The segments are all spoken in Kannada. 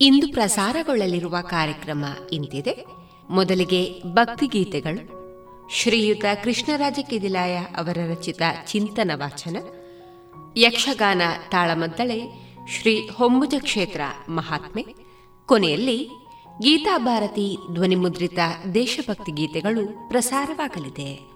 ಇಂದು ಪ್ರಸಾರಗೊಳ್ಳಲಿರುವ ಕಾರ್ಯಕ್ರಮ ಇಂತಿದೆ. ಮೊದಲಿಗೆ ಭಕ್ತಿಗೀತೆಗಳು. ಶ್ರೀಯುತ ಕೃಷ್ಣರಾಜ ಕಿದಿಲಾಯ ಅವರ ರಚಿತ ಚಿಂತನ ವಾಚನ. ಯಕ್ಷಗಾನ ತಾಳಮದ್ದಳೆ ಶ್ರೀ ಹೊಂಬುಜ ಕ್ಷೇತ್ರ ಮಹಾತ್ಮೆ. ಕೊನೆಯಲ್ಲಿ ಗೀತಾಭಾರತಿ ಧ್ವನಿಮುದ್ರಿತ ದೇಶಭಕ್ತಿ ಗೀತೆಗಳು ಪ್ರಸಾರವಾಗಲಿದೆ.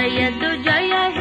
जयतु जय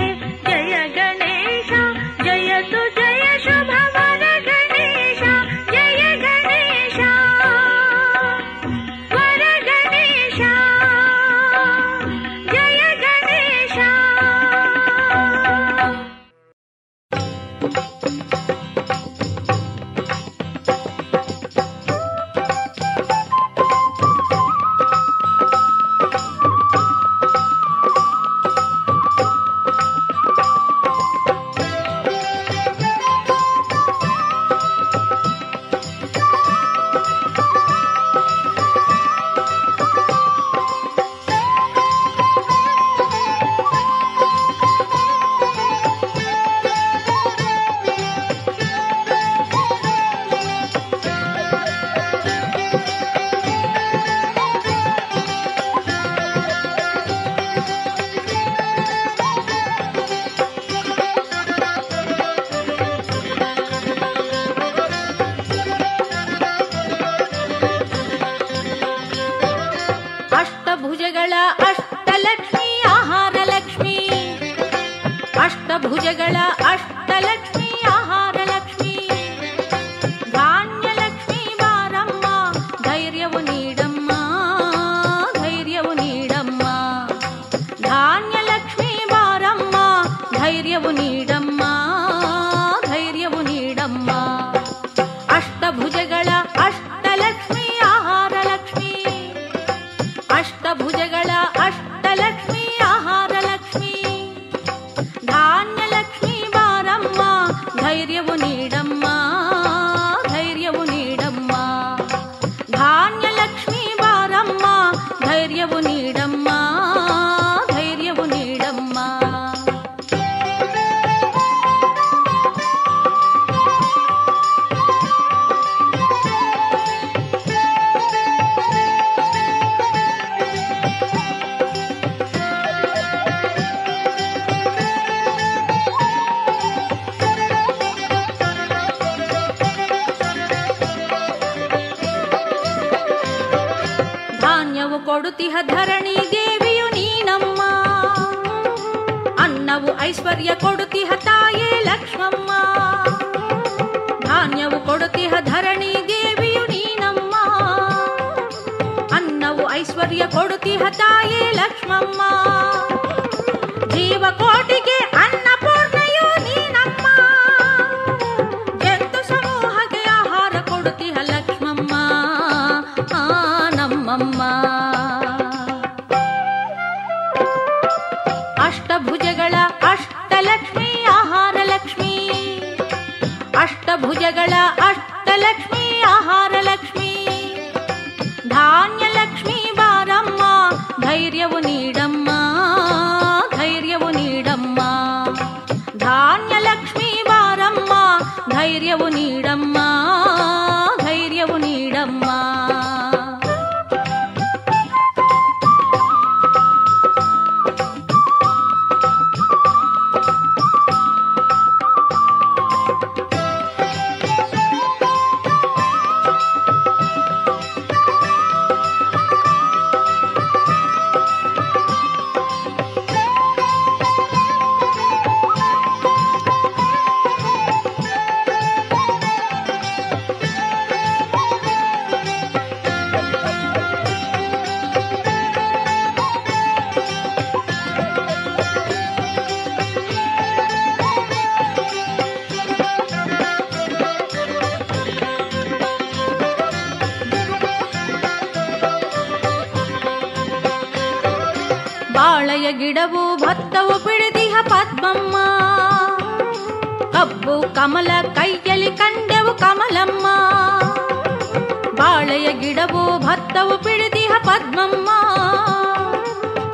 ಪಟ್ಟವು ಪಿಡಿದಿಹ ಪದ್ಮಮ್ಮ.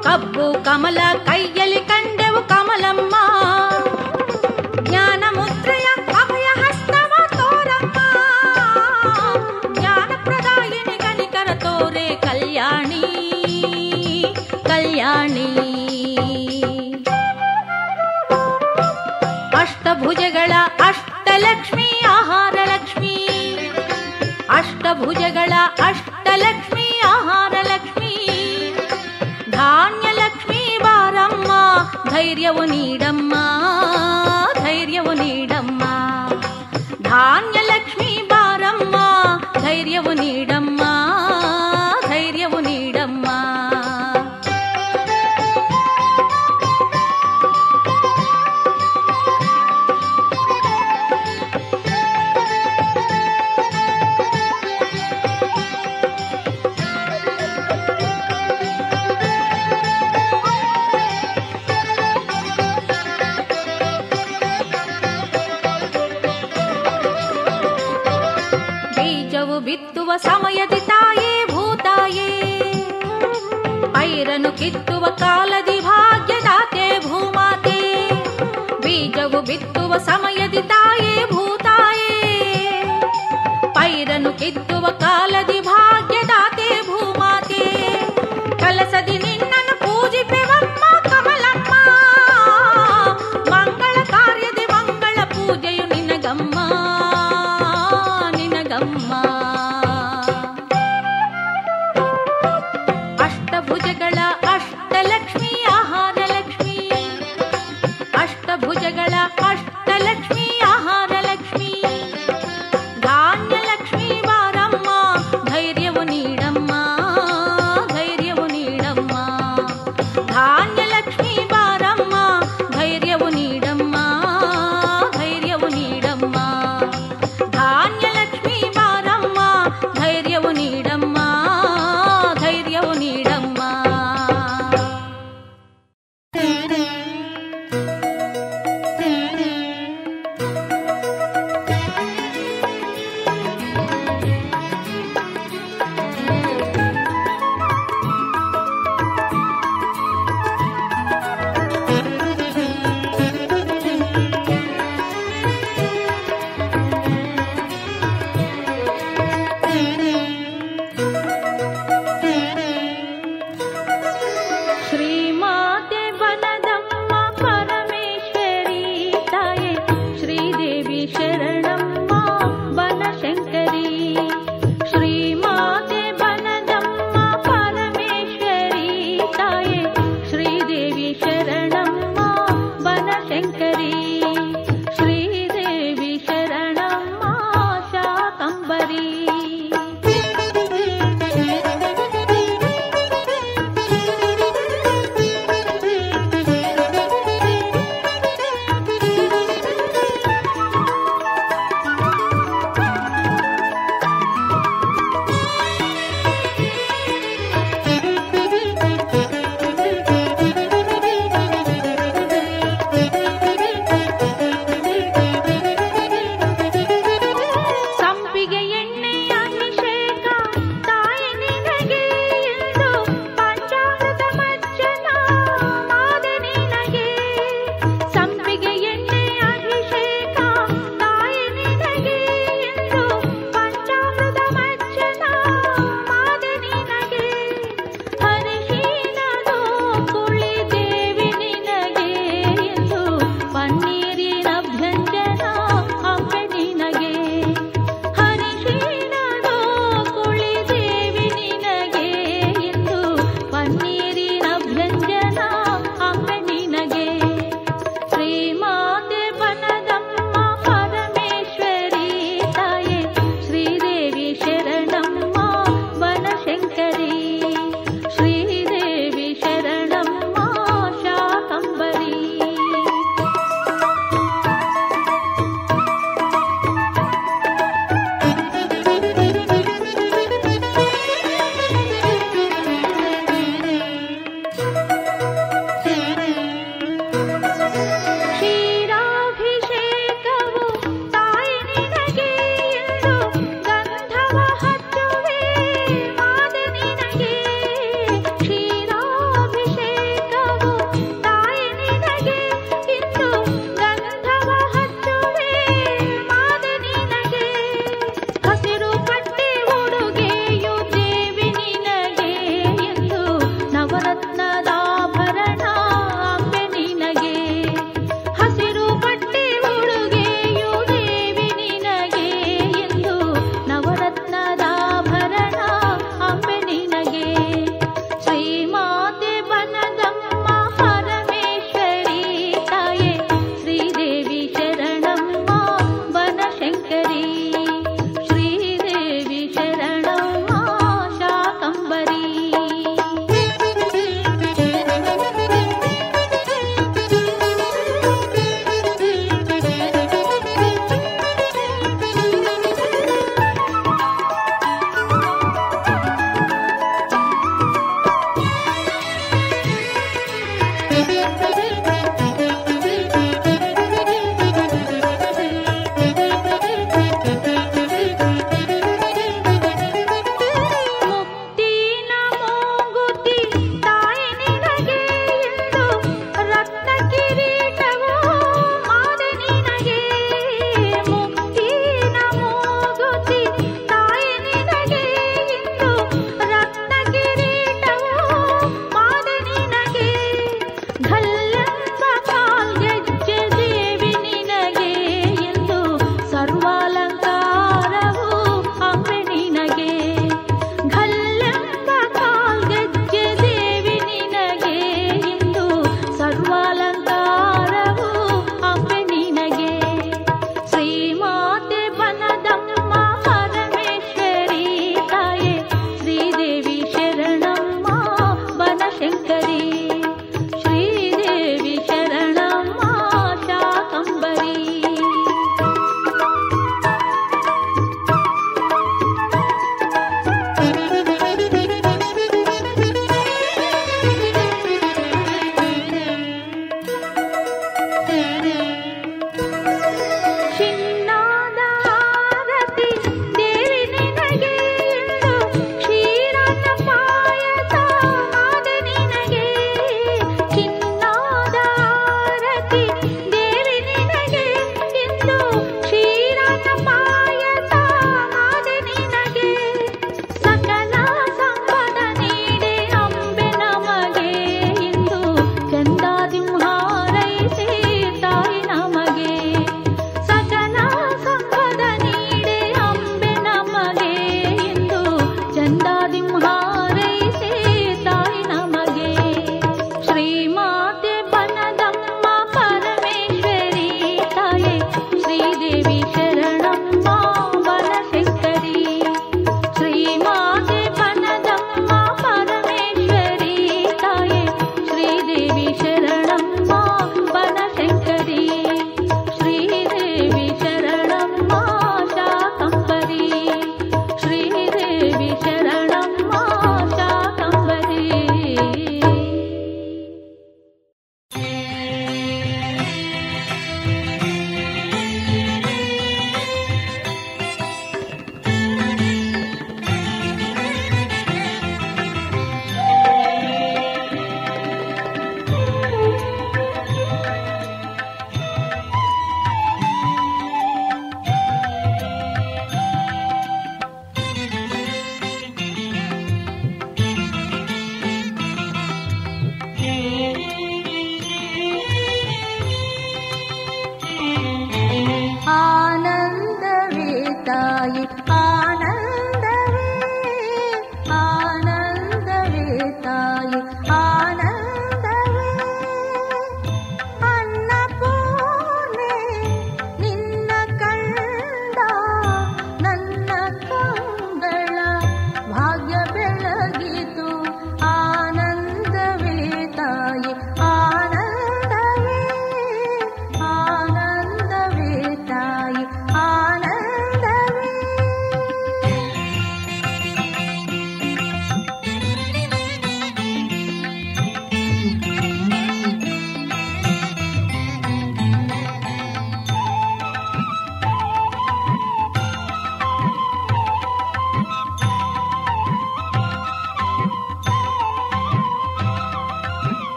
ಕಬ್ಬು ಕಮಲ ಕೈಯಲ್ಲಿ ಕಂಡೆವು ಕಮಲಮ್ಮ. ಜ್ಞಾನ ಮುದ್ರೆಯ ಅಭಯ ಹಸ್ತವ ತೋರಮ್ಮ. ಜ್ಞಾನ ಪ್ರದಾಯಿನಿ ಕನಿಕರ ತೋರೆ ಕಲ್ಯಾಣಿ ಕಲ್ಯಾಣಿ. ಅಷ್ಟಭುಜಗಳ ಅಷ್ಟಲಕ್ಷ್ಮಿ ಆಹಾರ ಲಕ್ಷ್ಮಿ ಅಷ್ಟಭುಜಗಳ ಅಷ್ಟ అన్నలక్ష్మి ఆహారలక్ష్మి. ధాన్యలక్ష్మి బారమ్మ ధైర్యవు నీడమ్మా.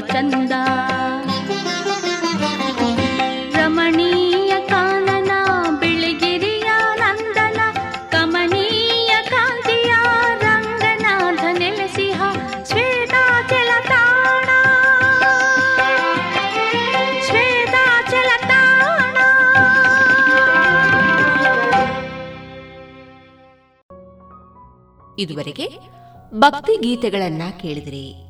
ಚಂದ. ರಮಣೀಯ ಕಾನನ, ಬಿಳಿಗಿರಿಯ ನಂದನ, ಕಮನೀಯ ಕಾಂತಿಯ ರಂಗನಾಥ ನೆಲೆಸಿಹ ಶ್ವೇತಾಚಲ ತಾಣ ಶ್ವೇತಾಚಲ ತಾಣ ಇದುವರೆಗೆ ಭಕ್ತಿ ಗೀತೆಗಳನ್ನ ಕೇಳಿದ್ರಿ.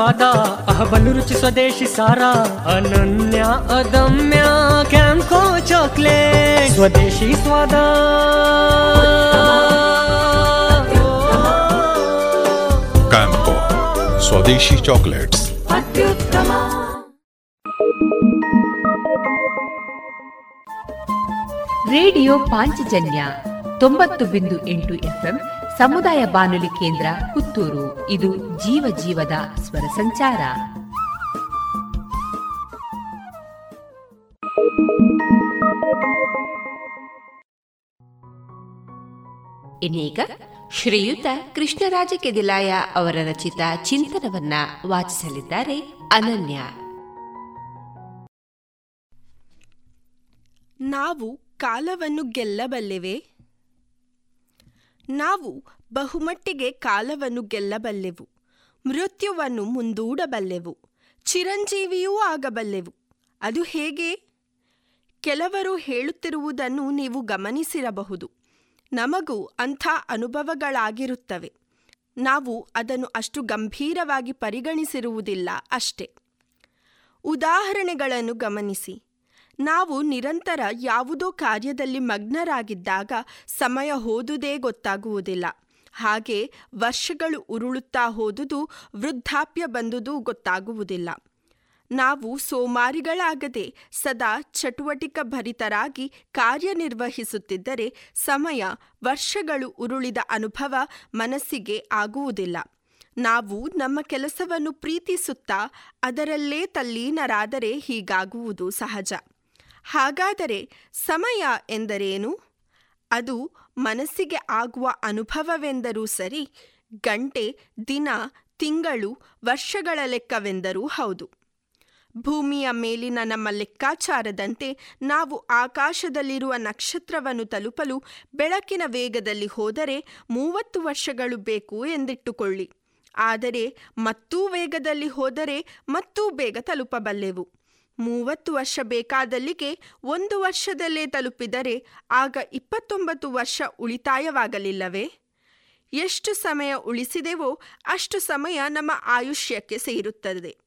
ಇಲ್ಲದ ಸ್ವಾದ ಅಹಬಲು ರುಚಿ ಸ್ವದೇಶಿ ಸಾರ ಅನನ್ಯ ಅದಮ್ಯ ಕ್ಯಾಂಕೋ ಚಾಕ್ಲೇಟ್ ಸ್ವದೇಶಿ ಸ್ವಾದ ಕ್ಯಾಂಪೋ ಸ್ವದೇಶಿ ಚಾಕ್ಲೇಟ್ಸ್ ರೇಡಿಯೋ ಪಾಂಚಜನ್ಯ ತೊಂಬತ್ತು ಬಿಂದು ಎಂಟು ಎಫ್ಎಂ ಸಮುದಾಯ ಬಾನುಲಿ ಕೇಂದ್ರ ಪುತ್ತೂರು. ಇದು ಜೀವ ಜೀವದ ಸ್ವರ ಸಂಚಾರ. ಇನ್ನೀಗ ಶ್ರೀಯುತ ಕೃಷ್ಣರಾಜ ಕೆದಿಲಾಯ ಅವರ ರಚಿತ ಚಿಂತನವನ್ನ ವಾಚಿಸಲಿದ್ದಾರೆ ಅನನ್ಯ. ನಾವು ಕಾಲವನ್ನು ಗೆಲ್ಲಬಲ್ಲೆವೆ? ನಾವು ಬಹುಮಟ್ಟಿಗೆ ಕಾಲವನ್ನು ಗೆಲ್ಲಬಲ್ಲೆವು, ಮೃತ್ಯುವನ್ನು ಮುಂದೂಡಬಲ್ಲೆವು, ಚಿರಂಜೀವಿಯೂ ಆಗಬಲ್ಲೆವು. ಅದು ಹೇಗೆ? ಕೆಲವರು ಹೇಳುತ್ತಿರುವುದನ್ನು ನೀವು ಗಮನಿಸಿರಬಹುದು. ನಮಗೂ ಅಂಥ ಅನುಭವಗಳಾಗಿರುತ್ತವೆ. ನಾವು ಅದನ್ನು ಅಷ್ಟು ಗಂಭೀರವಾಗಿ ಪರಿಗಣಿಸಿರುವುದಿಲ್ಲ ಅಷ್ಟೆ. ಉದಾಹರಣೆಗಳನ್ನು ಗಮನಿಸಿ. ನಾವು ನಿರಂತರ ಯಾವುದೋ ಕಾರ್ಯದಲ್ಲಿ ಮಗ್ನರಾಗಿದ್ದಾಗ ಸಮಯ ಹೋದುದೇ ಗೊತ್ತಾಗುವುದಿಲ್ಲ. ಹಾಗೆ ವರ್ಷಗಳು ಉರುಳುತ್ತಾ ಹೋದುದು ವೃದ್ಧಾಪ್ಯ ಬಂದುದು ಗೊತ್ತಾಗುವುದಿಲ್ಲ. ನಾವು ಸೋಮಾರಿಗಳಾಗದೆ ಸದಾ ಚಟುವಟಿಕ ಭರಿತರಾಗಿ ಕಾರ್ಯನಿರ್ವಹಿಸುತ್ತಿದ್ದರೆ ಸಮಯ, ವರ್ಷಗಳು ಉರುಳಿದ ಅನುಭವ ಮನಸ್ಸಿಗೆ ಆಗುವುದಿಲ್ಲ. ನಾವು ನಮ್ಮ ಕೆಲಸವನ್ನು ಪ್ರೀತಿಸುತ್ತಾ ಅದರಲ್ಲೇ ತಲ್ಲೀನರಾದರೆ ಹೀಗಾಗುವುದು ಸಹಜ. ಹಾಗಾದರೆ ಸಮಯ ಎಂದರೇನು? ಅದು ಮನಸ್ಸಿಗೆ ಆಗುವ ಅನುಭವವೆಂದರೂ ಸರಿ, ಗಂಟೆ, ದಿನ, ತಿಂಗಳು, ವರ್ಷಗಳ ಲೆಕ್ಕವೆಂದರೂ ಹೌದು. ಭೂಮಿಯ ಮೇಲಿನ ನಮ್ಮ ಲೆಕ್ಕಾಚಾರದಂತೆ ನಾವು ಆಕಾಶದಲ್ಲಿರುವ ನಕ್ಷತ್ರವನ್ನು ತಲುಪಲು ಬೆಳಕಿನ ವೇಗದಲ್ಲಿ ಹೋದರೆ ಮೂವತ್ತು ವರ್ಷಗಳು ಬೇಕು ಎಂದಿಟ್ಟುಕೊಳ್ಳಿ. ಆದರೆ ಮತ್ತೂ ವೇಗದಲ್ಲಿ ಹೋದರೆ ಮತ್ತೂ ಬೇಗ ತಲುಪಬಲ್ಲೆವು. ಮೂವತ್ತು ವರ್ಷ ಬೇಕಾದಲ್ಲಿಗೆ ಒಂದು ವರ್ಷದಲ್ಲೇ ತಲುಪಿದರೆ ಆಗ ಇಪ್ಪತ್ತೊಂಬತ್ತು ವರ್ಷ ಉಳಿತಾಯವಾಗಲಿಲ್ಲವೇ? ಎಷ್ಟು ಸಮಯ ಉಳಿಸಿದೆವೋ ಅಷ್ಟು ಸಮಯ ನಮ್ಮ ಆಯುಷ್ಯಕ್ಕೆ ಸೇರುತ್ತದೆ.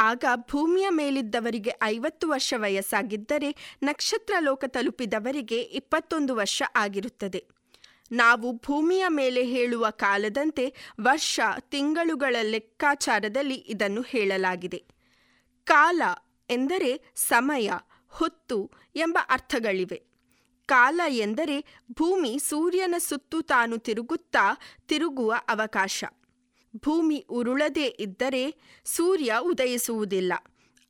ಆಗ ಭೂಮಿಯ ಮೇಲಿದ್ದವರಿಗೆ ಐವತ್ತು ವರ್ಷ ವಯಸ್ಸಾಗಿದ್ದರೆ ನಕ್ಷತ್ರ ಲೋಕ ತಲುಪಿದವರಿಗೆ ಇಪ್ಪತ್ತೊಂದು ವರ್ಷ ಆಗಿರುತ್ತದೆ. ನಾವು ಭೂಮಿಯ ಮೇಲೆ ಹೇಳುವ ಕಾಲದಂತೆ ವರ್ಷ, ತಿಂಗಳುಗಳ ಲೆಕ್ಕಾಚಾರದಲ್ಲಿ ಇದನ್ನು ಹೇಳಲಾಗಿದೆ. ಕಾಲ ಎಂದರೆ ಸಮಯ, ಹೊತ್ತು ಎಂಬ ಅರ್ಥಗಳಿವೆ. ಕಾಲ ಎಂದರೆ ಭೂಮಿ ಸೂರ್ಯನ ಸುತ್ತು ತಾನು ತಿರುಗುತ್ತಾ ತಿರುಗುವ ಅವಕಾಶ. ಭೂಮಿ ಉರುಳದೇ ಇದ್ದರೆ ಸೂರ್ಯ ಉದಯಿಸುವುದಿಲ್ಲ.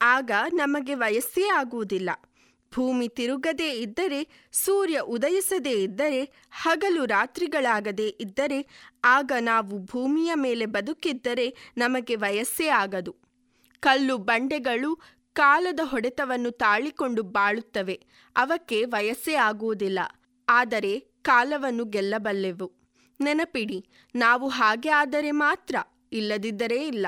ಆಗ ನಮಗೆ ವಯಸ್ಸೇ ಆಗುವುದಿಲ್ಲ. ಭೂಮಿ ತಿರುಗದೇ ಇದ್ದರೆ, ಸೂರ್ಯ ಉದಯಿಸದೇ ಇದ್ದರೆ, ಹಗಲು ರಾತ್ರಿಗಳಾಗದೇ ಇದ್ದರೆ, ಆಗ ನಾವು ಭೂಮಿಯ ಮೇಲೆ ಬದುಕಿದ್ದರೆ ನಮಗೆ ವಯಸ್ಸೇ ಆಗದು. ಕಲ್ಲು ಬಂಡೆಗಳು ಕಾಲದ ಹೊಡೆತವನ್ನು ತಾಳಿಕೊಂಡು ಬಾಳುತ್ತವೆ, ಅವಕ್ಕೆ ವಯಸ್ಸೇ ಆಗುವುದಿಲ್ಲ, ಆದರೆ ಕಾಲವನ್ನು ಗೆಲ್ಲಬಲ್ಲೆವು. ನೆನಪಿಡಿ, ನಾವು ಹಾಗೆ ಆದರೆ ಮಾತ್ರ ಇಲ್ಲದಿದ್ದರೆ ಇಲ್ಲ.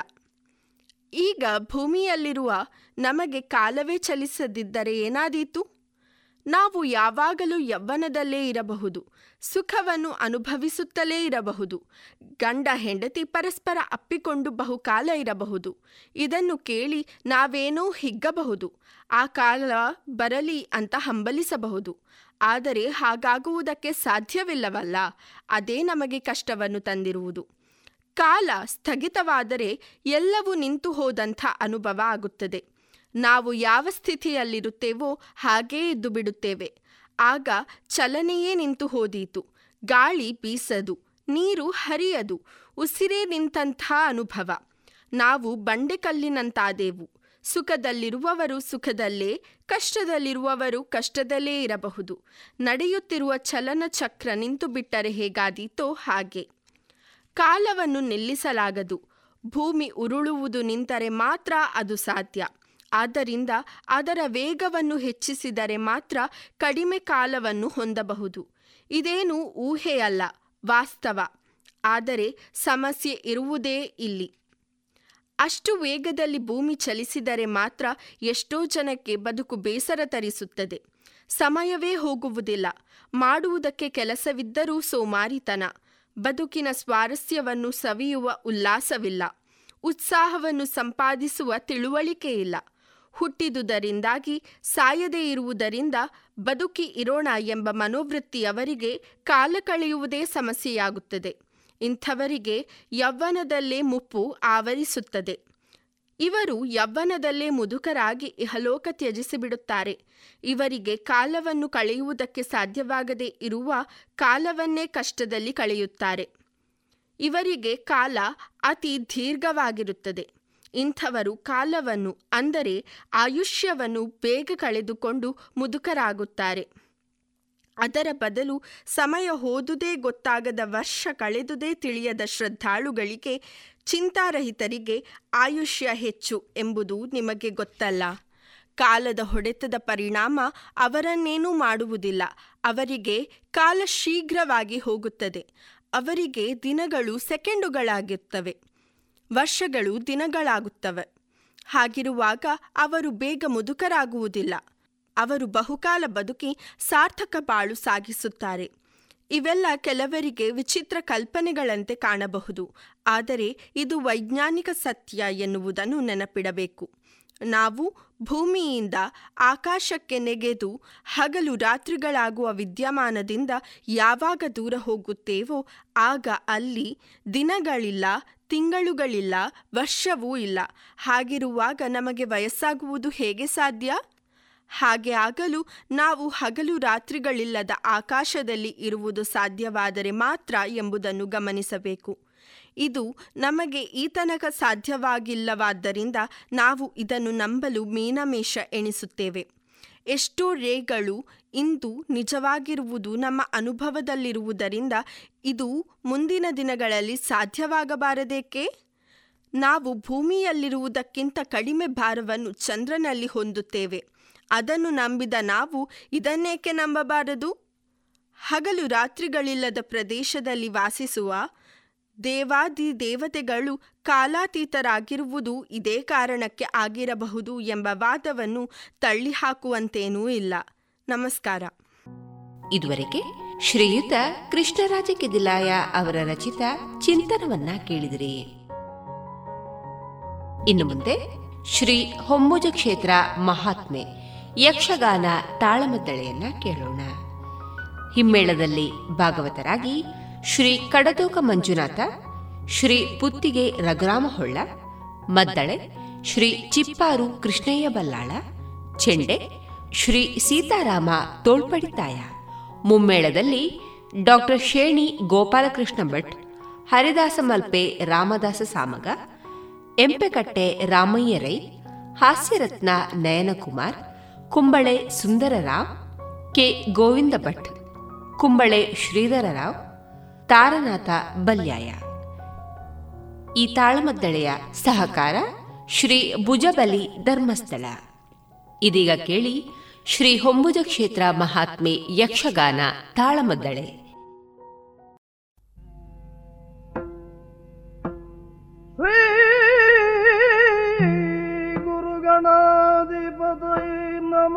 ಈಗ ಭೂಮಿಯಲ್ಲಿರುವ ನಮಗೆ ಕಾಲವೇ ಚಲಿಸದಿದ್ದರೆ ಏನಾದೀತು? ನಾವು ಯಾವಾಗಲೂ ಯೌವನದಲ್ಲೇ ಇರಬಹುದು, ಸುಖವನ್ನು ಅನುಭವಿಸುತ್ತಲೇ ಇರಬಹುದು, ಗಂಡ ಹೆಂಡತಿ ಪರಸ್ಪರ ಅಪ್ಪಿಕೊಂಡು ಬಹುಕಾಲ ಇರಬಹುದು. ಇದನ್ನು ಕೇಳಿ ನಾವೇನೋ ಹಿಗ್ಗಬಹುದು, ಆ ಕಾಲ ಬರಲಿ ಅಂತ ಹಂಬಲಿಸಬಹುದು. ಆದರೆ ಹಾಗಾಗುವುದಕ್ಕೆ ಸಾಧ್ಯವಿಲ್ಲವಲ್ಲ, ಅದೇ ನಮಗೆ ಕಷ್ಟವನ್ನು ತಂದಿರುವುದು. ಕಾಲ ಸ್ಥಗಿತವಾದರೆ ಎಲ್ಲವೂ ನಿಂತು ಹೋದಂಥ ಅನುಭವ ಆಗುತ್ತದೆ. ನಾವು ಯಾವ ಸ್ಥಿತಿಯಲ್ಲಿರುತ್ತೇವೋ ಹಾಗೇ ಇದ್ದು ಬಿಡುತ್ತೇವೆ ಆಗ ಚಲನೆಯೇ ನಿಂತು ಹೋದೀತು. ಗಾಳಿ ಬೀಸದು, ನೀರು ಹರಿಯದು, ಉಸಿರೇ ನಿಂತಹ ಅನುಭವ. ನಾವು ಬಂಡೆಕಲ್ಲಿನಂತಾದೆವು ಸುಖದಲ್ಲಿರುವವರು ಸುಖದಲ್ಲೇ, ಕಷ್ಟದಲ್ಲಿರುವವರು ಕಷ್ಟದಲ್ಲೇ ಇರಬಹುದು. ನಡೆಯುತ್ತಿರುವ ಚಲನಚಕ್ರ ನಿಂತು ಬಿಟ್ಟರೆ ಹೇಗಾದೀತೋ ಹಾಗೆ. ಕಾಲವನ್ನು ನಿಲ್ಲಿಸಲಾಗದು. ಭೂಮಿ ಉರುಳುವುದು ನಿಂತರೆ ಮಾತ್ರ ಅದು ಸಾಧ್ಯ. ಆದ್ದರಿಂದ ಅದರ ವೇಗವನ್ನು ಹೆಚ್ಚಿಸಿದರೆ ಮಾತ್ರ ಕಡಿಮೆ ಕಾಲವನ್ನು ಹೊಂದಬಹುದು. ಇದೇನು ಊಹೆಯಲ್ಲ ವಾಸ್ತವ. ಆದರೆ ಸಮಸ್ಯೆ ಇರುವುದೇ ಇಲ್ಲಿ. ಅಷ್ಟು ವೇಗದಲ್ಲಿ ಭೂಮಿ ಚಲಿಸಿದರೆ ಮಾತ್ರ ಎಷ್ಟೋ ಜನಕ್ಕೆ ಬದುಕು ಬೇಸರ ತರಿಸುತ್ತದೆ. ಸಮಯವೇ ಹೋಗುವುದಿಲ್ಲ. ಮಾಡುವುದಕ್ಕೆ ಕೆಲಸವಿದ್ದರೂ ಸೋಮಾರಿತನ. ಬದುಕಿನ ಸ್ವಾರಸ್ಯವನ್ನು ಸವಿಯುವ ಉಲ್ಲಾಸವಿಲ್ಲ. ಉತ್ಸಾಹವನ್ನು ಸಂಪಾದಿಸುವ ತಿಳುವಳಿಕೆ ಇಲ್ಲ. ಹುಟ್ಟಿದುದರಿಂದಾಗಿ ಸಾಯದೇ ಇರುವುದರಿಂದ ಬದುಕಿ ಇರೋಣ ಎಂಬ ಮನೋವೃತ್ತಿಯವರಿಗೆ ಕಾಲ ಕಳೆಯುವುದೇ ಸಮಸ್ಯೆಯಾಗುತ್ತದೆ. ಇಂಥವರಿಗೆ ಯೌವ್ವನದಲ್ಲೇ ಮುಪ್ಪು ಆವರಿಸುತ್ತದೆ. ಇವರು ಯೌವ್ವನದಲ್ಲೇ ಮುದುಕರಾಗಿ ಇಹಲೋಕ ತ್ಯಜಿಸಿಬಿಡುತ್ತಾರೆ. ಇವರಿಗೆ ಕಾಲವನ್ನು ಕಳೆಯುವುದಕ್ಕೆ ಸಾಧ್ಯವಾಗದೇ ಇರುವ ಕಾಲವನ್ನೇ ಕಷ್ಟದಲ್ಲಿ ಕಳೆಯುತ್ತಾರೆ. ಇವರಿಗೆ ಕಾಲ ಅತಿ ದೀರ್ಘವಾಗಿರುತ್ತದೆ. ಇಂಥವರು ಕಾಲವನ್ನು, ಅಂದರೆ ಆಯುಷ್ಯವನ್ನು ಬೇಗ ಕಳೆದುಕೊಂಡು ಮುದುಕರಾಗುತ್ತಾರೆ. ಅದರ ಬದಲು ಸಮಯ ಹೋದುದೇ ಗೊತ್ತಾಗದ ವರ್ಷ ಕಳೆದುದೇ ತಿಳಿಯದ ಶ್ರದ್ಧಾಳುಗಳಿಗೆ, ಚಿಂತಾರಹಿತರಿಗೆ ಆಯುಷ್ಯ ಹೆಚ್ಚು ಎಂಬುದು ನಿಮಗೆ ಗೊತ್ತಲ್ಲ. ಕಾಲದ ಹೊಡೆತದ ಪರಿಣಾಮ ಅವರನ್ನೇನೂ ಮಾಡುವುದಿಲ್ಲ. ಅವರಿಗೆ ಕಾಲ ಶೀಘ್ರವಾಗಿ ಹೋಗುತ್ತದೆ. ಅವರಿಗೆ ದಿನಗಳು ಸೆಕೆಂಡುಗಳಾಗುತ್ತವೆ ವರ್ಷಗಳು ದಿನಗಳಾಗುತ್ತವೆ. ಹಾಗಿರುವಾಗ ಅವರು ಬೇಗ ಮುದುಕರಾಗುವುದಿಲ್ಲ. ಅವರು ಬಹುಕಾಲ ಬದುಕಿ ಸಾರ್ಥಕ ಬಾಳು ಸಾಗಿಸುತ್ತಾರೆ. ಇವೆಲ್ಲ ಕೆಲವರಿಗೆ ವಿಚಿತ್ರ ಕಲ್ಪನೆಗಳಂತೆ ಕಾಣಬಹುದು. ಆದರೆ ಇದು ವೈಜ್ಞಾನಿಕ ಸತ್ಯ ಎನ್ನುವುದನ್ನು ನೆನಪಿಡಬೇಕು. ನಾವು ಭೂಮಿಯಿಂದ ಆಕಾಶಕ್ಕೆ ನೆಗೆದು ಹಗಲು ರಾತ್ರಿಗಳಾಗುವ ವಿದ್ಯಮಾನದಿಂದ ಯಾವಾಗ ದೂರ ಹೋಗುತ್ತೇವೋ ಆಗ ಅಲ್ಲಿ ದಿನಗಳಿಲ್ಲ ತಿಂಗಳುಗಳಿಲ್ಲ, ವರ್ಷವೂ ಇಲ್ಲ. ಹಾಗಿರುವಾಗ ನಮಗೆ ವಯಸ್ಸಾಗುವುದು ಹೇಗೆ ಸಾಧ್ಯ? ಹಾಗೆ ಆಗಲು ನಾವು ಹಗಲು ರಾತ್ರಿಗಳಿಲ್ಲದ ಆಕಾಶದಲ್ಲಿ ಇರುವುದು ಸಾಧ್ಯವಾದರೆ ಮಾತ್ರ ಎಂಬುದನ್ನು ಗಮನಿಸಬೇಕು. ಇದು ನಮಗೆ ಈತನಕ ತನಕ ಸಾಧ್ಯವಾಗಿಲ್ಲವಾದ್ದರಿಂದ ನಾವು ಇದನ್ನು ನಂಬಲು ಮೀನಮೇಷ ಎಣಿಸುತ್ತೇವೆ. ಎಷ್ಟೋ ರೇಗಳು ಇಂದು ನಿಜವಾಗಿರುವುದು ನಮ್ಮ ಅನುಭವದಲ್ಲಿರುವುದರಿಂದ ಇದು ಮುಂದಿನ ದಿನಗಳಲ್ಲಿ ಸಾಧ್ಯವಾಗಬಾರದೇಕೆ? ನಾವು ಭೂಮಿಯಲ್ಲಿರುವುದಕ್ಕಿಂತ ಕಡಿಮೆ ಭಾರವನ್ನು ಚಂದ್ರನಲ್ಲಿ ಹೊಂದುತ್ತೇವೆ. ಅದನ್ನು ನಂಬಿದ ನಾವು ಇದನ್ನೇಕೆ ನಂಬಬಾರದು? ಹಗಲು ರಾತ್ರಿಗಳಿಲ್ಲದ ಪ್ರದೇಶದಲ್ಲಿ ವಾಸಿಸುವ ದೇವಾದಿ ದೇವತೆಗಳು ಕಾಲಾತೀತರಾಗಿರುವುದು ಇದೇ ಕಾರಣಕ್ಕೆ ಆಗಿರಬಹುದು ಎಂಬ ವಾದವನ್ನು ತಳ್ಳಿಹಾಕುವಂತೇನೂ ಇಲ್ಲ. ನಮಸ್ಕಾರ. ಇದುವರೆಗೆ ಶ್ರೀಯುತ ಕೃಷ್ಣರಾಜ ಕೆದಿಲಾಯ ಅವರ ರಚಿತ ಚಿಂತನವನ್ನ ಕೇಳಿದಿರಿ. ಇನ್ನು ಮುಂದೆ ಶ್ರೀ ಹೊಮ್ಮುಜ ಕ್ಷೇತ್ರ ಮಹಾತ್ಮೆ ಯಕ್ಷಗಾನ ತಾಳಮದ್ದಳೆಯನ್ನ ಕೇಳೋಣ. ಹಿಮ್ಮೇಳದಲ್ಲಿ ಭಾಗವತರಾಗಿ ಶ್ರೀ ಕಡದೋಕ ಮಂಜುನಾಥ, ಶ್ರೀ ಪುತ್ತಿಗೆ ರಘುರಾಮಹೊಳ್ಳ, ಮದ್ದಳೆ ಶ್ರೀ ಚಿಪ್ಪಾರು ಕೃಷ್ಣಯ್ಯ ಬಲ್ಲಾಳ, ಚೆಂಡೆ ಶ್ರೀ ಸೀತಾರಾಮ ತೋಳ್ಪಡಿತಾಯ ಮುಮ್ಮೇಳದಲ್ಲಿ ಡಾಕ್ಟರ್ ಶೇಣಿ ಗೋಪಾಲಕೃಷ್ಣ ಭಟ್, ಹರಿದಾಸ ಮಲ್ಪೆ ರಾಮದಾಸ ಸಾಮಗ, ಎಂಪೆಕಟ್ಟೆ ರಾಮಯ್ಯ ರೈ, ಹಾಸ್ಯರತ್ನ ನಯನಕುಮಾರ್, ಕುಂಬಳೆ ಸುಂದರರಾವ್ ಕೆ. ಗೋವಿಂದ ಭಟ್, ಕುಂಬಳೆ ಶ್ರೀಧರರಾವ್ ತಾರನಾಥ ಬಲ್ಯಾಯ. ಈ ತಾಳಮದ್ದಳೆಯ ಸಹಕಾರ ಶ್ರೀ ಭುಜಬಲಿ ಧರ್ಮಸ್ಥಳ. ಇದೀಗ ಕೇಳಿ ಶ್ರೀ ಹೊಂಬುಜ ಕ್ಷೇತ್ರ ಮಹಾತ್ಮೆ ಯಕ್ಷಗಾನ ತಾಳಮದ್ದಳೆ. ಗುರುಗಣಾಧಿಪತೈ ನಮ.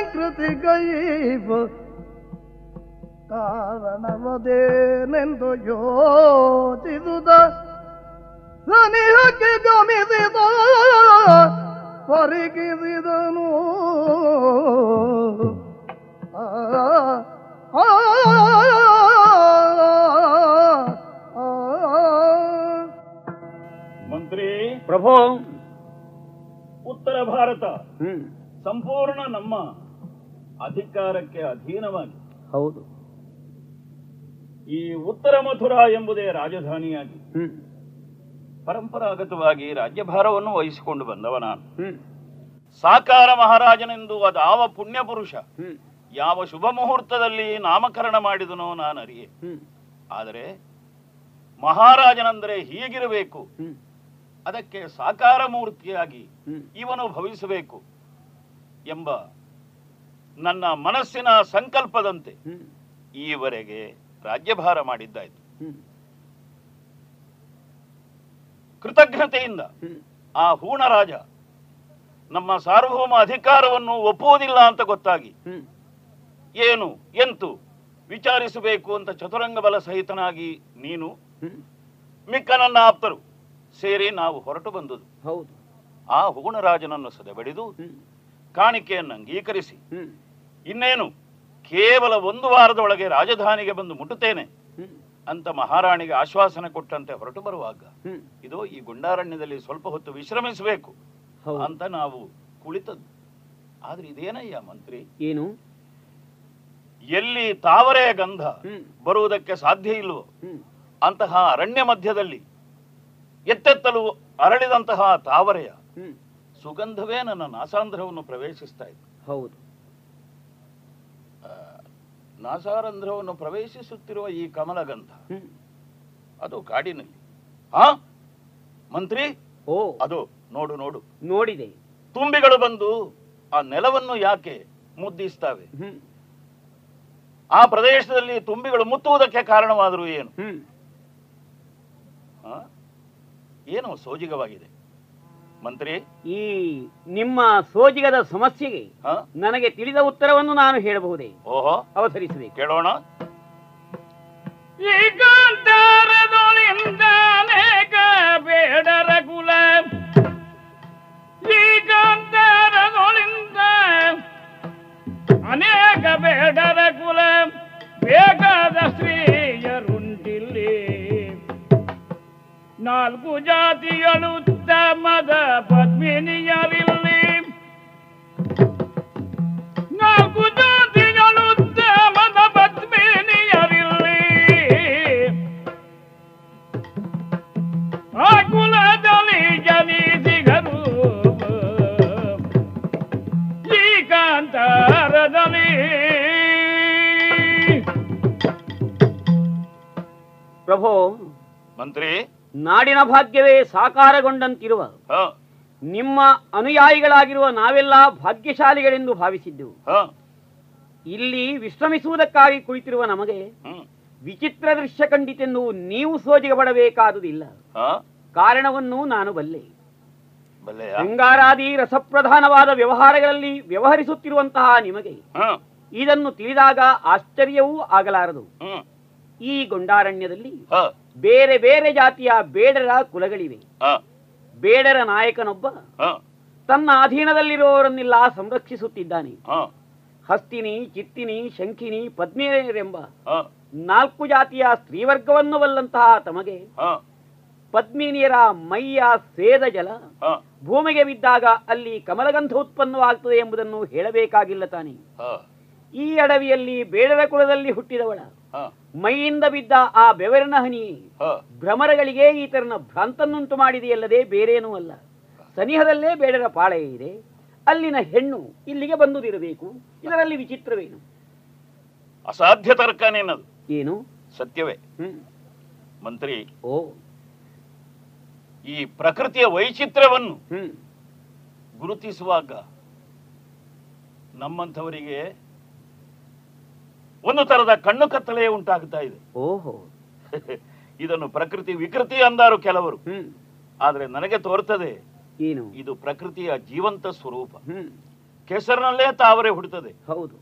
ಜಯಂಕೃತಿ ಗೈವ ಕಾರಣವದೇನೆಂದು ಯೋಚಿಸುತ್ತ ಸನಿಹಕ್ಕೆ ಗಮಿಸಿದ ಪರಿಗಿಸಿದನು ಆ, ಮಂತ್ರಿ ಪ್ರಭು ಉತ್ತರ ಭಾರತ ಸಂಪೂರ್ಣ ನಮ್ಮ ಅಧಿಕಾರಕ್ಕೆ ಅಧೀನವಾಗಿ. ಹೌದು. ಈ ಉತ್ತರ ಮಥುರಾ ಎಂಬುದೇ ರಾಜಧಾನಿಯಾಗಿ. ಪರಂಪರಾಗತವಾಗಿ ರಾಜ್ಯಭಾರವನ್ನು ವಹಿಸಿಕೊಂಡು ಬಂದವ ನಾನು. ಸಾಕಾರ ಮಹಾರಾಜನೆಂದು ಅದಾವ ಪುಣ್ಯ ಪುರುಷ. ಯಾವ ಶುಭ ಮುಹೂರ್ತದಲ್ಲಿ ನಾಮಕರಣ ಮಾಡಿದನೋ ನಾನು ಅರಿಯೆ ಆದರೆ ಮಹಾರಾಜನಂದ್ರೆ ಹೀಗಿರಬೇಕು. ಅದಕ್ಕೆ ಸಾಕಾರ ಮೂರ್ತಿಯಾಗಿ ಇವನು ಭವಿಸಬೇಕು ಎಂಬ ನನ್ನ ಮನಸ್ಸಿನ ಸಂಕಲ್ಪದಂತೆ ಈವರೆಗೆ ರಾಜ್ಯಭಾರ ಮಾಡಿದ್ದಾಯ್ತು. ಕೃತಜ್ಞತೆಯಿಂದ ಆ ಹೂಣರಾಜ ನಮ್ಮ ಸಾರ್ವಭೌಮ ಅಧಿಕಾರವನ್ನು ಒಪ್ಪುವುದಿಲ್ಲ ಅಂತ ಗೊತ್ತಾಗಿ ಏನು ಎಂತು ವಿಚಾರಿಸಬೇಕು ಅಂತ ಚತುರಂಗ ಬಲ ಸಹಿತನಾಗಿ ನೀನು ಮಿಕ್ಕ ನನ್ನ ಆಪ್ತರು ಸೇರಿ ನಾವು ಹೊರಟು ಬಂದುದು. ಹೌದು. ಆ ಹೂಣರಾಜನನ್ನು ಸದೆಬಡಿದು ಕಾಣಿಕೆಯನ್ನು ಅಂಗೀಕರಿಸಿ ಇನ್ನೇನು? ಕೇವಲ ಒಂದು ವಾರದೊಳಗೆ ರಾಜಧಾನಿಗೆ ಬಂದು ಮುಟ್ಟುತ್ತೇನೆ ಅಂತ ಮಹಾರಾಣಿಗೆ ಆಶ್ವಾಸನೆ ಕೊಟ್ಟಂತೆ ಹೊರಟು ಬರುವಾಗ ಇದು ಈ ಗುಂಡಾರಣ್ಯದಲ್ಲಿ ಸ್ವಲ್ಪ ಹೊತ್ತು ವಿಶ್ರಮಿಸಬೇಕು ಅಂತ ನಾವು ಕುಳಿತದ್ದು. ಆದ್ರೆ ಇದೇನಯ್ಯ ಮಂತ್ರಿ? ಏನು? ಎಲ್ಲಿ ತಾವರೆ ಗಂಧ ಬರುವುದಕ್ಕೆ ಸಾಧ್ಯ ಇಲ್ವೋ ಹ್ಮ್. ಅಂತಹ ಅರಣ್ಯ ಮಧ್ಯದಲ್ಲಿ ಎತ್ತೆತ್ತಲು ಅರಳಿದಂತಹ ತಾವರೆಯ ಸುಗಂಧವೇ ನನ್ನ ನಾಸಾಂಧ್ರವನ್ನು ಪ್ರವೇಶಿಸ್ತಾ ಇತ್ತು ಹೌದು. ನಾಸಾರಂಧ್ರವನ್ನು ಪ್ರವೇಶಿಸುತ್ತಿರುವ ಈ ಕಮಲಗಂಧ. ಅದು ಕಾಡಿನಲ್ಲಿ. ಹಾ? ಮಂತ್ರಿ? ಓ. ಅದು ನೋಡು ನೋಡು. ನೋಡಿದೆ. ತುಂಬಿಗಳು ಬಂದು ಆ ನೆಲವನ್ನು ಯಾಕೆ ಮುದ್ದಿಸ್ತವೆ? ಆ ಪ್ರದೇಶದಲ್ಲಿ ತುಂಬಿಗಳು ಮುತ್ತುವುದಕ್ಕೆ ಕಾರಣವಾದರೂ ಏನು? ಹಾ? ಏನು ಸೋಜಿಗವಾಗಿದೆ? ಮಂತ್ರಿ. ಈ ನಿಮ್ಮ ಸೋಜಿಗದ ಸಮಸ್ಯೆಗೆ? ನನಗೆ ತಿಳಿದ ಉತ್ತರವನ್ನು ನಾನು ಹೇಳಬಹುದೇ? ಓಹೋ. ಅವಸರಿಸಿದೆ ಕೇಳೋಣ. ಬೇಡರ ಕುಲ ಅನೇಕ ಬೇಡರ ಕುಲ ಬೇಕಾದ ಸ್ತ್ರೀಯರುಂಡಿಲ್ಲಿ ನಾಲ್ಕು ಜಾತಿಗಳು ತಮ್ಮದ ಪದ್ಮಿನಿಯರಿಲ್ಲಿ. ನಾಲ್ಕು ಜಾತಿಗಳು ತಮ್ಮದ ಪದ್ಮಿನಿಯರಿಲ್ಲಿ. ಆ ಕುಲದಲ್ಲಿ ಜನಿಸಿಗರು ಈ ಕಾಂತಾರದಲ್ಲಿ ಪ್ರಭು ಮಂತ್ರಿ. ನಾಡಿನ ಭಾಗ್ಯವೇ ಸಾಕಾರಗೊಂಡಂತಿರುವ ನಿಮ್ಮ ಅನುಯಾಯಿಗಳಾಗಿರುವ ನಾವೆಲ್ಲ ಭಾಗ್ಯಶಾಲಿಗಳೆಂದು ಭಾವಿಸಿದ್ದೆವು. ಇಲ್ಲಿ ವಿಶ್ರಮಿಸುವುದಕ್ಕಾಗಿ ಕುಳಿತಿರುವ ನಮಗೆ ವಿಚಿತ್ರ ದೃಶ್ಯ ಕಂಡಿತೆಂದು ನೀವು ಸೋಜಿಗೆ ಪಡಬೇಕಾದುದಿಲ್ಲ. ಕಾರಣವನ್ನು ನಾನು ಬಲ್ಲೆ. ಅಂಗಾರಾದಿ ಶೃಂಗಾರಾದಿ ರಸಪ್ರಧಾನವಾದ ವ್ಯವಹಾರಗಳಲ್ಲಿ ವ್ಯವಹರಿಸುತ್ತಿರುವಂತಹ ನಿಮಗೆ ಇದನ್ನು ತಿಳಿದಾಗ ಆಶ್ಚರ್ಯವೂ ಆಗಲಾರದು. ಈ ಗೊಂಡಾರಣ್ಯದಲ್ಲಿ ಬೇರೆ ಬೇರೆ ಜಾತಿಯ ಬೇಡರ ಕುಲಗಳಿವೆ. ಬೇಡರ ನಾಯಕನೊಬ್ಬ ತನ್ನ ಅಧೀನದಲ್ಲಿರುವವರನ್ನೆಲ್ಲ ಸಂರಕ್ಷಿಸುತ್ತಿದ್ದಾನೆ. ಹಸ್ತಿನಿ ಚಿತ್ತಿನಿ ಶಂಖಿನಿ ಪದ್ಮಿನಿಯರೆಂಬ ನಾಲ್ಕು ಜಾತಿಯ ಸ್ತ್ರೀವರ್ಗವನ್ನು ಬಲ್ಲಂತಹ ತಮಗೆ ಪದ್ಮಿನಿಯರ ಮೈಯ ಸೇದ ಜಲ ಭೂಮಿಗೆ ಬಿದ್ದಾಗ ಅಲ್ಲಿ ಕಮಲಗಂಧ ಉತ್ಪನ್ನವಾಗ್ತದೆ ಎಂಬುದನ್ನು ಹೇಳಬೇಕಾಗಿಲ್ಲ ತಾನೆ. ಈ ಅಡವಿಯಲ್ಲಿ ಬೇಡರ ಕುಲದಲ್ಲಿ ಹುಟ್ಟಿದವಳ. ಮೈಯಿಂದ ಬಿದ್ದ ಆ ಬೆವರಿನ ಹನಿ ಭ್ರಮರಗಳಿಗೆ ಈತರನ ಭ್ರಾಂತನ್ನುಂಟು ಮಾಡಿದೆಯಲ್ಲದೆ ಬೇರೇನೂ ಅಲ್ಲ. ಸನಿಹದಲ್ಲೇ ಬೇಡರ ಪಾಳೆ ಇದೆ. ಅಲ್ಲಿನ ಹೆಣ್ಣು ಇಲ್ಲಿಗೆ ಬಂದುದಿರಬೇಕು. ಇದರಲ್ಲಿ ವಿಚಿತ್ರವೇನು? ಅಸಾಧ್ಯ ತರ್ಕನೇನದು? ಏನು? ಸತ್ಯವೇ. ಹ್ಮ್. ಮಂತ್ರಿ ಓ. ಈ ಪ್ರಕೃತಿಯ ವೈಚಿತ್ರ್ಯವನ್ನು ಹ್ಮ್. ಗುರುತಿಸುವಾಗ ನಮ್ಮಂಥವರಿಗೆ ಒಂದು ತರದ ಕಣ್ಣು ಕತ್ತಲೆ ಉಂಟಾಗ್ತಾ ಇದೆ. ಓಹೋ. ಇದನ್ನು ಪ್ರಕೃತಿ ವಿಕೃತಿ ಅಂದಾರು ಕೆಲವರು. ಆದ್ರೆ ನನಗೆ ತೋರ್ತದೆ ಏನು? ಇದು ಪ್ರಕೃತಿಯ ಜೀವಂತ ಸ್ವರೂಪ. ಕೆಸರಿನಲ್ಲೇ ತಾವರೆ ಹುಡುತದೆ ಹೌದು.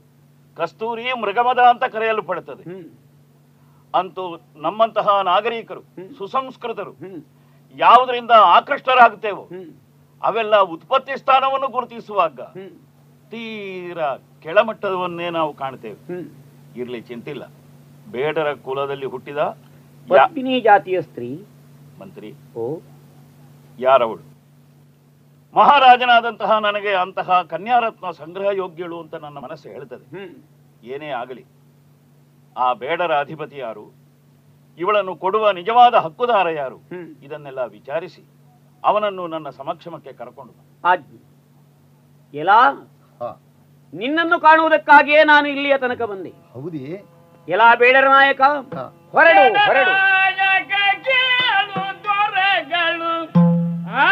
ಕಸ್ತೂರಿ ಮೃಗಮದ ಅಂತ ಕರೆಯಲು ಪಡುತ್ತದೆ. ಅಂತೂ ನಮ್ಮಂತಹ ನಾಗರಿಕರು ಸುಸಂಸ್ಕೃತರು ಯಾವುದರಿಂದ ಆಕೃಷ್ಟರಾಗುತ್ತೇವೋ ಅವೆಲ್ಲ ಉತ್ಪತ್ತಿ ಸ್ಥಾನವನ್ನು ಗುರುತಿಸುವಾಗ ತೀರಾ ಕೆಳಮಟ್ಟವನ್ನೇ ನಾವು ಕಾಣ್ತೇವೆ. ಇರ್ಲಿ ಚಿಂತಿಲ್ಲ ಬೇಡರ ಕುಲದಲ್ಲಿ ಹುಟ್ಟಿದ ಪತ್ನಿ ಪದ್ಮಿನಿ ಜಾತಿಯ ಸ್ತ್ರೀ. ಮಂತ್ರಿ. ಓ. ಯಾರವಳು? ಮಹಾರಾಜನಾದಂತಹ ನನಗೆ ಅಂತಹ ಕನ್ಯಾರತ್ನ ಸಂಗ್ರಹ ಯೋಗ್ಯಳು ಅಂತ ನನ್ನ ಮನಸ್ಸು ಹೇಳ್ತದೆ ಏನೇ ಆಗಲಿ ಆ ಬೇಡರ ಅಧಿಪತಿ ಯಾರು? ಇವಳನ್ನು ಕೊಡುವ ನಿಜವಾದ ಹಕ್ಕುದಾರ ಯಾರು? ಇದನ್ನೆಲ್ಲ ವಿಚಾರಿಸಿ ಅವನನ್ನು ನನ್ನ ಸಮಕ್ಷಮಕ್ಕೆ ಕರ್ಕೊಂಡು. ಆಜ್ಞೆ. ಎಲಾ ನಿನ್ನನ್ನು ಕಾಣುವುದಕ್ಕಾಗಿಯೇ ನಾನು ಇಲ್ಲಿಯ ತನಕ ಬಂದೆ. ಹೌದೇ? ಎಲ್ಲ ಬೇಡರ ನಾಯಕ ಹೊರಡು ಹೊರಡು. ಆ.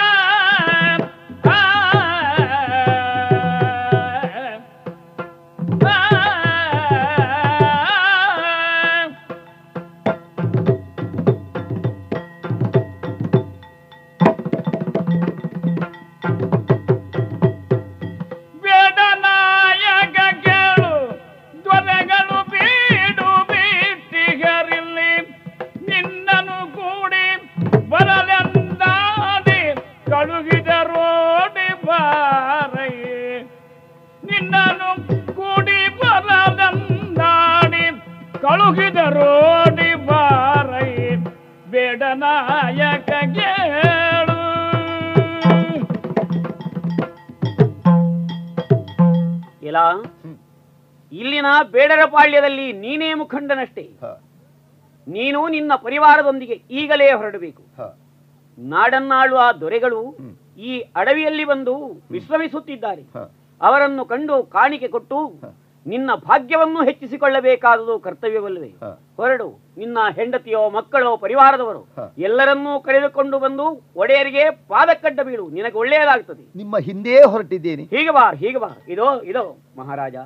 ಬೇಡರ ಪಾಳ್ಯದಲ್ಲಿ ನೀನೇ ಮುಖಂಡನಷ್ಟೇ. ನೀನು ನಿನ್ನ ಪರಿವಾರದೊಂದಿಗೆ ಈಗಲೇ ಹೊರಡಬೇಕು. ನಾಡನ್ನಾಳುವ ದೊರೆಗಳು ಈ ಅಡವಿಯಲ್ಲಿ ಬಂದು ವಿಶ್ರಮಿಸುತ್ತಿದ್ದಾರೆ. ಅವರನ್ನು ಕಂಡು ಕಾಣಿಕೆ ಕೊಟ್ಟು ನಿನ್ನ ಭಾಗ್ಯವನ್ನು ಹೆಚ್ಚಿಸಿಕೊಳ್ಳಬೇಕಾದುದು ಕರ್ತವ್ಯವಲ್ಲವೇ. ಹೊರಡು ನಿನ್ನ ಹೆಂಡತಿಯೋ ಮಕ್ಕಳೋ ಪರಿವಾರದವರು ಎಲ್ಲರನ್ನೂ ಕರೆದುಕೊಂಡು ಬಂದು ಒಡೆಯರಿಗೆ ಪಾದಕ್ಕಡ್ಡ ಬೀಳು. ನಿನಗೆ ಒಳ್ಳೆಯದಾಗ್ತದೆ. ನಿಮ್ಮ ಹಿಂದೆ ಹೊರಟಿದ್ದೇನೆ. ಹೀಗೆ ಬಾ ಹೀಗೆ ಬಾ ಇದೋ ಇದೋ ಮಹಾರಾಜ.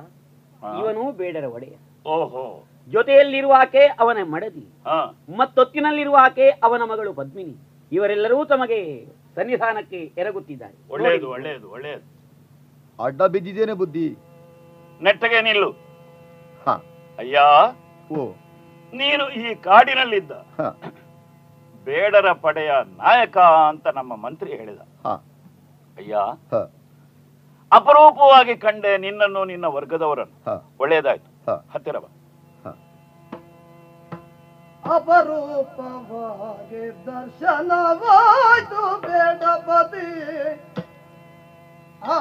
ಇವನು ಬೇಡರ ಒಡೆಯ. ಓಹೋ. ಜೊತೆಯಲ್ಲಿರುವ ಆಕೆ ಅವನ ಮಡದಿ. ಹಾ. ಮತ್ತೊತ್ತಿನಲ್ಲಿರುವ ಆಕೆ ಅವನ ಮಗಳು ಪದ್ಮಿನಿ. ಇವರೆಲ್ಲರೂ ತಮಗೆ ಸನ್ನಿಧಾನಕ್ಕೆ ಎರಗುತ್ತಿದ್ದಾರೆ. ಒಳ್ಳೆಯದು ಒಳ್ಳೆಯದು ಒಳ್ಳೆಯದು. ಅಡ್ಡ ಬಿದ್ದಿದ್ದೇನೆ ಬುದ್ಧಿ. ನೆಟ್ಟಗೆ ನಿಲ್ಲು. ಹ. ಅಯ್ಯ. ಓ. ನೀನು ಈ ಕಾಡಿನಲ್ಲಿದ್ದ. ಬೇಡರ ಪಡೆಯ ನಾಯಕ ಅಂತ ನಮ್ಮ ಮಂತ್ರಿ ಹೇಳಿದ. ಹ. ಅಯ್ಯ. ಅಪರೂಪವಾಗಿ ಕಂಡೆ ನಿನ್ನನ್ನು ನಿನ್ನ ವರ್ಗದವರನ್ನು. ಒಳ್ಳೆಯದಾಯ್ತು. ಹ. ಹತ್ತಿರ ಬಾ. ಅಪರೂಪವಾಗಿ ದರ್ಶನವಾಯ್ತು ಬೇಡಪತಿ. ಆ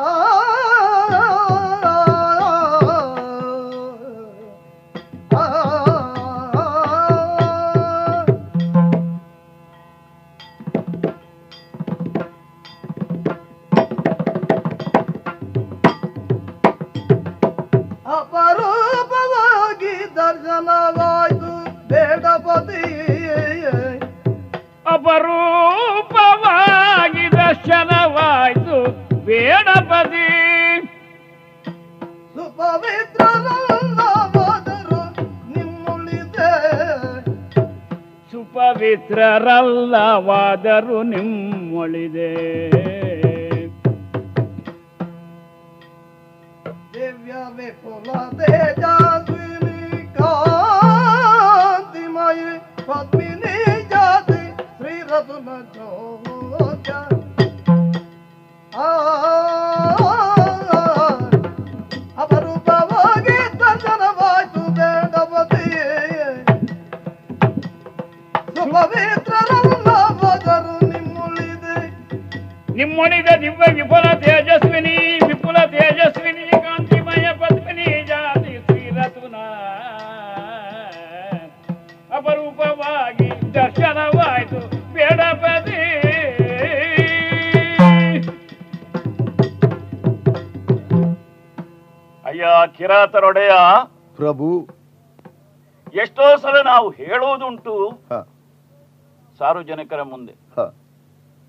ಅಪರೂಪವಾಗಿ ದರ್ಶನವಾಯಿತು ವೇಣಪತಿ ಸುಪವಿತ್ರರಲ್ಲವಾದರು ನಿಮ್ಮುಳಿದೆ. ಸುಪವಿತ್ರರಲ್ಲವಾದರೂ ನಿಮ್ಮೊಳಿದೆ. ದಿವ್ಯ ವಿಪುಲ ತೇಜಸ್ವಿನಿ ಕಾಂತಿಮಯಿ ಪದ್ಮಿನಿ ನಿಮ್ಮುಳಿದೆ ದಿವ್ಯ ವಿಪುಲ ತೇಜಸ್ವಿನಿ ವಿಪುಲ ತೇಜಸ್ವಿನಿ. ಕಿರಾತರೊಡೆಯ ಪ್ರಭು. ಎಷ್ಟೋ ಸಲ ನಾವು ಹೇಳುವುದುಂಟು. ಸಾರ್ವಜನಿಕರ ಮುಂದೆ.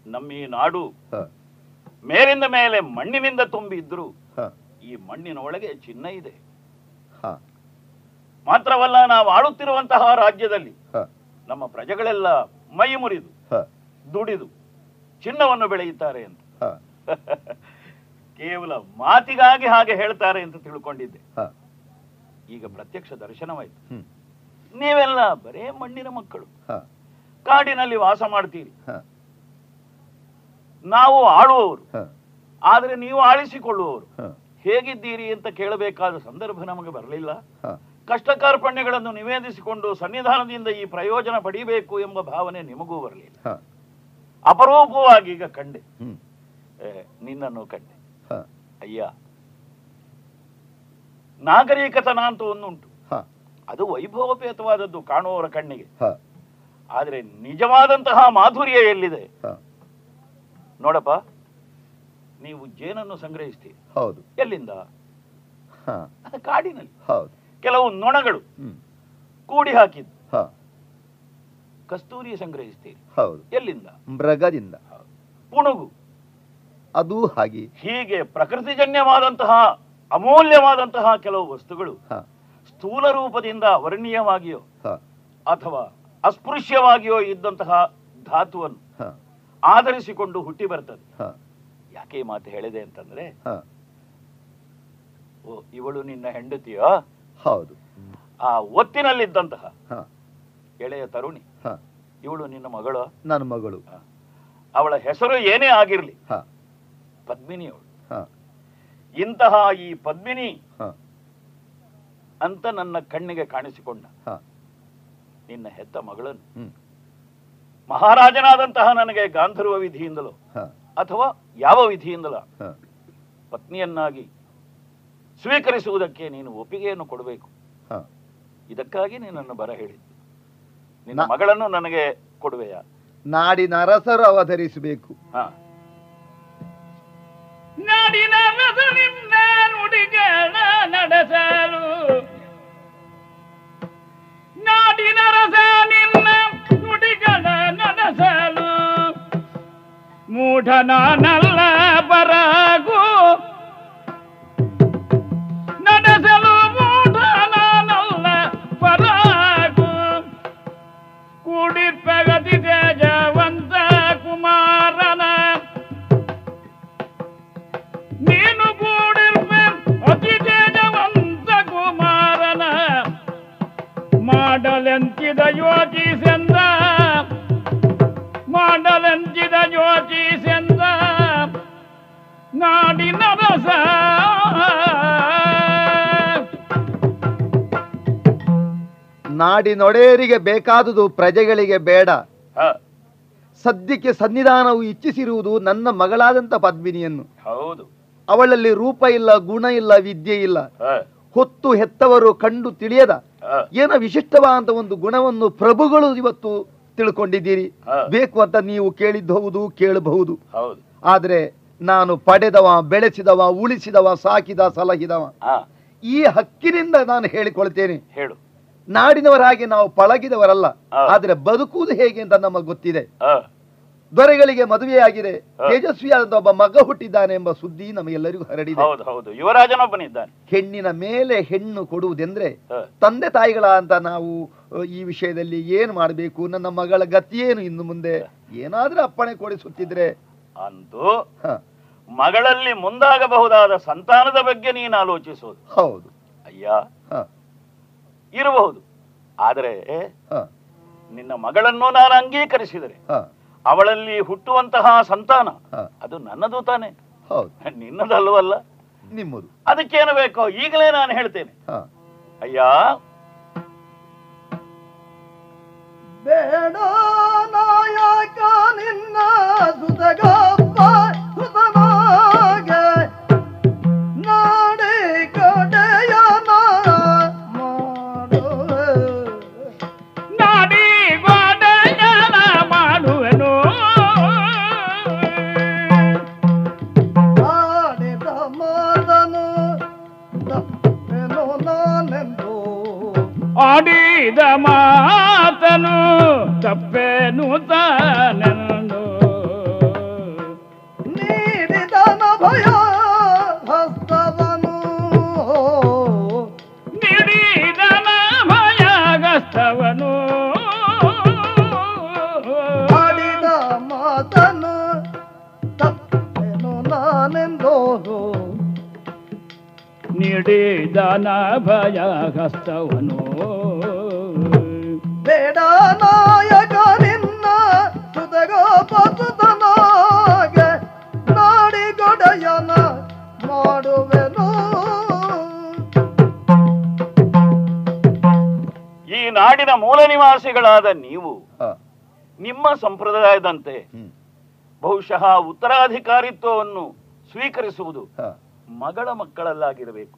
ನಮ್ಮ ಈ ನಾಡು ಮೇಲಿಂದ ಮೇಲೆ ಮಣ್ಣಿನಿಂದ ತುಂಬಿದ್ರು ಈ ಮಣ್ಣಿನ ಒಳಗೆ ಚಿನ್ನ ಇದೆ. ಮಾತ್ರವಲ್ಲ ನಾವು ಆಡುತ್ತಿರುವಂತಹ ರಾಜ್ಯದಲ್ಲಿ ನಮ್ಮ ಪ್ರಜೆಗಳೆಲ್ಲ ಮೈ ಮುರಿದು ದುಡಿದು ಚಿನ್ನವನ್ನು ಬೆಳೆಯುತ್ತಾರೆ ಅಂತ. ಹ, ಕೇವಲ ಮಾತಿಗಾಗಿ ಹಾಗೆ ಹೇಳ್ತಾರೆ ಅಂತ ತಿಳ್ಕೊಂಡಿದ್ದೆ. ಈಗ ಪ್ರತ್ಯಕ್ಷ ದರ್ಶನವಾಯ್ತು. ನೀವೆಲ್ಲ ಬರೇ ಮಣ್ಣಿನ ಮಕ್ಕಳು. ಕಾಡಿನಲ್ಲಿ ವಾಸ ಮಾಡ್ತೀರಿ. ನಾವು ಆಳುವವರು. ಆದ್ರೆ ನೀವು ಆಳಿಸಿಕೊಳ್ಳುವವರು. ಹೇಗಿದ್ದೀರಿ ಅಂತ ಕೇಳಬೇಕಾದ ಸಂದರ್ಭ ನಮಗೆ ಬರಲಿಲ್ಲ. ಕಷ್ಟ ಕಾರ್ಪಣ್ಯಗಳನ್ನು ನಿವೇದಿಸಿಕೊಂಡು ಸನ್ನಿಧಾನದಿಂದ ಈ ಪ್ರಯೋಜನ ಪಡಿಬೇಕು ಎಂಬ ಭಾವನೆ ನಿಮಗೂ ಬರಲಿಲ್ಲ. ಅಪರೂಪವಾಗಿ ಈಗ ಕಂಡೆ. ನಿನ್ನನ್ನು ಕಂಡೆ. ಅಯ್ಯ ನಾಗರಿಕತನ ಅಂತ ಒಂದುಂಟು ಅದು ವೈಭವಪೇತವಾದದ್ದು ಕಾಣುವವರ ಕಣ್ಣಿಗೆ. ಆದರೆ ನಿಜವಾದಂತಹ ಮಾಧುರ್ಯ ಎಲ್ಲಿದೆ. ನೋಡಪ್ಪ ನೀವು ಜೇನನ್ನು ಸಂಗ್ರಹಿಸ್ತೀರಿ. ಹೌದು. ಎಲ್ಲಿಂದ? ಕಾಡಿನಲ್ಲಿ. ಹೌದು. ಕೆಲವು ನೊಣಗಳು ಕೂಡಿ ಹಾಕಿದ್ದು. ಹ, ಕಸ್ತೂರಿ ಸಂಗ್ರಹಿಸ್ತೀರಿ. ಹೌದು. ಎಲ್ಲಿಂದ? ಮೃಗದಿಂದ. ಪುಣುಗು. ಅದು ಹಾಗೆ. ಹೀಗೆ ಪ್ರಕೃತಿಜನ್ಯವಾದಂತಹ ಅಮೂಲ್ಯವಾದಂತಹ ಕೆಲವು ವಸ್ತುಗಳು ಸ್ಥೂಲ ರೂಪದಿಂದ ವರ್ಣೀಯವಾಗಿಯೋ ಅಥವಾ ಅಸ್ಪೃಶ್ಯವಾಗಿಯೋ ಇದ್ದಂತಹ ಧಾತುವನ್ನು ಆಧರಿಸಿಕೊಂಡು ಹುಟ್ಟಿ ಬರ್ತದೆ. ಯಾಕೆ ಮಾತು ಹೇಳಿದೆ ಅಂತಂದ್ರೆ ಓ ಇವಳು ನಿನ್ನ ಹೆಂಡತಿಯೋ? ಹೌದು. ಆ ಒತ್ತಿನಲ್ಲಿದ್ದಂತಹ ಎಳೆಯ ತರುಣಿ ಇವಳು ನಿನ್ನ ಮಗಳು? ನನ್ನ ಮಗಳು. ಅವಳ ಹೆಸರು ಏನೇ ಆಗಿರ್ಲಿ ಪದ್ಮಿನಿ ಅವಳು. ಇಂತಹ ಈ ಪದ್ಮಿನಿ ಅಂತ ನನ್ನ ಕಣ್ಣಿಗೆ ಕಾಣಿಸಿಕೊಂಡ. ನಿನ್ನ ಹೆತ್ತ ಮಗಳನ್ನು ಮಹಾರಾಜನಾದಂತಹ ನನಗೆ ಗಾಂಧರ್ವ ವಿಧಿಯಿಂದಲೋ ಅಥವಾ ಯಾವ ವಿಧಿಯಿಂದಲೋ ಪತ್ನಿಯನ್ನಾಗಿ ಸ್ವೀಕರಿಸುವುದಕ್ಕೆ ನೀನು ಒಪ್ಪಿಗೆಯನ್ನು ಕೊಡಬೇಕು. ಹ. ಇದಕ್ಕಾಗಿ ನೀನನ್ನು ಬರ ಹೇಳಿದ್ದು. ನಿನ್ನ ಮಗಳನ್ನು ನನಗೆ ಕೊಡುವೆಯಾ? ನಾಡಿನ ಅರಸರು ಅವತರಿಸಬೇಕು ಹಾ ನಿನ್ನ ನುಡಿಗಳ ನಡೆಸಲು. ನಾಡಿನ ರಸ ನಿನ್ನ ನುಡಿಗಳ ನಡೆಸಲು. ಮೂಢನಾನಲ್ಲ ಬರಗು ಮಾಡಲೆಂತಿದ ಯೋಚಿಸೆಂದ ಮಾಡಲೆಂತಿದ ಯೋಚಿಸೆಂದ ನಾಡಿನ ರಸ ನಾಡಿನೊಡೆಯರಿಗೆ ಬೇಕಾದುದು ಪ್ರಜೆಗಳಿಗೆ ಬೇಡ. ಸದ್ಯಕ್ಕೆ ಸನ್ನಿಧಾನವು ಇಚ್ಛಿಸಿರುವುದು ನನ್ನ ಮಗಳಾದಂತ ಪದ್ಮಿನಿಯನ್ನು. ಹೌದು. ಅವಳಲ್ಲಿ ರೂಪ ಇಲ್ಲ ಗುಣ ಇಲ್ಲ ವಿದ್ಯೆ ಇಲ್ಲ. ಹೊತ್ತು ಹೆತ್ತವರು ಕಂಡು ತಿಳಿಯದ. ಏನೋ ವಿಶಿಷ್ಟವಾದ ಒಂದು ಗುಣವನ್ನು ಪ್ರಭುಗಳು ಇವತ್ತು ತಿಳ್ಕೊಂಡಿದ್ದೀರಿ. ಬೇಕು ಅಂತ ನೀವು ಕೇಳಿದ್ದು ಹೌದು ಕೇಳಬಹುದು. ಹೌದು. ಆದ್ರೆ ನಾನು ಪಡೆದವ ಬೆಳೆಸಿದವ ಉಳಿಸಿದವ ಸಾಕಿದ ಸಲಹಿದವ. ಈ ಹಕ್ಕಿನಿಂದ ನಾನು ಹೇಳಿಕೊಳ್ತೇನೆ. ಹೇಳು. ನಾಡಿನವರಾಗಿ ನಾವು ಪಳಗಿದವರಲ್ಲ. ಆದ್ರೆ ಬದುಕುವುದು ಹೇಗೆ ಅಂತ ನಮಗೆ ಗೊತ್ತಿದೆ. ದೊರೆಗಳಿಗೆ ಮದುವೆಯಾಗಿದೆ. ತೇಜಸ್ವಿಯಾದಂತ ತೇಜಸ್ವಿಯಾದ ಒಬ್ಬ ಮಗ ಹುಟ್ಟಿದ್ದಾನೆ ಎಂಬ ಸುದ್ದಿ ನಮಗೆಲ್ಲರಿಗೂ ಹರಡಿದೆ. ಹೌದು ಯುವರಾಜನೊಬ್ಬನಿದ್ದಾನೆ. ಹೆಣ್ಣಿನ ಮೇಲೆ ಹೆಣ್ಣು ಕೊಡುವುದೆಂದ್ರೆ ತಂದೆ ತಾಯಿಗಳ ಅಂತ ನಾವು ಈ ವಿಷಯದಲ್ಲಿ ಏನು ಮಾಡಬೇಕು? ನನ್ನ ಮಗಳ ಗತಿಯೇನು ಇನ್ನು ಮುಂದೆ? ಏನಾದ್ರೂ ಅಪ್ಪಣೆ ಕೊಡಿಸುತ್ತಿದ್ರೆ. ಅಂತೂ ಮಗಳಲ್ಲಿ ಮುಂದಾಗಬಹುದಾದ ಸಂತಾನದ ಬಗ್ಗೆ ನೀನು ಆಲೋಚಿಸೋದು. ಹೌದು. ಅಯ್ಯ. ಹ, ಇರಬಹುದು. ಆದರೆ ಹ, ನಿನ್ನ ಮಗಳನ್ನು ನಾನು ಅಂಗೀಕರಿಸಿದರೆ ಹ, ಅವಳಲ್ಲಿ ಹುಟ್ಟುವಂತಹ ಸಂತಾನ. ಅದು ನನ್ನದು ತಾನೆ. ಹೌದು. ನಿನ್ನದಲ್ವಲ್ಲ. ನಿಮ್ಮದು. ಅದಕ್ಕೇನು ಬೇಕೋ ಈಗಲೇ ನಾನು ಹೇಳ್ತೇನೆ. ಅಯ್ಯ. ಬೇಡ ನಾಯಕ ನಿನ್ನ ಸುತಗಪ್ಪ ఆడిద మాతను తప్పేను తానెను ಭಯ ಹಸ್ತವನು ಬೇಡ ನಾಯಕ ನಿನ್ನ ಸುತಗೋಪಸುತನಾಗ ನಾಡಿಗೊಡೆಯನ ಮಾಡುವೆನು. ಈ ನಾಡಿನ ಮೂಲ ನಿವಾಸಿಗಳಾದ ನೀವು ನಿಮ್ಮ ಸಂಪ್ರದಾಯದಂತೆ ಬಹುಶಃ ಉತ್ತರಾಧಿಕಾರಿತ್ವವನ್ನು ಸ್ವೀಕರಿಸುವುದು ಮಗಳ ಮಕ್ಕಳಲ್ಲಾಗಿರಬೇಕು.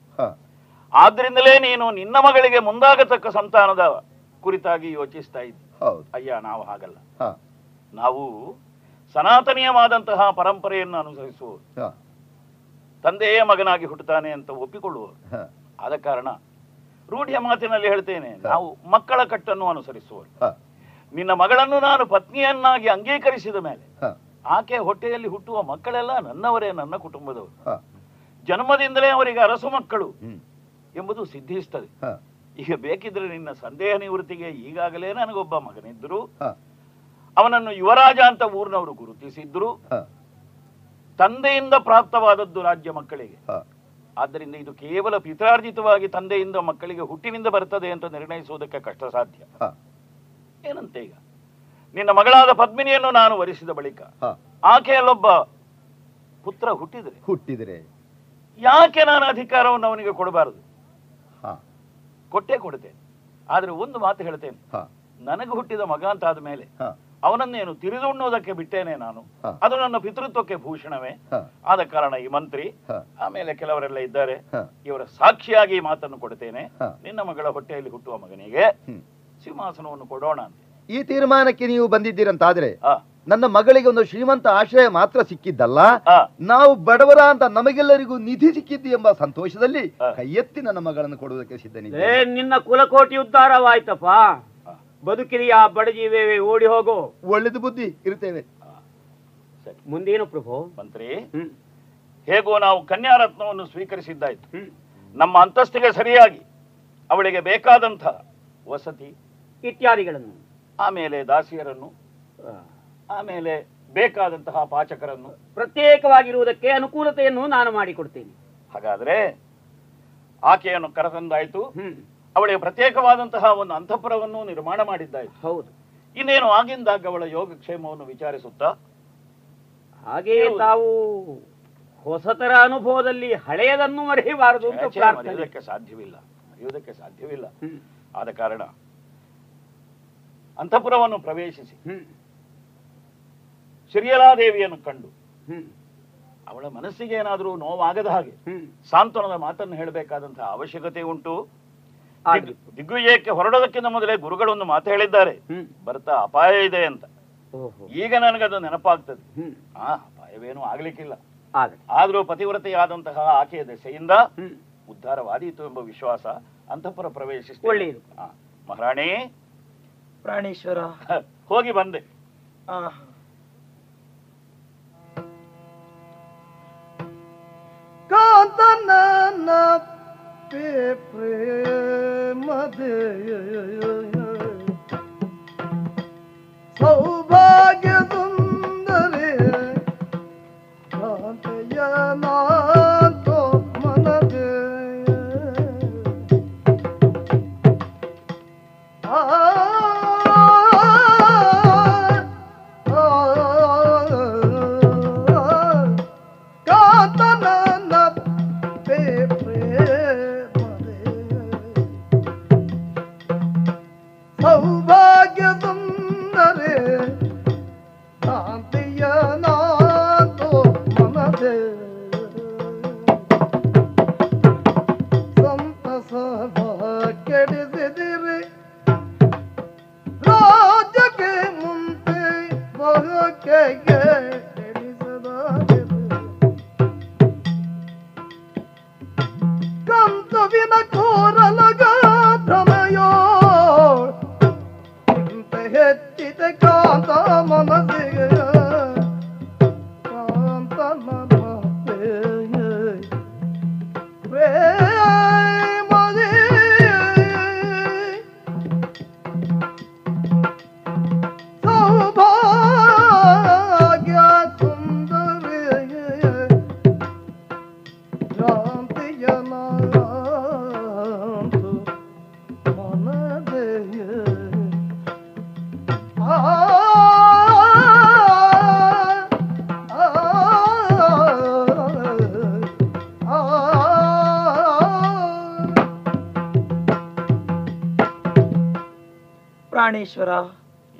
ಆದ್ರಿಂದಲೇ ನೀನು ನಿನ್ನ ಮಗಳಿಗೆ ಮುಂದಾಗತಕ್ಕ ಸಂತಾನದ ಕುರಿತಾಗಿ ಯೋಚಿಸ್ತಾ ಇದ್ದಿ. ಅಯ್ಯ ನಾವು ಹಾಗಲ್ಲ. ನಾವು ಸನಾತನೀಯವಾದಂತಹ ಪರಂಪರೆಯನ್ನು ಅನುಸರಿಸುವ. ತಂದೆಯೇ ಮಗನಾಗಿ ಹುಟ್ಟುತ್ತಾನೆ ಅಂತ ಒಪ್ಪಿಕೊಳ್ಳುವ. ಆದ ಕಾರಣ ರೂಢಿಯ ಮಾತಿನಲ್ಲಿ ಹೇಳ್ತೇನೆ ನಾವು ಮಕ್ಕಳ ಕಟ್ಟನ್ನು ಅನುಸರಿಸುವರು. ನಿನ್ನ ಮಗಳನ್ನು ನಾನು ಪತ್ನಿಯನ್ನಾಗಿ ಅಂಗೀಕರಿಸಿದ ಮೇಲೆ ಆಕೆ ಹೊಟ್ಟೆಯಲ್ಲಿ ಹುಟ್ಟುವ ಮಕ್ಕಳೆಲ್ಲ ನನ್ನವರೇ ನನ್ನ ಕುಟುಂಬದವರು. ಜನ್ಮದಿಂದಲೇ ಅವರಿಗೆ ಅರಸು ಮಕ್ಕಳು. ಎಂಬುದು ಸಿದ್ಧಿಸ್ತದೆ ಈಗ ಬೇಕಿದ್ರೆ ನಿನ್ನ ಸಂದೇಹ ನಿವೃತ್ತಿಗೆ ಈಗಾಗಲೇ ನನಗೊಬ್ಬ ಮಗನಿದ್ರು. ಅವನನ್ನು ಯುವರಾಜ ಅಂತ ಊರಿನವರು ಗುರುತಿಸಿದ್ರು ತಂದೆಯಿಂದ ಪ್ರಾಪ್ತವಾದದ್ದು ರಾಜ್ಯ ಮಕ್ಕಳಿಗೆ. ಆದ್ದರಿಂದ ಇದು ಕೇವಲ ಪಿತ್ರಾರ್ಜಿತವಾಗಿ ತಂದೆಯಿಂದ ಮಕ್ಕಳಿಗೆ ಹುಟ್ಟಿನಿಂದ ಬರ್ತದೆ ಅಂತ ನಿರ್ಣಯಿಸುವುದಕ್ಕೆ ಕಷ್ಟ ಸಾಧ್ಯ. ಏನಂತೆ ಈಗ ನಿನ್ನ ಮಗಳಾದ ಪದ್ಮಿನಿಯನ್ನು ನಾನು ವರಿಸಿದ ಬಳಿಕ. ಆಕೆಯಲ್ಲೊಬ್ಬ ಪುತ್ರ ಹುಟ್ಟಿದರೆ ಹುಟ್ಟಿದರೆ ಯಾಕೆ ನಾನು ಅಧಿಕಾರವನ್ನು ಅವನಿಗೆ ಕೊಡಬಾರದು. ಕೊಟ್ಟೇ ಕೊಡುತ್ತೇನೆ ಆದ್ರೆ ಒಂದು ಮಾತು ಹೇಳ್ತೇನೆ. ನನಗೆ ಹುಟ್ಟಿದ ಮಗ ಅಂತ ಆದ ಮೇಲೆ. ಅವನನ್ನೇನು ತಿರಿದುಣ್ಣೋದಕ್ಕೆ ಬಿಟ್ಟೇನೆ ನಾನು ಅದು ನನ್ನ ಪಿತೃತ್ವಕ್ಕೆ ಭೂಷಣವೇ. ಆದ ಕಾರಣ ಈ ಮಂತ್ರಿ ಆಮೇಲೆ ಕೆಲವರೆಲ್ಲ ಇದ್ದಾರೆ ಇವರ ಸಾಕ್ಷಿಯಾಗಿ ಮಾತನ್ನು ಕೊಡ್ತೇನೆ. ನಿನ್ನ ಮಗಳ ಹೊಟ್ಟೆಯಲ್ಲಿ ಹುಟ್ಟುವ ಮಗನಿಗೆ. ಸಿಂಹಾಸನವನ್ನು ಕೊಡೋಣ ಅಂತ ಈ ತೀರ್ಮಾನಕ್ಕೆ ನೀವು ಬಂದಿದ್ದೀರಂತಾದ್ರೆ ನನ್ನ ಮಗಳಿಗೆ ಒಂದು ಶ್ರೀಮಂತ ಆಶ್ರಯ ಮಾತ್ರ ಸಿಕ್ಕಿದ್ದಲ್ಲ. ನಾವು ಬಡವರ ಅಂತ ನಮಗೆಲ್ಲರಿಗೂ ನಿಧಿ ಸಿಕ್ಕಿದ್ದು ಎಂಬ ಸಂತೋಷದಲ್ಲಿ ಕೈಯೆತ್ತಿ ಕೈ ಎತ್ತಿ ನನ್ನ ಮಗಳನ್ನು ಕೊಡುವುದಕ್ಕೆ ಸಿದ್ಧನಿದ್ದೆ ಏ ನಿನ್ನ ಕುಲಕೋಟಿ ಉದ್ಧಾರವಾಯ್ತಪ್ಪ. ಆ. ಬಡಜೀವೇ ಓಡಿ ಹೋಗು. ಒಳ್ಳೆದು ಬುದ್ಧಿ ಇರ್ತೇವೆ ಸರಿ. ಮುಂದೇನು ಪ್ರಭು? ಮಂತ್ರಿ ಹ್ಮ್. ಹೇಗೋ ನಾವು ಕನ್ಯಾರತ್ನವನ್ನು ಸ್ವೀಕರಿಸಿದ್ದಾಯ್ತು. ನಮ್ಮ ಅಂತಸ್ತಿಗೆ ಸರಿಯಾಗಿ ಅವಳಿಗೆ ಬೇಕಾದಂಥ ವಸತಿ ಇತ್ಯಾದಿಗಳನ್ನು. ಆಮೇಲೆ ದಾಸಿಯರನ್ನು ಆಮೇಲೆ ಬೇಕಾದಂತಹ ಪಾಚಕರನ್ನು ಪ್ರತ್ಯೇಕವಾಗಿರುವುದಕ್ಕೆ ಅನುಕೂಲತೆಯನ್ನು ನಾನು ಮಾಡಿಕೊಡ್ತೇನೆ. ಹಾಗಾದ್ರೆ ಆಕೆಯನ್ನು ಕರೆತಂದಾಯ್ತು. ಅವಳಿಗೆ ಪ್ರತ್ಯೇಕವಾದಂತಹ ಒಂದು ಅಂತಃಪುರವನ್ನು ನಿರ್ಮಾಣ ಮಾಡಿದ್ದಾಯ್ತು. ಹೌದು. ಇನ್ನೇನು ಆಗಿಂದಾಗ ಅವಳ ಯೋಗಕ್ಷೇಮವನ್ನು ವಿಚಾರಿಸುತ್ತಾ? ಹಾಗೆಯೇ ತಾವು ಹೊಸತರ ಅನುಭವದಲ್ಲಿ ಹಳೆಯದನ್ನು ಮರೆಯಬಾರದು ಅಂತ ಪ್ರಾರ್ಥನೆ. ಸಾಧ್ಯವಿಲ್ಲ. ಮರೆಯುವುದಕ್ಕೆ ಸಾಧ್ಯವಿಲ್ಲ. ಆದ ಕಾರಣ ಅಂತಃಪುರವನ್ನು ಪ್ರವೇಶಿಸಿ. ಶಿರಿಯಲಾದೇವಿಯನ್ನು ಕಂಡು. ಅವಳ ಮನಸ್ಸಿಗೆ ಏನಾದರೂ ನೋವಾಗದ ಹಾಗೆ ಸಾಂತ್ವನದ ಮಾತನ್ನು ಹೇಳಬೇಕಾದಂತಹ ಅವಶ್ಯಕತೆ ಉಂಟು. ದಿಗ್ವಿಜಯಕ್ಕೆ ಹೊರಡೋದಕ್ಕಿಂತ ಮೊದಲೇ ಗುರುಗಳೊಂದು ಮಾತು ಹೇಳಿದ್ದಾರೆ. ಬರ್ತಾ ಅಪಾಯ ಇದೆ ಅಂತ. ಈಗ ನನಗದು ನೆನಪಾಗ್ತದೆ. ಆ ಅಪಾಯವೇನೂ ಆಗ್ಲಿಕ್ಕಿಲ್ಲ. ಆಗಲಿ ಆದ್ರೂ ಪತಿವ್ರತೆಯಾದಂತಹ ಆಕೆಯ ದೆಸೆಯಿಂದ ಉದ್ಧಾರವಾದೀತು ಎಂಬ ವಿಶ್ವಾಸ ಅಂತಃಪುರ ಪ್ರವೇಶಿಸಿ. ಮಹಾರಾಣಿ ಪ್ರಾಣೇಶ್ವರ. ಹೋಗಿ ಬಂದೆ. ಕಾಂತನ ಪ್ರೇಮದೆ ಸೌಭಾಗ್ಯ ಸುಂದರಿ ಕಾಂತೆಯ ನಾತೋ ಪ್ರಾಣೇಶ್ವರ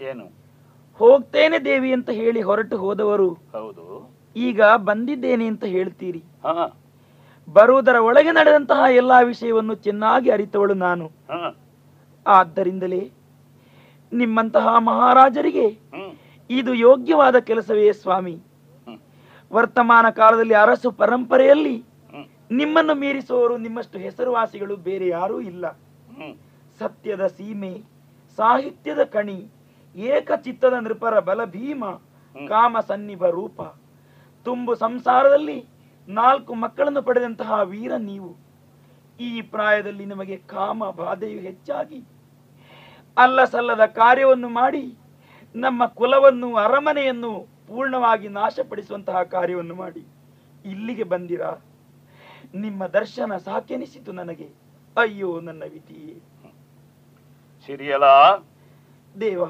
ಏನು? ಹೋಗ್ತೇನೆ ದೇವಿ ಅಂತ ಹೇಳಿ ಹೊರಟು ಹೋದವರು. ಹೌದು. ಈಗ ಬಂದಿದ್ದೇನೆ ಅಂತ ಹೇಳ್ತೀರಿ. ಹಾ. ಬರುವುದರ ಒಳಗೆ ನಡೆದಂತಹ ಎಲ್ಲಾ ವಿಷಯವನ್ನು ಚೆನ್ನಾಗಿ ಅರಿತವಳು ನಾನು. ಆದ್ದರಿಂದಲೇ ನಿಮ್ಮಂತಹ ಮಹಾರಾಜರಿಗೆ ಇದು ಯೋಗ್ಯವಾದ ಕೆಲಸವೇ ಸ್ವಾಮಿ. ವರ್ತಮಾನ ಕಾಲದಲ್ಲಿ ಅರಸು ಪರಂಪರೆಯಲ್ಲಿ ನಿಮ್ಮನ್ನು ಮೀರಿಸುವವರು ನಿಮ್ಮಷ್ಟು ಹೆಸರುವಾಸಿಗಳು ಬೇರೆ ಯಾರೂ ಇಲ್ಲ. ಸತ್ಯದ ಸೀಮೆ ಸಾಹಿತ್ಯದ ಕಣಿ ಏಕಚಿತ್ತದ ನೃಪರ ಬಲ ಭೀಮ ಕಾಮ ಸನ್ನಿಭ ರೂಪ. ತುಂಬು ಸಂಸಾರದಲ್ಲಿ ನಾಲ್ಕು ಮಕ್ಕಳನ್ನು ಪಡೆದಂತಹ ವೀರ ನೀವು. ಈ ಪ್ರಾಯದಲ್ಲಿ ನಿಮಗೆ ಕಾಮ ಬಾಧೆಯು ಹೆಚ್ಚಾಗಿ. ಅಲ್ಲ ಸಲ್ಲದ ಕಾರ್ಯವನ್ನು ಮಾಡಿ ನಮ್ಮ ಕುಲವನ್ನು ಅರಮನೆಯನ್ನು ಪೂರ್ಣವಾಗಿ ನಾಶಪಡಿಸುವಂತಹ ಕಾರ್ಯವನ್ನು ಮಾಡಿ. ಇಲ್ಲಿಗೆ ಬಂದಿರಾ? ನಿಮ್ಮ ದರ್ಶನ ಸಾಕೆನಿಸಿತು ನನಗೆ. ಅಯ್ಯೋ ನನ್ನ ವಿಧಿಯೇ ಸಿರಿಯಲ? ದೇವ.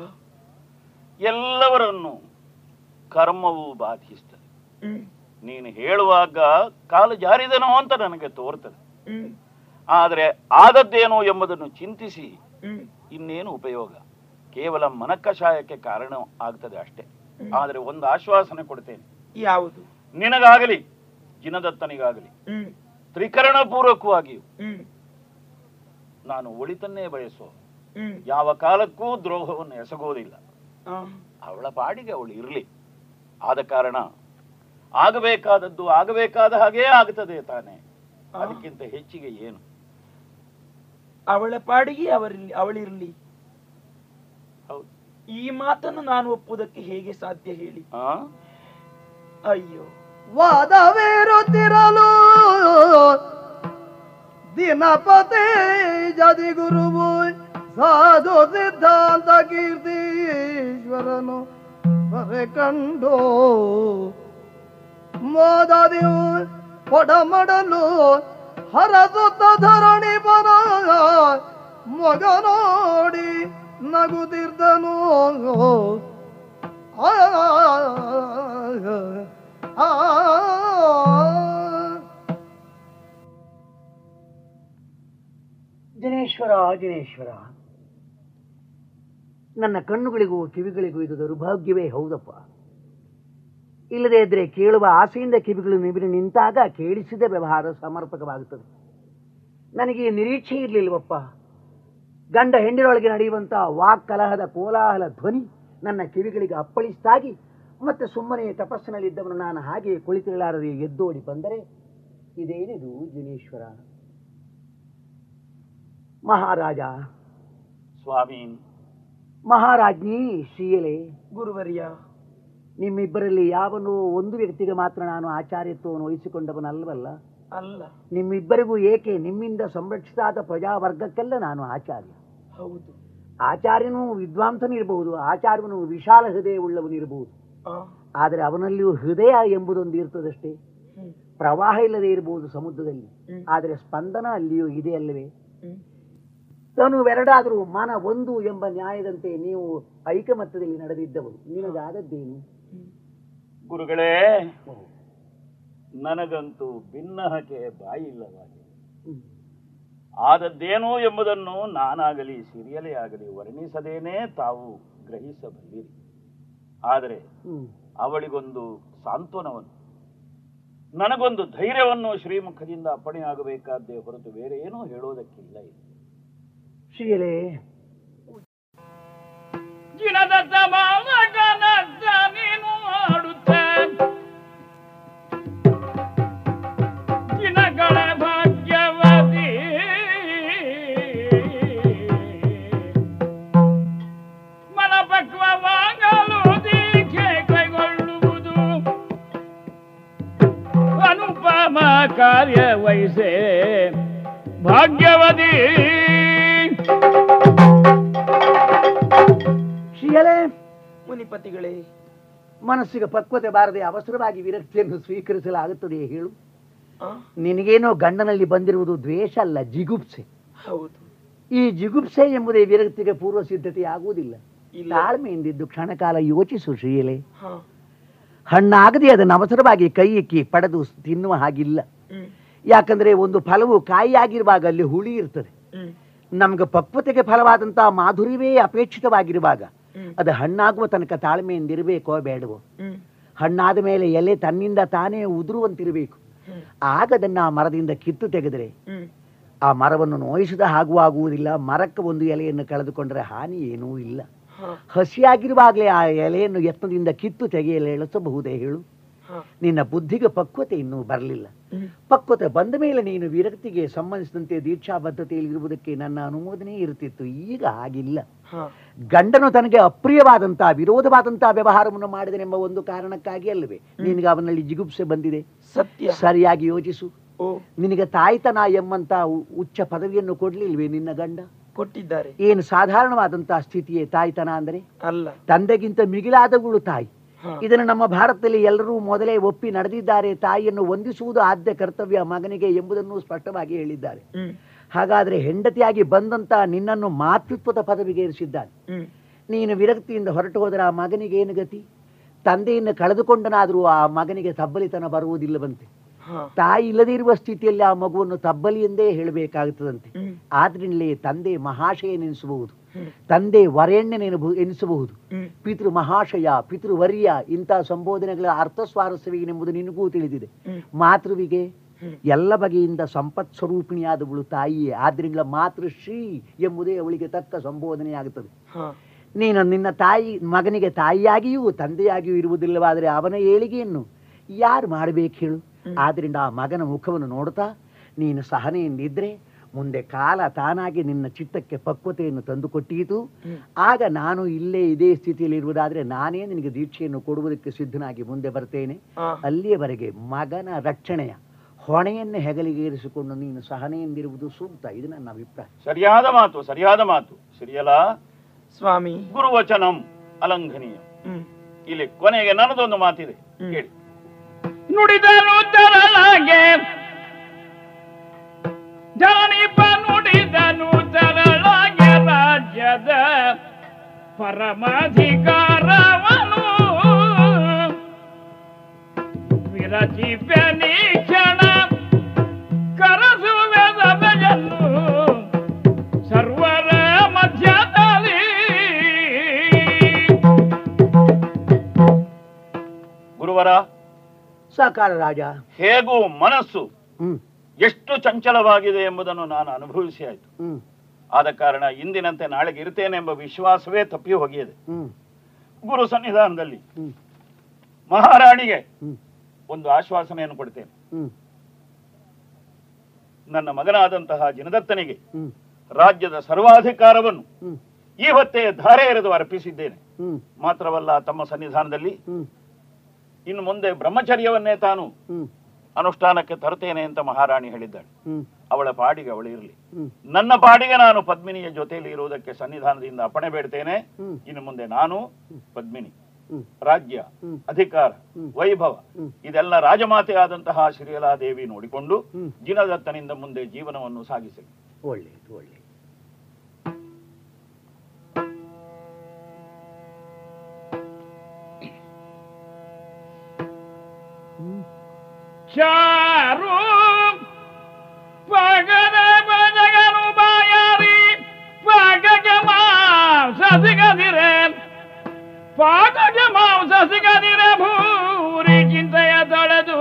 ಎಲ್ಲವರನ್ನು ಕರ್ಮವು ಬಾಧಿಸ್ತದೆ. ನೀನು ಹೇಳುವಾಗ ಕಾಲು ಜಾರಿದನೋ ಅಂತ ನನಗೆ ತೋರ್ತದೆ. ಆದರೆ ಆದದ್ದೇನೋ ಎಂಬುದನ್ನು ಚಿಂತಿಸಿ ಇನ್ನೇನು ಉಪಯೋಗ? ಕೇವಲ ಮನಕಷಾಯಕ್ಕೆ ಕಾರಣ ಆಗ್ತದೆ ಅಷ್ಟೇ. ಆದರೆ ಒಂದು ಆಶ್ವಾಸನೆ ಕೊಡ್ತೇನೆ. ಯಾವುದು? ನಿನಗಾಗಲಿ ಜಿನದತ್ತನಿಗಾಗಲಿ ತ್ರಿಕರಣ ಪೂರ್ವಕವಾಗಿಯೂ ನಾನು ಒಳಿತನ್ನೇ ಬಯಸೋ ಯಾವ ಕಾಲಕ್ಕೂ ದ್ರೋಹವನ್ನು ಎಸಗೋದಿಲ್ಲ ಅವಳ ಪಾಡಿಗೆ ಅವಳು ಇರಲಿ. ಆದ ಕಾರಣ ಆಗಬೇಕಾದದ್ದು ಆಗಬೇಕಾದ ಹಾಗೇ ಆಗ್ತದೆ ತಾನೆ. ಅದಕ್ಕಿಂತ ಹೆಚ್ಚಿಗೆ ಏನು? ಅವಳ ಪಾಡಿಗೆ ಅವರಿಲ್ಲಿ ಅವಳಿರಲಿ. ಹೌದು. ಈ ಮಾತನ್ನು ನಾನು ಒಪ್ಪುವುದಕ್ಕೆ ಹೇಗೆ ಸಾಧ್ಯ ಹೇಳಿ? ಆ? ಅಯ್ಯೋ. ವಾದವೇರುತ್ತಿರಲು ದಿನಪತಿ ಜದಿ ಗುರುವು ಸಾಧು ಸಿದ್ಧಾಂತ ಕೀರ್ತೀಶ್ವರನು ಬರೆ ಕಂಡು ಮೋದದಿವು ಪಡಮಡಲು ಹರಸುತ್ತ ಧರಣಿ ಬರ ಮೊಗ ನೋಡಿ ನಗುತ್ತಿರ್ದನು ಆ ದಿನೇಶ್ವರ ದಿನೇಶ್ವರ ನನ್ನ ಕಣ್ಣುಗಳಿಗೂ ಕಿವಿಗಳಿಗೂ ಇದು ದುರ್ಭಾಗ್ಯವೇ ಹೌದಪ್ಪ. ಇಲ್ಲದೇ ಇದ್ರೆ ಕೇಳುವ ಆಸೆಯಿಂದ ಕಿವಿಗಳು ನಿಬಿರಿ ನಿಂತಾಗ ಕೇಳಿಸಿದ ವ್ಯವಹಾರ ಸಮರ್ಪಕವಾಗುತ್ತದೆ. ನನಗೆ ನಿರೀಕ್ಷೆ ಇರಲಿಲ್ವಪ್ಪ ಗಂಡ ಹೆಂಡಿರೊಳಗೆ ನಡೆಯುವಂಥ ವಾಕ್ ಕಲಹದ ಕೋಲಾಹಲ ಧ್ವನಿ ನನ್ನ ಕಿವಿಗಳಿಗೆ ಅಪ್ಪಳಿಸ್ತಾಗಿ ಮತ್ತೆ ಸುಮ್ಮನೆ ತಪಸ್ಸಿನಲ್ಲಿದ್ದವನು ನಾನು ಹಾಗೆ ಕುಳಿತಿರಲಾರದೆ ಎದ್ದೋಡಿ ಬಂದರೆ ಇದೇನಿದು ದಿನೇಶ್ವರ ಮಹಾರಾಜ. ಸ್ವಾಮಿ ಮಹಾರಾಜ್ಞಿ ಶ್ರೀಯಲೆ ಗುರುವರ್ಯ ನಿಮ್ಮಿಬ್ಬರಲ್ಲಿ ಯಾವನು ಒಂದು ವ್ಯಕ್ತಿಗೆ ಮಾತ್ರ ನಾನು ಆಚಾರ್ಯತ್ವವನ್ನು ವಹಿಸಿಕೊಂಡವನಲ್ವಲ್ಲ? ಅಲ್ಲ. ನಿಮ್ಮಿಬ್ಬರಿಗೂ ಏಕೆ ನಿಮ್ಮಿಂದ ಸಂರಕ್ಷಿತಾದ ಪ್ರಜಾವರ್ಗಕ್ಕೆಲ್ಲ ನಾನು ಆಚಾರ್ಯ? ಹೌದು. ಆಚಾರ್ಯನು ವಿದ್ವಾಂಸನಿರಬಹುದು ಆಚಾರ್ಯನು ವಿಶಾಲ ಹೃದಯವುಳ್ಳವನಿರಬಹುದು ಆದರೆ ಅವನಲ್ಲಿಯೂ ಹೃದಯ ಎಂಬುದೊಂದು ಇರ್ತದಷ್ಟೇ. ಪ್ರವಾಹ ಇಲ್ಲದೆ ಇರಬಹುದು ಸಮುದ್ರದಲ್ಲಿ. ಆದರೆ ಸ್ಪಂದನ ಅಲ್ಲಿಯೂ ಇದೆ ಅಲ್ಲವೇ. ತನುವೆರಡಾದರೂ ಮನ ಒಂದು ಎಂಬ ನ್ಯಾಯದಂತೆ ನೀವು ಐಕಮತ್ಯದಲ್ಲಿ ನಡೆದಿದ್ದವರು. ನಿನಗಾದದ್ದೇನು ಗುರುಗಳೇ ನನಗಂತೂ ಭಿನ್ನಹಕೆ ಬಾಯಿಲ್ಲವಾಗಿದೆ. ಆದದ್ದೇನು ಎಂಬುದನ್ನು ನಾನಾಗಲಿ ಸಿರಿಯಲೇ ಆಗಲಿ ವರ್ಣಿಸದೇನೆ ತಾವು ಗ್ರಹಿಸಬಲ್ಲಿರಿ. ಆದರೆ. ಅವಳಿಗೊಂದು ಸಾಂತ್ವನವನ್ನು ನನಗೊಂದು ಧೈರ್ಯವನ್ನು ಶ್ರೀಮುಖದಿಂದ ಅಪ್ಪಣೆಯಾಗಬೇಕಾದ್ದೇ ಹೊರತು ಬೇರೆ ಏನೂ ಹೇಳೋದಕ್ಕಿಲ್ಲ ಇಲ್ಲಿ. ಶ್ರೀಯಲೇ ಜಿನದತ್ತ ಬಾಲಕನತ್ತ ನೀನು ಆಡುತ್ತೆ ಜಿನಗಳ ಭಾಗ್ಯವತಿ ಮನಪಕ್ವವಾಗಲು ದೀಕ್ಷೆ ಕೈಗೊಳ್ಳುವುದು ಅನುಪಮ ಕಾರ್ಯ ವಹಿಸೆ ಭಾಗ್ಯವತಿ ಶ್ರೀಯಲೇ ಮುನಿಪತಿಗಳೇ ಮನಸ್ಸಿಗೆ ಪಕ್ವತೆ ಬಾರದೆ ಅವಸರವಾಗಿ ವಿರಕ್ತಿಯನ್ನು ಸ್ವೀಕರಿಸಲಾಗುತ್ತದೆಯೇ ಹೇಳು. ನಿನಗೇನೋ ಗಂಡನಲ್ಲಿ ಬಂದಿರುವುದು ದ್ವೇಷ ಅಲ್ಲ ಜಿಗುಪ್ಸೆ. ಹೌದು. ಈ ಜಿಗುಪ್ಸೆ ಎಂಬುದೇ ವಿರಕ್ತಿಗೆ ಪೂರ್ವ ಸಿದ್ಧತೆ ಆಗುವುದಿಲ್ಲ. ತಾಳ್ಮೆಯಿಂದಿದ್ದು ಕ್ಷಣಕಾಲ ಯೋಚಿಸು ಶ್ರೀಯಲೆ. ಹಣ್ಣಾಗದೆ ಅದನ್ನು ಅವಸರವಾಗಿ ಕೈ ಇಕ್ಕಿ ಪಡೆದು ತಿನ್ನುವ ಹಾಗಿಲ್ಲ. ಯಾಕಂದ್ರೆ ಒಂದು ಫಲವು ಕಾಯಿಯಾಗಿರುವಾಗ ಅಲ್ಲಿ ಹುಳಿ ಇರ್ತದೆ. ನಮ್ಗೆ ಪಕ್ವತೆಗೆ ಫಲವಾದಂತಹ ಮಾಧುರ್ಯವೇ ಅಪೇಕ್ಷಿತವಾಗಿರುವಾಗ ಅದು ಹಣ್ಣಾಗುವ ತನಕ ತಾಳ್ಮೆಯಿಂದಿರಬೇಕೋ ಬೇಡವೋ? ಹಣ್ಣಾದ ಮೇಲೆ ಎಲೆ ತನ್ನಿಂದ ತಾನೇ ಉದುರುವಂತಿರಬೇಕು. ಆಗ ಅದನ್ನ ಆ ಮರದಿಂದ ಕಿತ್ತು ತೆಗೆದರೆ ಆ ಮರವನ್ನು ನೋಯಿಸಿದ ಹಾಗೂ ಆಗುವುದಿಲ್ಲ ಮರಕ್ಕೆ ಒಂದು ಎಲೆಯನ್ನು ಕಳೆದುಕೊಂಡರೆ ಹಾನಿ ಏನೂ ಇಲ್ಲ. ಹಸಿಯಾಗಿರುವಾಗಲೇ ಆ ಎಲೆಯನ್ನು ಯತ್ನದಿಂದ ಕಿತ್ತು ತೆಗೆಯಲು ಎಳಸಬಹುದೇ ಹೇಳು? ನಿನ್ನ ಬುದ್ಧಿಗೆ ಪಕ್ವತೆ ಇನ್ನೂ ಬರಲಿಲ್ಲ. ಪಕ್ವತೆ ಬಂದ ಮೇಲೆ ನೀನು ವಿರಕ್ತಿಗೆ ಸಂಬಂಧಿಸಿದಂತೆ ದೀಕ್ಷಾಬದ್ಧತೆಯಲ್ಲಿರುವುದಕ್ಕೆ ನನ್ನ ಅನುಮೋದನೆ ಇರುತ್ತಿತ್ತು. ಈಗ ಆಗಿಲ್ಲ ಗಂಡನು ತನಗೆ ಅಪ್ರಿಯವಾದಂತಹ ವಿರೋಧವಾದಂತಹ ವ್ಯವಹಾರವನ್ನು ಮಾಡಿದನೆಂಬ ಒಂದು ಕಾರಣಕ್ಕಾಗಿ ಅಲ್ಲವೇ? ನಿನಗೆ ಅವನಲ್ಲಿ ಜಿಗುಪ್ಸೆ ಬಂದಿದೆ? ಸತ್ಯ. ಸರಿಯಾಗಿ ಯೋಚಿಸು. ನಿನಗೆ ತಾಯ್ತನ ಎಂಬಂತ ಉಚ್ಚ ಪದವಿಯನ್ನು ಕೊಡ್ಲಿಲ್ವೇ ನಿನ್ನ ಗಂಡ? ಕೊಟ್ಟಿದ್ದಾರೆ. ಏನು ಸಾಧಾರಣವಾದಂತಹ ಸ್ಥಿತಿಯೇ ತಾಯ್ತನ ಅಂದರೆ? ಅಲ್ಲ. ತಂದೆಗಿಂತ ಮಿಗಿಲಾದವಳು ತಾಯಿ. ಇದನ್ನು ನಮ್ಮ ಭಾರತದಲ್ಲಿ ಎಲ್ಲರೂ ಮೊದಲೇ ಒಪ್ಪಿ ನಡೆದಿದ್ದಾರೆ ತಾಯಿಯನ್ನು ವಂದಿಸುವುದು ಆದ್ಯ ಕರ್ತವ್ಯ ಮಗನಿಗೆ ಎಂಬುದನ್ನು ಸ್ಪಷ್ಟವಾಗಿ ಹೇಳಿದ್ದಾರೆ. ಹಾಗಾದ್ರೆ ಹೆಂಡತಿಯಾಗಿ ಬಂದಂತ ನಿನ್ನನ್ನು ಮಾತೃತ್ವದ ಪದವಿಗೆ ಇರಿಸಿದ್ದಾನೆ. ನೀನು ವಿರಕ್ತಿಯಿಂದ ಹೊರಟು ಹೋದರೆ ಆ ಮಗನಿಗೆ ಏನು ಗತಿ? ತಂದೆಯನ್ನು ಕಳೆದುಕೊಂಡನಾದರೂ ಆ ಮಗನಿಗೆ ತಬ್ಬಲಿತನ ಬರುವುದಿಲ್ಲವಂತೆ. ತಾಯಿ ಇಲ್ಲದೇ ಇರುವ ಸ್ಥಿತಿಯಲ್ಲಿ ಆ ಮಗುವನ್ನು ತಬ್ಬಲಿ ಎಂದೇ ಹೇಳಬೇಕಾಗುತ್ತದಂತೆ. ಆದ್ರಿಂದಲೇ ತಂದೆ ಮಹಾಶಯ ನೆನೆಸಬಹುದು ತಂದೆ ವರೆಣ್ಯನೆನಬು ಎನಿಸಬಹುದು. ಪಿತೃ ಮಹಾಶಯ ಪಿತೃ ವರ್ಯ ಇಂತಹ ಸಂಬೋಧನೆಗಳ ಅರ್ಥ ಸ್ವಾರಸ್ಯವೇನೆಂಬುದು ನಿನಗೂ ತಿಳಿದಿದೆ. ಮಾತೃವಿಗೆ ಎಲ್ಲ ಬಗೆಯಿಂದ ಸಂಪತ್ ಸ್ವರೂಪಿಣಿಯಾದವಳು ತಾಯಿಯೇ ಆದ್ರಿಂದ ಮಾತೃಶ್ರೀ ಎಂಬುದೇ ಅವಳಿಗೆ ತಕ್ಕ ಸಂಬೋಧನೆಯಾಗುತ್ತದೆ. ನೀನು ನಿನ್ನ ತಾಯಿ ಮಗನಿಗೆ ತಾಯಿಯಾಗಿಯೂ ತಂದೆಯಾಗಿಯೂ ಇರುವುದಿಲ್ಲವಾದರೆ ಅವನ ಏಳಿಗೆಯನ್ನು ಯಾರು ಮಾಡಬೇಕು ಹೇಳು. ಆದ್ರಿಂದ ಆ ಮಗನ ಮುಖವನ್ನು ನೋಡ್ತಾ ನೀನು ಸಹನೆಯಿಂದಿದ್ರೆ ಮುಂದೆ ಕಾಲ ತಾನಾಗಿ ನಿನ್ನ ಚಿತ್ತಕ್ಕೆ ಪಕ್ವತೆಯನ್ನು ತಂದುಕೊಟ್ಟೀತು ಆಗ ನಾನು ಇಲ್ಲೇ ಇದೇ ಸ್ಥಿತಿಯಲ್ಲಿ ಇರುವುದಾದ್ರೆ ನಾನೇ ನಿನಗೆ ದೀಕ್ಷೆಯನ್ನು ಕೊಡುವುದಕ್ಕೆ ಸಿದ್ಧನಾಗಿ ಮುಂದೆ ಬರ್ತೇನೆ. ಅಲ್ಲಿಯವರೆಗೆ ಮಗನ ರಕ್ಷಣೆಯ ಹೊಣೆಯನ್ನು ಹೆಗಲಿಗೇರಿಸಿಕೊಂಡು ನೀನು ಸಹನೆಯಿಂದಿರುವುದು ಸೂಕ್ತ. ಇದು ನನ್ನ ಅಭಿಪ್ರಾಯ. ಸರಿಯಾದ ಮಾತು ಸರಿಯಾದ ಮಾತು. ಸರಿಯಲ್ಲ? ಸ್ವಾಮಿ. ಗುರುವಚನಂ ಅಲಂಘನೀಯ. ಇಲ್ಲಿ ಕೊನೆಗೆ ನನ್ನದೊಂದು ಮಾತಿದೆ. ಕೇಳಿ. ನುಡಿದನು ತರಲಾಗೆ ಜನನಿಪ ನುಡಿದನು ತರಳಾಗ್ಯ ರಾಜ್ಯದ ಪರಮಾಧಿಕಾರವನು. ವಿರಚಿಪೆ ಕ್ಷಣ ಕರಸುವೆ ಸಭೆಯನ್ನು ಸರ್ವರ ಮಧ್ಯದಲ್ಲಿ. ಗುರುವರ ಸಾಕಾರ ರಾಜ. ಹೇಗೂ ಮನಸ್ಸು ಹ್ಮ್. ಎಷ್ಟು ಚಂಚಲವಾಗಿದೆ ಎಂಬುದನ್ನು ನಾನು ಅನುಭವಿಸಿ ಆಯ್ತು. ಆದ ಕಾರಣ ಇಂದಿನಂತೆ ನಾಳೆಗೆ ಇರ್ತೇನೆ ಎಂಬ ವಿಶ್ವಾಸವೇ ತಪ್ಪಿ ಹೋಗಿದೆ ಗುರು ಸನ್ನಿಧಾನದಲ್ಲಿ ಮಹಾರಾಣಿಗೆ ಒಂದು ಆಶ್ವಾಸನೆಯನ್ನು ಕೊಡ್ತೇನೆ. ನನ್ನ ಮಗನಾದಂತಹ ಜಿನದತ್ತನಿಗೆ ರಾಜ್ಯದ ಸರ್ವಾಧಿಕಾರವನ್ನು ಈ ಇವತ್ತೇ ಧಾರೆ ಎರೆದು ಅರ್ಪಿಸಿದ್ದೇನೆ. ಮಾತ್ರವಲ್ಲ ತಮ್ಮ ಸನ್ನಿಧಾನದಲ್ಲಿ. ಇನ್ನು ಮುಂದೆ ಬ್ರಹ್ಮಚರ್ಯವನ್ನೇ ತಾನು. ಅನುಷ್ಠಾನಕ್ಕೆ ತರ್ತೇನೆ ಅಂತ ಮಹಾರಾಣಿ ಹೇಳಿದ್ದಾಳೆ. ಅವಳ ಪಾಡಿಗೆ ಅವಳು ಇರಲಿ. ನನ್ನ ಪಾಡಿಗೆ ನಾನು ಪದ್ಮಿನಿಯ ಜೊತೆಯಲ್ಲಿ ಇರುವುದಕ್ಕೆ ಸನ್ನಿಧಾನದಿಂದ ಅಪ್ಪಣೆ ಬೇಡ್ತೇನೆ. ಇನ್ನು ಮುಂದೆ ನಾನು ಪದ್ಮಿನಿ. ರಾಜ್ಯ ಅಧಿಕಾರ ವೈಭವ ಇದೆಲ್ಲ ರಾಜಮಾತೆ ಆದಂತಹ ಶ್ರೀಲಾದೇವಿ ನೋಡಿಕೊಂಡು. ಜಿನದತ್ತನಿಂದ ಮುಂದೆ ಜೀವನವನ್ನು ಸಾಗಿಸಲಿ. ಒಳ್ಳೆಯದು ಒಳ್ಳೆಯದು ಚಾರು. ಪಗದ ಬಜಗನು ಬಾಯಾರಿ ಪಾಕಕ್ಕೆ ಮಾಂಸ ಸಿಗದಿರೆ. ಪಾಕಕ್ಕೆ ಮಾಂಸ ಸಿಗದಿರೆ ಭೂರಿ ಚಿಂತೆಯ ತೊಳೆದು.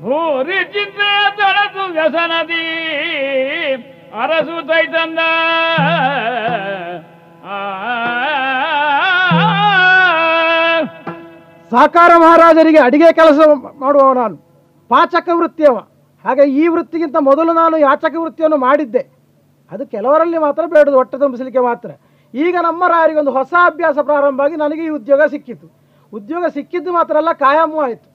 ಭೂರಿ ಚಿಂತೆಯ ತೊಳೆದು ವ್ಯಸನದಿ ಅರಸು ತೈತಂದ. ಸಾಕಾರ ಮಹಾರಾಜರಿಗೆ ಅಡಿಗೆ ಕೆಲಸ ಮಾಡುವವ ನಾನು. ಪಾಚಕ ವೃತ್ತಿಯವ. ಹಾಗೆ ಈ ವೃತ್ತಿಗಿಂತ ಮೊದಲು ನಾನು ಯಾಚಕ ವೃತ್ತಿಯನ್ನು ಮಾಡಿದ್ದೆ. ಅದು ಕೆಲವರಲ್ಲಿ ಮಾತ್ರ ಬೇಡದು, ಹೊಟ್ಟೆ ತುಂಬಿಸಲಿಕ್ಕೆ ಮಾತ್ರ. ಈಗ ನಮ್ಮ ರಾಯರಿಗೆ ಒಂದು ಹೊಸ ಅಭ್ಯಾಸ ಪ್ರಾರಂಭ ಆಗಿ ನನಗೆ ಈ ಉದ್ಯೋಗ ಸಿಕ್ಕಿತು. ಉದ್ಯೋಗ ಸಿಕ್ಕಿದ್ದು ಮಾತ್ರ ಅಲ್ಲ, ಕಾಯಮೂ ಆಯಿತು.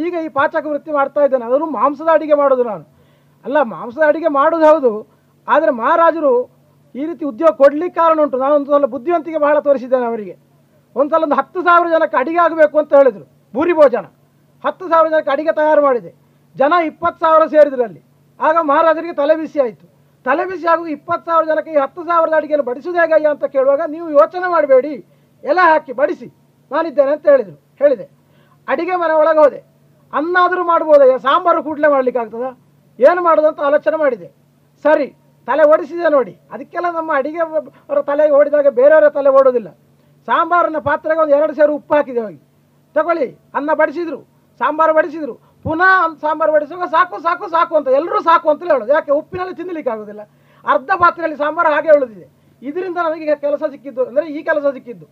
ಈಗ ಈ ಪಾಚಕ ವೃತ್ತಿ ಮಾಡ್ತಾ ಇದ್ದೇನೆ. ಅದನ್ನು ಮಾಂಸದ ಅಡಿಗೆ ಮಾಡೋದು ನಾನು. ಅಲ್ಲ, ಮಾಂಸದ ಅಡಿಗೆ ಮಾಡೋದು ಹೌದು. ಆದರೆ ಮಹಾರಾಜರು ಈ ರೀತಿ ಉದ್ಯೋಗ ಕೊಡಲಿಕ್ಕೆ ಕಾರಣ ಉಂಟು. ನಾನು ಒಂದು ಸಲ ಬುದ್ಧಿವಂತಿಕೆ ಬಹಳ ತೋರಿಸಿದ್ದೇನೆ ಅವರಿಗೆ. ಒಂದ್ಸಲ ಒಂದು ಹತ್ತು ಸಾವಿರ ಜನಕ್ಕೆ ಅಡಿಗೆ ಆಗಬೇಕು ಅಂತ ಹೇಳಿದರು. ಭೂರಿ ಭೋಜನ. ಹತ್ತು ಸಾವಿರ ಜನಕ್ಕೆ ಅಡಿಗೆ ತಯಾರು ಮಾಡಿದೆ. ಜನ ಇಪ್ಪತ್ತು ಸಾವಿರ ಸೇರಿದ್ರು ಅಲ್ಲಿ. ಆಗ ಮಹಾರಾಜರಿಗೆ ತಲೆ ಬಿಸಿ ಆಯಿತು. ತಲೆ ಬಿಸಿ ಆಗುವ ಇಪ್ಪತ್ತು ಸಾವಿರ ಜನಕ್ಕೆ ಈ ಹತ್ತು ಸಾವಿರದ ಅಡಿಗೆಯನ್ನು ಬಡಿಸೋದು ಹೇಗಯ್ಯ ಅಂತ ಕೇಳುವಾಗ, ನೀವು ಯೋಚನೆ ಮಾಡಬೇಡಿ. ಎಲ್ಲ ಹಾಕಿ ಬಡಿಸಿ. ನಾನಿದ್ದೇನೆ ಅಂತ ಹೇಳಿದರು. ಹೇಳಿದೆ. ಅಡಿಗೆ ಮನೆ ಒಳಗೆ ಹೋದೆ. ಅನ್ನಾದರೂ ಮಾಡ್ಬೋದಯ್ಯ? ಸಾಂಬಾರು ಕೂಡಲೇ ಮಾಡ್ಲಿಕ್ಕೆ ಆಗ್ತದ? ಏನು ಮಾಡೋದು ಅಂತ ಆಲೋಚನೆ ಮಾಡಿದೆ. ಸರಿ, ತಲೆ ಓಡಿಸಿದೆ ನೋಡಿ. ಅದಕ್ಕೆಲ್ಲ ನಮ್ಮ ಅಡಿಗೆ ಅವರ ತಲೆಗೆ ಓಡಿದಾಗ ಬೇರೆಯವರ ತಲೆ ಓಡೋದಿಲ್ಲ. ಸಾಂಬಾರನ್ನ ಪಾತ್ರೆಗೆ ಒಂದು ಎರಡು ಸೇರು ಉಪ್ಪು ಹಾಕಿದೆ ಹೋಗಿ. ತಗೊಳ್ಳಿ, ಅನ್ನ ಬಡಿಸಿದ್ರು, ಸಾಂಬಾರು ಬಡಿಸಿದ್ರು. ಪುನಃ ಒಂದು ಸಾಂಬಾರು ಬಡಿಸುವಾಗ ಸಾಕು ಸಾಕು ಸಾಕು ಅಂತ, ಎಲ್ಲರೂ ಸಾಕು ಅಂತಲೇ ಹೇಳೋದು. ಯಾಕೆ? ಉಪ್ಪಿನಲ್ಲಿ ತಿನ್ನಲಿಕ್ಕೆ ಆಗೋದಿಲ್ಲ. ಅರ್ಧ ಪಾತ್ರೆಯಲ್ಲಿ ಸಾಂಬಾರು ಹಾಗೆ ಉಳಿದಿದೆ. ಇದರಿಂದ ನನಗೆ ಕೆಲಸ ಸಿಕ್ಕಿದ್ದು, ಅಂದರೆ ಈ ಕೆಲಸ ಸಿಕ್ಕಿದ್ದು.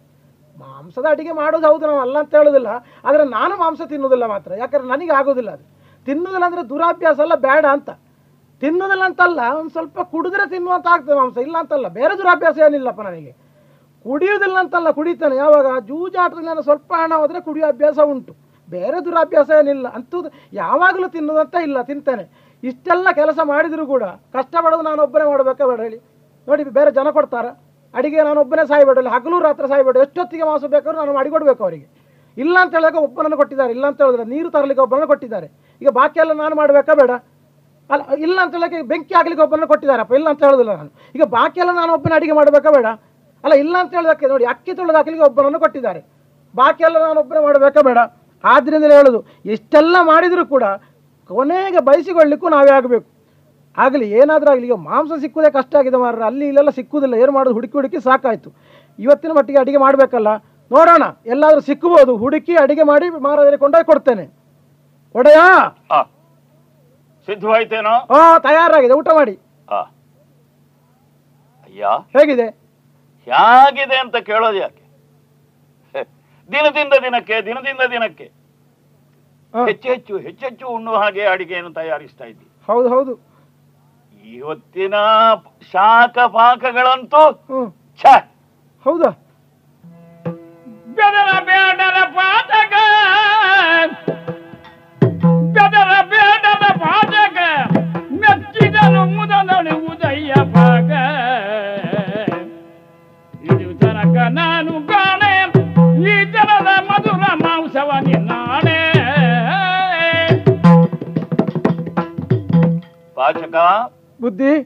ಮಾಂಸದ ಅಡಿಗೆ ಮಾಡೋದು ಹೌದು, ನಾವು ಅಲ್ಲ ಅಂತ ಹೇಳೋದಿಲ್ಲ. ಆದರೆ ನಾನು ಮಾಂಸ ತಿನ್ನೋದಿಲ್ಲ ಮಾತ್ರ. ಯಾಕಂದ್ರೆ ನನಗೆ ಆಗೋದಿಲ್ಲ ಅದು. ತಿನ್ನೋದಿಲ್ಲ ಅಂದರೆ ದುರಾಭ್ಯಾಸ ಅಲ್ಲ, ಬೇಡ ಅಂತ. ತಿನ್ನೋದಿಲ್ಲ ಅಂತಲ್ಲ, ಒಂದು ಸ್ವಲ್ಪ ಕುಡಿದ್ರೆ ತಿನ್ನುವಂತ ಆಗ್ತದೆ ಮಾಂಸ. ಇಲ್ಲ ಅಂತಲ್ಲ, ಬೇರೆ ದುರಾಭ್ಯಾಸ ಏನಿಲ್ಲಪ್ಪ ನನಗೆ. ಕುಡಿಯೋದಿಲ್ಲ ಅಂತಲ್ಲ ಕುಡಿತಾನೆ. ಯಾವಾಗ? ಜೂಜಾಟದಲ್ಲಿ ನಾನು ಸ್ವಲ್ಪ ಹಣ ಹೋದರೆ ಕುಡಿಯೋ ಅಭ್ಯಾಸ ಉಂಟು. ಬೇರೆ ದುರಾಭ್ಯಾಸ ಏನಿಲ್ಲ. ಅಂತೂ ಯಾವಾಗಲೂ ತಿನ್ನೋದಂತ ಇಲ್ಲ, ತಿಂತಾನೆ. ಇಷ್ಟೆಲ್ಲ ಕೆಲಸ ಮಾಡಿದರೂ ಕೂಡ ಕಷ್ಟಪಡೋದು ನಾನು ಒಬ್ಬನೇ ಮಾಡಬೇಕಾ, ಬೇಡ ಹೇಳಿ. ನೋಡಿ, ಬೇರೆ ಜನ ಕೊಡ್ತಾರೆ. ಅಡಿಗೆ ನಾನು ಒಬ್ಬನೇ ಸಾಯ್ಬೇಡಲ್ಲ ಹಗಲು ರಾತ್ರಿ ಸಾಯ್ಬೇಡ ಎಷ್ಟೊತ್ತಿಗೆ ಮಾಸು ಬೇಕಾದ್ರೂ ನಾನು ಮಾಡಿ ಕೊಡಬೇಕು ಅವರಿಗೆ. ಇಲ್ಲ ಅಂತ ಹೇಳಿದಾಗ ಒಬ್ಬನನ್ನು ಕೊಟ್ಟಿದ್ದಾರೆ. ಇಲ್ಲ ಅಂತ ಹೇಳಿದ್ರೆ ನೀರು ತರಲಿಕ್ಕೆ ಒಬ್ಬನನ್ನು ಕೊಟ್ಟಿದ್ದಾರೆ. ಈಗ ಬಾಕಿ ಎಲ್ಲ ನಾನು ಮಾಡಬೇಕಾ? ಬೇಡ. ಅಲ್ಲ, ಇಲ್ಲ ಅಂತ ಹೇಳಕ್ಕೆ ಬೆಂಕಿ ಆಗಲಿಕ್ಕೆ ಒಬ್ಬನನ್ನು ಕೊಟ್ಟಿದ್ದಾರಪ್ಪ ಇಲ್ಲ ಅಂತ ಹೇಳೋದಿಲ್ಲ ನಾನು. ಈಗ ಬಾಕಿ ನಾನು ಒಬ್ಬನ ಅಡಿಗೆ ಮಾಡಬೇಕಾ? ಬೇಡ. ಅಲ್ಲ ಇಲ್ಲ ಅಂತ ಹೇಳೋದಕ್ಕೆ ನೋಡಿ ಅಕ್ಕಿ ತೊಳೆದ ಅಕ್ಕಿಗೆ ಒಬ್ಬನನ್ನು ಕೊಟ್ಟಿದ್ದಾರೆ. ಬಾಕಿ ಎಲ್ಲ ನಾನು ಒಬ್ಬನೇ ಮಾಡಬೇಕಾ ಬೇಡ. ಆದ್ದರಿಂದಲೇ ಹೇಳೋದು ಇಷ್ಟೆಲ್ಲ ಮಾಡಿದರೂ ಕೂಡ ಕೊನೆಗೆ ಬಯಸಿಕೊಳ್ಳಿಕ್ಕೂ ನಾವೇ ಆಗಬೇಕು. ಆಗಲಿ ಏನಾದರೂ ಆಗಲಿ ಈಗ ಮಾಂಸ ಸಿಕ್ಕುವುದೇ ಕಷ್ಟ ಆಗಿದೆ ಮಾರ್ರೆ. ಅಲ್ಲಿ ಇಲ್ಲೆಲ್ಲ ಸಿಕ್ಕುವುದಿಲ್ಲ ಏನು ಮಾಡೋದು? ಹುಡುಕಿ ಹುಡುಕಿ ಸಾಕಾಯಿತು. ಇವತ್ತಿನ ಮಟ್ಟಿಗೆ ಅಡುಗೆ ಮಾಡಬೇಕಲ್ಲ? ನೋಡೋಣ ಎಲ್ಲಾದರೂ ಸಿಕ್ಕಬಹುದು ಹುಡುಕಿ ಅಡಿಗೆ ಮಾಡಿ ಮಾರಾದರೆ ಕೊಂಡೋಗಿ ಕೊಡ್ತೇನೆ. ಒಡೆಯ ಸಿದ್ಧವಾಯ್ತೇನೋ? ಹಾ ತಯಾರಾಗಿದೆ. ಊಟ ಮಾಡಿ. ಅಯ್ಯ? ಹೇಗಿದೆ? ಹೇಗಿದೆ ಅಂತ ಕೇಳೋದು ಯಾಕೆ? ದಿನದಿಂದ ದಿನಕ್ಕೆ ದಿನದಿಂದ ದಿನಕ್ಕೆ. ಹೆಚ್ಚು ಹೆಚ್ಚು ಹೆಚ್ಚೆಚ್ಚು ಉಣ್ಣು ಹಾಗೆ ಅಡಿಗೆಯನ್ನು ತಯಾರಿಸ್ತಾ ಇದ್ದಿ ಹೌದು ಹೌದು. ಇವತ್ತಿನ ಶಾಖ ಪಾಕಗಳಂತೂ ಹೌದಾ? ಬೆದರ ಬೇಡರ ಪಾತಕ ಬೆದರ ಬೇಡರ ಪಾತಕ ಮೆಚ್ಚಿದನು ಪಾಚಕ ಬುದ್ಧಿ?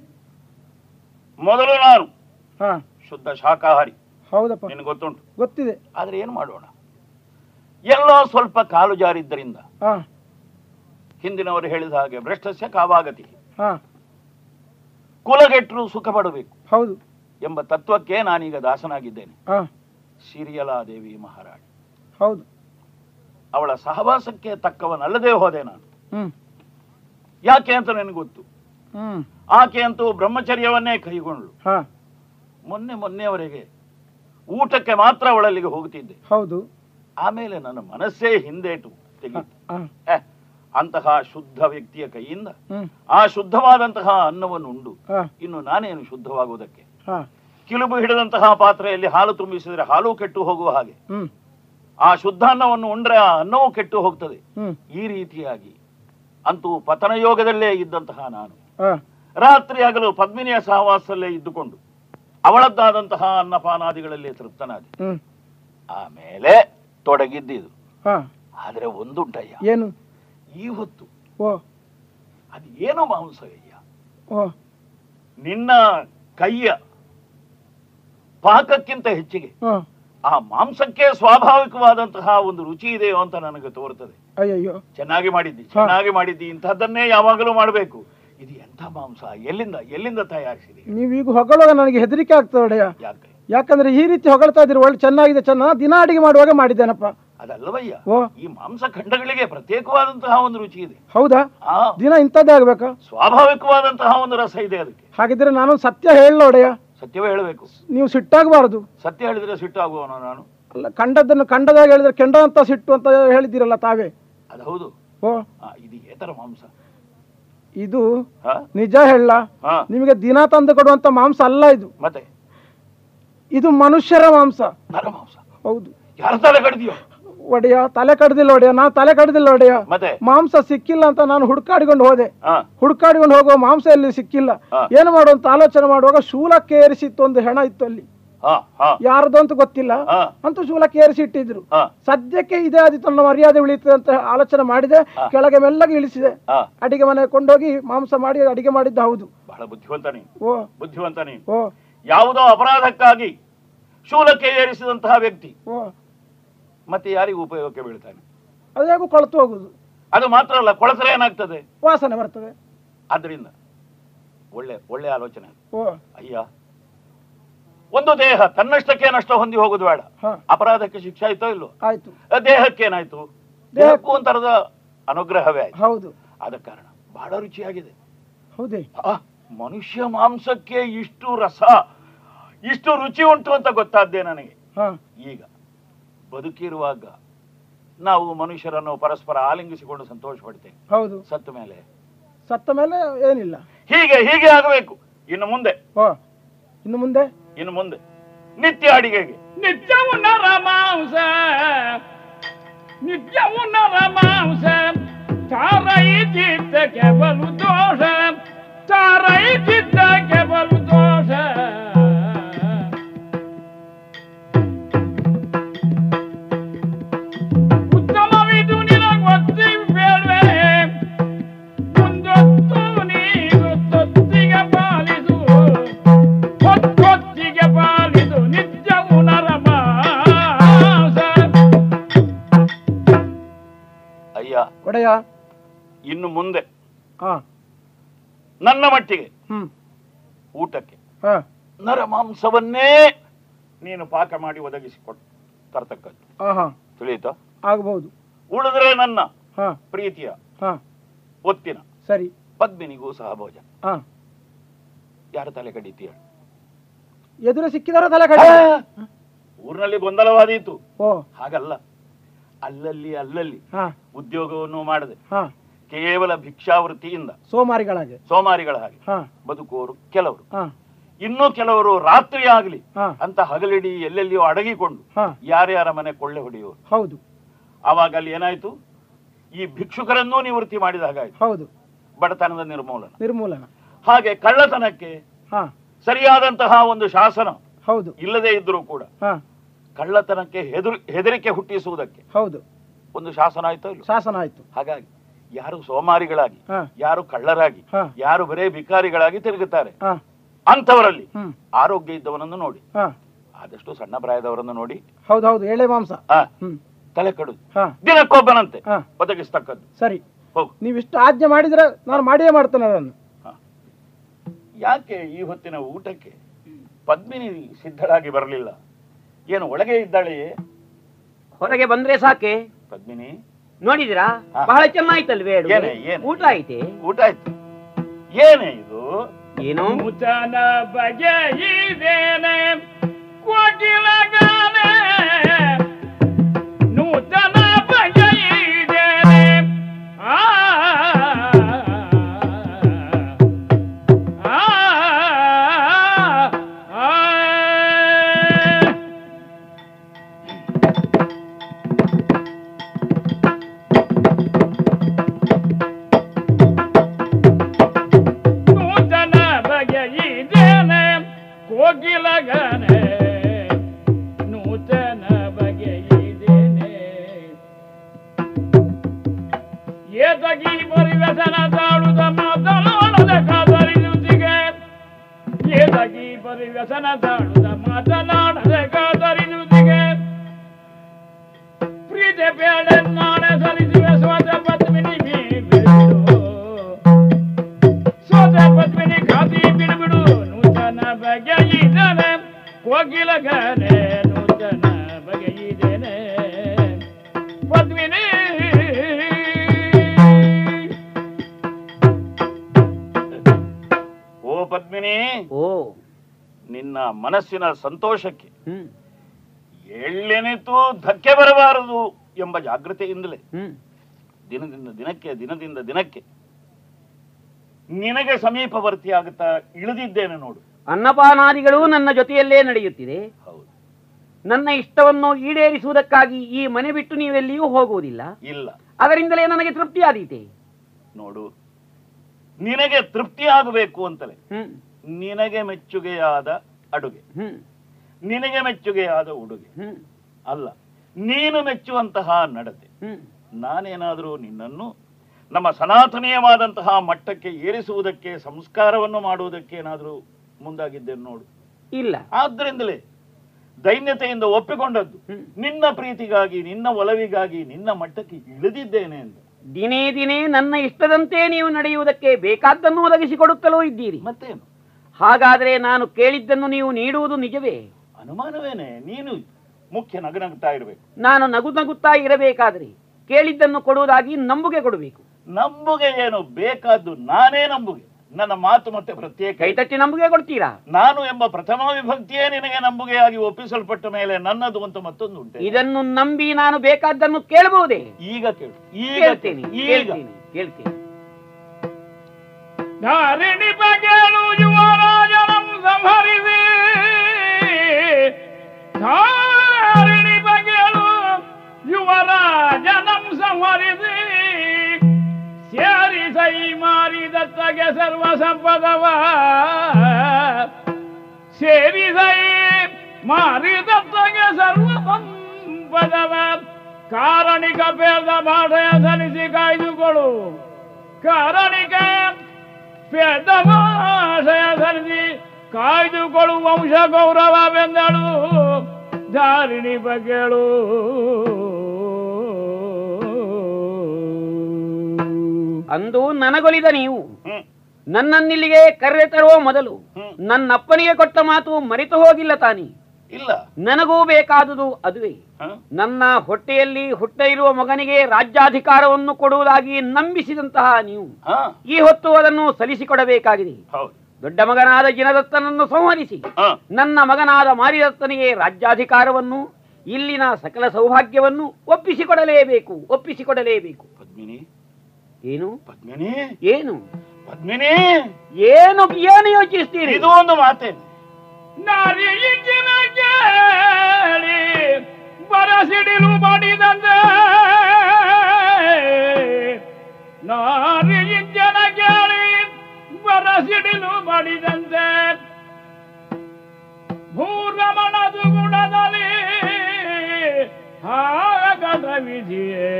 ಮೊದಲು ನಾನು. ಹಾ. ಶುದ್ಧ ಶಾಕಾಹಾರಿ ಹೌದಪ್ಪ. ನಿನ್ ಗೊತ್ತುಂಟು? ಗೊತ್ತಿದೆ. ಆದ್ರೆ ಏನ್ ಮಾಡೋಣ? ಎಲ್ಲೋ ಸ್ವಲ್ಪ ಕಾಲು ಜಾರಿದ್ದರಿಂದ ಹಿಂದಿನವರು ಹೇಳಿದ ಹಾಗೆ ಭ್ರಷ್ಟಸ್ಯ ಕಾವಾಗತಿ. ಹಾ. ಕುಲಗೆಟ್ಟರು ಸುಖ ಪಡಬೇಕು ಹೌದು. ಎಂಬ ತತ್ವಕ್ಕೆ ನಾನೀಗ ದಾಸನಾಗಿದ್ದೇನೆ. ಹಾ. ಸಿರಿಯಲಾದೇವಿ ಮಹಾರಾಣಿ. ಹೌದು. ಅವಳ ಸಹವಾಸಕ್ಕೆ ತಕ್ಕವನಲ್ಲದೆ ಹೋದೆ ನಾನು. ಹ್ಮ್. ಯಾಕೆ ಅಂತ ನನಗೆ ಗೊತ್ತು. ಆಕೆ ಅಂತೂ ಬ್ರಹ್ಮಚರ್ಯವನ್ನೇ ಕೈಗೊಂಡ್ಳು. ಮೊನ್ನೆ ಮೊನ್ನೆಯವರೆಗೆ ಊಟಕ್ಕೆ ಮಾತ್ರ ಅವಳಲ್ಲಿಗೆ ಹೋಗುತ್ತಿದ್ದೆ ಹೌದು. ಆಮೇಲೆ ನನ್ನ ಮನಸ್ಸೇ ಹಿಂದೇಟು ಅಂತಹ ಶುದ್ಧ ವ್ಯಕ್ತಿಯ ಕೈಯಿಂದ ಆ ಶುದ್ಧವಾದಂತಹ ಅನ್ನವನ್ನು ಉಂಡು ಇನ್ನು ನಾನೇನು ಶುದ್ಧವಾಗುವುದಕ್ಕೆ? ಕಿಲುಬು ಹಿಡಿದಂತಹ ಪಾತ್ರೆಯಲ್ಲಿ ಹಾಲು ತುಂಬಿಸಿದರೆ ಹಾಲು ಕೆಟ್ಟು ಹೋಗುವ ಹಾಗೆ. ಆ ಶುದ್ಧ ಅನ್ನವನ್ನು ಉಂಡ್ರೆ ಆ ಅನ್ನವೂ ಕೆಟ್ಟು ಹೋಗ್ತದೆ. ಈ ರೀತಿಯಾಗಿ ಅಂತೂ ಪತನ ಯೋಗದಲ್ಲೇ ಇದ್ದಂತಹ ನಾನು. ರಾತ್ರಿ ಹಗಲು ಪದ್ಮಿನಿಯ ಸಹವಾಸದಲ್ಲೇ ಇದ್ದುಕೊಂಡು ಅವಳದ್ದಾದಂತಹ ಅನ್ನಪಾನಾದಿಗಳಲ್ಲಿ ತೃಪ್ತನಾದೆ. ಆಮೇಲೆ ತೊಡಗಿದ್ದಿದು. ಒಂದು ಒಂದುಂಟಯ್ಯ. ಏನು? ಈ ಹೊತ್ತು ಅದು ಏನೋ ಮಾಂಸಯ್ಯ ನಿನ್ನ ಕೈಯ ಪಾಕಕ್ಕಿಂತ ಹೆಚ್ಚಿಗೆ ಆ ಮಾಂಸಕ್ಕೆ ಸ್ವಾಭಾವಿಕವಾದಂತಹ ಒಂದು ರುಚಿ ಇದೆಯೋ ಅಂತ ನನಗೆ ತೋರ್ತದೆ ಅಯ್ಯಯ್ಯೋ. ಚೆನ್ನಾಗಿ ಮಾಡಿದ್ದಿ ಚೆನ್ನಾಗಿ ಮಾಡಿದ್ದಿ ಇಂಥದ್ದನ್ನೇ ಯಾವಾಗಲೂ ಮಾಡಬೇಕು. ಇದು ಎಂಥ ಮಾಂಸ? ಎಲ್ಲಿಂದ ಎಲ್ಲಿಂದ ತಯಾರಿಸಿದೆ? ನೀವೀಗ ಹೊಗಳೋಗ ನನಗೆ ಹೆದರಿಕೆ ಆಗ್ತದೆ ಯಾಕೆ? ಯಾಕಂದ್ರೆ ಈ ರೀತಿ ಹೊಗಳ್ತಾ ಇದ್ರೆ ಒಳ್ಳೆ ಚೆನ್ನಾಗಿದೆ ಚೆನ್ನ ದಿನ ಅಡಿಗೆ ಮಾಡುವಾಗ ಮಾಡಿದ್ದೇನಪ್ಪ. ಅದಲ್ಲವಯ್ಯ ಈ ಮಾಂಸ ಖಂಡಗಳಿಗೆ ಪ್ರತ್ಯೇಕವಾದಂತಹ ಒಂದು ರುಚಿ ಇದೆ. ಹೌದಾ? ದಿನ ಇಂಥದ್ದೇ ಆಗ್ಬೇಕಾ? ಸ್ವಾಭಾವಿಕವಾದಂತಹ ಒಂದು ರಸ ಇದೆ ಅದಕ್ಕೆ. ಹಾಗಿದ್ರೆ ನಾನು ಸತ್ಯ ಹೇಳಲ್ಲ ಒಡೆಯ. ಸತ್ಯವೇ ಹೇಳಬೇಕು. ನೀವು ಸಿಟ್ಟಾಗಬಾರದು. ಸತ್ಯ ಹೇಳಿದ್ರೆ ಸಿಟ್ಟಾಗುವವನು ನಾನು? ಅಲ್ಲ ಕಂಡದ್ದನ್ನು ಕಂಡದಾಗ ಹೇಳಿದ್ರೆ ಕೆಂಡ ಅಂತ ಸಿಟ್ಟು ಅಂತ ಹೇಳಿದ್ದೀರಲ್ಲ ತಾವೇ? ಅದು ಹೌದು. ಓ ಆ, ಇದು ಏತರ ಮಾಂಸ. ಇದು ಹಾ? ನಿಜ ಹೇಳ. ಹಾ. ನಿಮಗೆ ದಿನ ತಂದು ಕೊಡುವಂತ ಮಾಂಸ ಅಲ್ಲ ಇದು. ಮತ್ತೆ? ಇದು ಮನುಷ್ಯರ ಮಾಂಸ. ನರ ಮಾಂಸ. ಹೌದು. ಯಾರ ತಲೆ ಕಡ್ದಿಯೋ ಒಡೆಯ ತಲೆ ಕಡ್ದಿಲ್ಲ ಒಡೆಯ ನಾನು ತಲೆ ಕಡ್ದಿಲ್ಲ ಒಡೆಯ. ಮಾಂಸ ಸಿಕ್ಕಿಲ್ಲ ಅಂತ ನಾನು ಹುಡುಕಾಡಿಕೊಂಡು ಹೋದೆ. ಹುಡ್ಕಾಡಿಕೊಂಡು ಹೋಗುವ ಮಾಂಸ ಎಲ್ಲಿ ಸಿಕ್ಕಿಲ್ಲ? ಏನು ಮಾಡು ಅಂತ ಆಲೋಚನೆ ಮಾಡುವಾಗ ಶೂಲಕ್ಕೆ ಏರಿಸಿತ್ತು ಒಂದು ಹೆಣ ಇತ್ತು ಅಲ್ಲಿ. ಯಾರದು ಅಂತ ಗೊತ್ತಿಲ್ಲ. ಅಂತೂ ಶೂಲಕ್ಕೆ ಏರಿಸಿ ಇಟ್ಟಿದ್ರು ಸದ್ಯಕ್ಕೆ ಇದೇ ಆದಿತ್ತು ನನ್ನ ಮರ್ಯಾದೆ ಉಳಿಯುತ್ತದೆ ಅಂತ ಆಲೋಚನೆ ಮಾಡಿದೆ. ಕೆಳಗೆ ಮೆಲ್ಲಗೆ ಇಳಿಸಿದೆ. ಅಡಿಗೆ ಮನೆ ಕೊಂಡೋಗಿ ಮಾಂಸ ಮಾಡಿ ಅಡಿಗೆ ಮಾಡಿದ್ದ ಹೌದು. ಬಹಳ ಬುದ್ಧಿವಂತನೇ ಓ. ಬುದ್ಧಿವಂತನೇ ಓ. ಯಾವುದೋ ಅಪರಾಧಕ್ಕಾಗಿ ಶೂಲಕ್ಕೆ ಏರಿಸಿದಂತಹ ವ್ಯಕ್ತಿ. ಓ. ಮತ್ತೆ ಯಾರಿಗೂ ಉಪಯೋಗಕ್ಕೆ ಬೀಳ್ತಾನೆ? ಅದ್ಯಾಗೂ ಕೊಳತು ಹೋಗುದು. ಅದು ಮಾತ್ರ ಅಲ್ಲ ಕೊಳಸರೆ ಏನಾಗ್ತದೆ? ವಾಸನೆ ಬರ್ತದೆ. ಆದ್ರಿಂದ ಒಳ್ಳೆ ಒಳ್ಳೆ ಆಲೋಚನೆ ಓ. ಅಯ್ಯ. ಒಂದು ದೇಹ ತನ್ನಷ್ಟಕ್ಕೆ ನಷ್ಟ ಹೊಂದಿ ಹೋಗುದು ಬೇಡ. ಅಪರಾಧಕ್ಕೆ ಶಿಕ್ಷೆ ಆಯ್ತೋ ಇಲ್ಲೋ ಆಯ್ತು. ದೇಹಕ್ಕೆ ದೇಹಕ್ಕೇನಾಯ್ತು ದೇಹಕ್ಕೂ ಒಂಥರದ ಅನುಗ್ರಹವೇ ಆಯ್ತು. ಹೌದು. ಆದ ಕಾರಣ ಬಹಳ ರುಚಿಯಾಗಿದೆ. ಹೌದೇ? ಮನುಷ್ಯ ಮಾಂಸಕ್ಕೆ ಇಷ್ಟು ರಸ ಇಷ್ಟು ರುಚಿ ಉಂಟು ಅಂತ ಗೊತ್ತಾದ್ದೇ ನನಗೆ. ಹಾ. ಈಗ ಬದುಕಿರುವಾಗ ನಾವು ಮನುಷ್ಯರನ್ನು ಪರಸ್ಪರ ಆಲಿಂಗಿಸಿಕೊಂಡು ಸಂತೋಷ ಪಡ್ತೇವೆ ಹೌದು. ಸತ್ತ ಮೇಲೆ. ಸತ್ತ ಮೇಲೆ ಏನಿಲ್ಲ. ಹೀಗೆ ಹೀಗೆ ಆಗಬೇಕು. ಇನ್ನು ಮುಂದೆ. ಓ ಇನ್ನು ಮುಂದೆ? ಇನ್ನು ಮುಂದೆ. ನಿತ್ಯ ಅಡಿಗೆಗೆ. ನಿತ್ಯ ನರ ಮಾಂಸ ನಿತ್ಯವು ನರ ಮಾಂಸ ತಾರೈ ಚಿತ್ತಕ್ಕೆ ಬಲು ದೋಷ. ತಾರೈ ಚಿತ್ತ ಕೇವಲ ದೋಷ. ಇನ್ನು ಮುಂದೆ. ಹಾ. ನನ್ನ ಮಟ್ಟಿಗೆ. ಊಟಕ್ಕೆ. ಹಾ. ನರ ಮಾಂಸವನ್ನೇ ನೀನು ಪಾಕ ಮಾಡಿ ಒದಗಿಸಿಕೊಟ್ಟು ತರ್ತಕ್ಕದ್ದು. ತಿಳಿಯಿತಾ ಆಗಬಹುದು ಉಳಿದ್ರೆ ನನ್ನ ಹಾ. ಪ್ರೀತಿಯ ಹಾ. ಒತ್ತಿನ ಸರಿ. ಪದ್ಮಿನಿಗೂ ಸಹ ಭೋಜನ. ಹಾ. ಯಾರ ತಲೆ ಕಡಿತೀಯ ಎದುರು ಸಿಕ್ಕಿದಾರ ತಲೆ ಕಡ ಊರಿನಲ್ಲಿ ಗೊಂದಲವಾದೀತು. ಹಾಗಲ್ಲ. ಅಲ್ಲಲ್ಲಿ ಅಲ್ಲಲ್ಲಿ ಹಾ. ಉದ್ಯೋಗವನ್ನು ಮಾಡದೆ. ಹಾ. ಕೇವಲ ಭಿಕ್ಷಾವೃತ್ತಿಯಿಂದ. ಸೋಮಾರಿಗಳಾಗೆ. ಸೋಮಾರಿಗಳ ಹಾಗೆ ಹಾ. ಬದುಕುವವರು ಕೆಲವರು. ಹಾ. ಇನ್ನೂ ಕೆಲವರು ರಾತ್ರಿ ಆಗಲಿ ಅಂತ ಹಗಲಿಡಿ ಎಲ್ಲೆಲ್ಲಿಯೋ ಅಡಗಿಕೊಂಡು ಯಾರ್ಯಾರ ಮನೆ ಕೊಳ್ಳೆ ಹೊಡೆಯುವರು. ಹೌದು. ಆವಾಗ ಅಲ್ಲಿ ಏನಾಯ್ತು? ಈ ಭಿಕ್ಷುಕರನ್ನೂ ನಿವೃತ್ತಿ ಮಾಡಿದ ಹಾಗಾಯ್ತು. ಹೌದು. ಬಡತನದ ನಿರ್ಮೂಲನ. ನಿರ್ಮೂಲನ. ಹಾಗೆ ಕಳ್ಳತನಕ್ಕೆ ಸರಿಯಾದಂತಹ ಒಂದು ಶಾಸನ ಹೌದು. ಇಲ್ಲದೇ ಇದ್ರೂ ಕೂಡ ಕಳ್ಳತನಕ್ಕೆ ಹೆದರ್ ಹೆದರಿಕೆ ಹುಟ್ಟಿಸುವುದಕ್ಕೆ ಹೌದು. ಒಂದು ಶಾಸನ ಆಯ್ತು ಇಲ್ಲ? ಶಾಸನ ಆಯ್ತು. ಹಾಗಾಗಿ ಯಾರು ಸೋಮಾರಿಗಳಾಗಿ ಹಾ. ಯಾರು ಕಳ್ಳರಾಗಿ ಹಾ. ಯಾರು ಬರೇ ಭಿಕಾರಿಗಳಾಗಿ ತಿರುಗುತ್ತಾರೆ. ಅಂತವರಲ್ಲಿ ಅಂಥವರಲ್ಲಿ ಆರೋಗ್ಯ ಇದ್ದವನನ್ನು ನೋಡಿ. ಹಾ. ಆದಷ್ಟು ಸಣ್ಣ ಪ್ರಾಯದವರನ್ನು ನೋಡಿ. ಹೌದೌದು ಹೌದು ಎಳೆ ಮಾಂಸ. ತಲೆ ಕಡು. ಹಾ. ದಿನಕ್ಕೊಬ್ಬನಂತೆ ಒದಗಿಸ್ತಕ್ಕದ್ದು ಸರಿ. ಹೋಗು. ನೀವಿಷ್ಟು ಆಜ್ಞೆ ಮಾಡಿದ್ರೆ ನಾನು ಮಾಡಿಯೇ ಮಾಡ್ತೇನೆ ಅದನ್ನು. ಯಾಕೆ ಈ ಹೊತ್ತಿನ ಊಟಕ್ಕೆ ಪದ್ಮಿನಿ ಸಿದ್ಧಳಾಗಿ ಬರಲಿಲ್ಲ? ಏನು ಒಳಗೆ ಇದ್ದಾಳೆಯೇ? ಹೊರಗೆ ಬಂದ್ರೆ ಸಾಕೆ? ಪದ್ಮಿನಿ ನೋಡಿದಿರಾ. ಬಹಳ ಚೆನ್ನಾಯ್ತಲ್ವೇ? ಊಟ ಐತೆ ಊಟ ಆಯ್ತು. ಏನೇ ಇದು? ಏನು? ಬಗೆ ಇದೇನೆ ಕೋಟಿಲಗಾನೆ ನೂತನ ಏತಗಿ ಪರಿವ್ಯಸನ ತಾಳುದ ಮಾತನಾಡದ ಕಾದರಿನುತಿಗೆ ಪ್ರೀತಿ ಬೇಡ ನಾಳೆ ಸಲ್ಲಿಸುವೆ ಸ್ವತ ಪದ್ಮಿನಿ ಬಿಡು ಸೋದ ಪದ್ಮಿನಿ ಖಾದಿ ಬಿಡುಬಿಡು ನೂತನ ಬಗೆಯಿದ್ದೇನೆ ಕೋಗಿಲಗನೆ ನೂತನ ಬಗೆಯಿದ್ದೇನೆ ಪದ್ಮಿನಿ ಓ ಪದ್ಮಿನಿ ಓ ನಿನ್ನ ಮನಸ್ಸಿನ ಸಂತೋಷಕ್ಕೆ ಎಳ್ಳೆನಿತು ಧಕ್ಕೆ ಬರಬಾರದು ಎಂಬ ಜಾಗೃತಿಯಿಂದಲೇ ದಿನದಿಂದ ದಿನಕ್ಕೆ ದಿನದಿಂದ ದಿನಕ್ಕೆ ನಿನಗೆ ಸಮೀಪವರ್ತಿಯಾಗುತ್ತಾ ಇಳಿದಿದ್ದೇನೆ ನೋಡು. ಅನ್ನಪಾನಾದಿಗಳು ನನ್ನ ಜೊತೆಯಲ್ಲೇ ನಡೆಯುತ್ತಿದೆ. ಹೌದು. ನನ್ನ ಇಷ್ಟವನ್ನು ಈಡೇರಿಸುವುದಕ್ಕಾಗಿ ಈ ಮನೆ ಬಿಟ್ಟು ನೀವೆಲ್ಲಿಯೂ ಹೋಗುವುದಿಲ್ಲ. ಇಲ್ಲ. ಅದರಿಂದಲೇ ನನಗೆ ತೃಪ್ತಿ ಆದೀತೆ ನೋಡು ನಿನಗೆ ತೃಪ್ತಿ ಆಗಬೇಕು ಅಂತಲೇ ನಿನಗೆ ಮೆಚ್ಚುಗೆಯಾದ ಅಡುಗೆ. ಹ್ಮ್. ನಿನಗೆ ಮೆಚ್ಚುಗೆಯಾದ ಉಡುಗೆ. ಅಲ್ಲ ನೀನು ಮೆಚ್ಚುವಂತಹ ನಡತೆ. ನಾನೇನಾದರೂ ನಿನ್ನನ್ನು ನಮ್ಮ ಸನಾತನೀಯವಾದಂತಹ ಮಟ್ಟಕ್ಕೆ ಏರಿಸುವುದಕ್ಕೆ ಸಂಸ್ಕಾರವನ್ನು ಮಾಡುವುದಕ್ಕೆ ಏನಾದರೂ ಮುಂದಾಗಿದ್ದೇನೆ ನೋಡು. ಇಲ್ಲ. ಆದ್ದರಿಂದಲೇ ದೈನ್ಯತೆಯಿಂದ ಒಪ್ಪಿಕೊಂಡದ್ದು. ನಿನ್ನ ಪ್ರೀತಿಗಾಗಿ ನಿನ್ನ ಒಲವಿಗಾಗಿ ನಿನ್ನ ಮಟ್ಟಕ್ಕೆ ಇಳಿದಿದ್ದೇನೆ ಎಂದು ದಿನೇ ದಿನೇ ನನ್ನ ಇಷ್ಟದಂತೆ ನೀವು ನಡೆಯುವುದಕ್ಕೆ ಬೇಕಾದ್ದನ್ನು ಒದಗಿಸಿಕೊಡುತ್ತಲೂ ಇದ್ದೀರಿ. ಮತ್ತೇನು? ಹಾಗಾದರೆ ನಾನು ಕೇಳಿದ್ದನ್ನು ನೀವು ನೀಡುವುದು ನಿಜವೇ? ಅನುಮಾನವೇನೆ. ನೀನು ಮುಖ್ಯ ನಗು ನಗುತ್ತಾ ಇರಬೇಕು. ನಾನು ನಗು ನಗುತ್ತಾ ಇರಬೇಕಾದ್ರೆ ಕೇಳಿದ್ದನ್ನು ಕೊಡುವುದಾಗಿ ನಂಬುಗೆ ಕೊಡಬೇಕು. ನಂಬುಗೆ ಏನು? ಬೇಕಾದ್ದು ನಾನೇ ನಂಬುಗೆ. ನನ್ನ ಮಾತು ಮತ್ತೆ ಪ್ರತ್ಯೇಕ ಕೈತಟ್ಟಿ ನಂಬುಗೆ ಕೊಡ್ತೀರಾ? ನಾನು ಎಂಬ ಪ್ರಥಮ ವಿಭಕ್ತಿಯೇ ನಿನಗೆ ನಂಬುಗೆಯಾಗಿ ಒಪ್ಪಿಸಲ್ಪಟ್ಟ ಮೇಲೆ ನನ್ನದು ಅಂತ ಮತ್ತೊಂದು ಉಂಟು. ಇದನ್ನು ನಂಬಿ ನಾನು ಬೇಕಾದ್ದನ್ನು ಕೇಳಬಹುದೇ? ಈಗ ಕೇಳು. ಈಗ ಕೇಳ್ತೀನಿ ಈಗ. ಕೇಳ್ತೀನಿ ಕೇಳ್ತೀನಿ. ಧಾರಿಣಿ ಬಗೆಳು ಯುವರಾಜನಂ ಸಂಹರಿಸಿ ಧಾರಿಣಿ ಬಗೆಳು ಯುವರಾಜನಂ ಸಂಹರಿಸಿ ಸೇರಿ ಸೈ ಮಾರಿದತ್ತಗೆ ಸರ್ವ ಸಂಪದವ ಸೇರಿ ಸೈ ಮಾರಿದತ್ತಗೆ ಸರ್ವ ಸಂಪದವ ಕಾರಣಿಕ ಭೇದ ಮಾಡಯ ಸಲ್ಲಿಸಿ ಕಾಯ್ದುಕೊಳ್ಳು ಕಾರಣಿಕ ಪೇದವಾಶಯ ಸರಿಸಿ ಕಾಯ್ದುಕೊಳ್ಳು ವಂಶ ಗೌರವವೆಂದಳು ಧಾರಿಣಿ ಬಗೆಳು. ಅಂದು ನನಗೊಲಿದ ನೀವು. ನನ್ನನ್ನಿಲ್ಲಿಗೆ ಕರೆ ತರುವ ಮೊದಲು ನನ್ನಪ್ಪನಿಗೆ ಕೊಟ್ಟ ಮಾತು ಮರೆತು ಹೋಗಿಲ್ಲ ತಾನಿ. ಇಲ್ಲ. ನನಗೂ ಬೇಕಾದುದು ಅದುವೇ. ನನ್ನ ಹೊಟ್ಟೆಯಲ್ಲಿ ಹುಟ್ಟ ಇರುವ ಮಗನಿಗೆ ರಾಜ್ಯಾಧಿಕಾರವನ್ನು ಕೊಡುವುದಾಗಿ ನಂಬಿಸಿದಂತಹ ನೀವು. ಈ ಹೊತ್ತು ಅದನ್ನು ಸಲ್ಲಿಸಿಕೊಡಬೇಕಾಗಿದೆ. ದೊಡ್ಡ ಮಗನಾದ ಜಿನದತ್ತನನ್ನು ಸಂಹರಿಸಿ. ನನ್ನ ಮಗನಾದ ಮಾರಿದತ್ತನಿಗೆ ರಾಜ್ಯಾಧಿಕಾರವನ್ನು ಇಲ್ಲಿನ ಸಕಲ ಸೌಭಾಗ್ಯವನ್ನು ಒಪ್ಪಿಸಿಕೊಡಲೇಬೇಕು ಒಪ್ಪಿಸಿಕೊಡಲೇಬೇಕು. ಪದ್ಮಿನಿ. ಏನು? ಪದ್ಮಿನಿ. ಏನು? ಪದ್ಮಿನಿ. ಏನು ಏನು ಯೋಚಿಸ್ತೀರಿ? ಇದು ಒಂದು ಮಾತೆ. ಬರಸಿಡಿಲು ಮಾಡಿದಂತೆ. ನಾರಿ ಜನ ಕೇಳಿ ಬರಸಿಡಿಲು ಮಾಡಿದಂತೆ. ಭೂರಮಣದು ಗುಣದಲ್ಲಿ ಹಾಗದ ವಿಧಿಯೇ.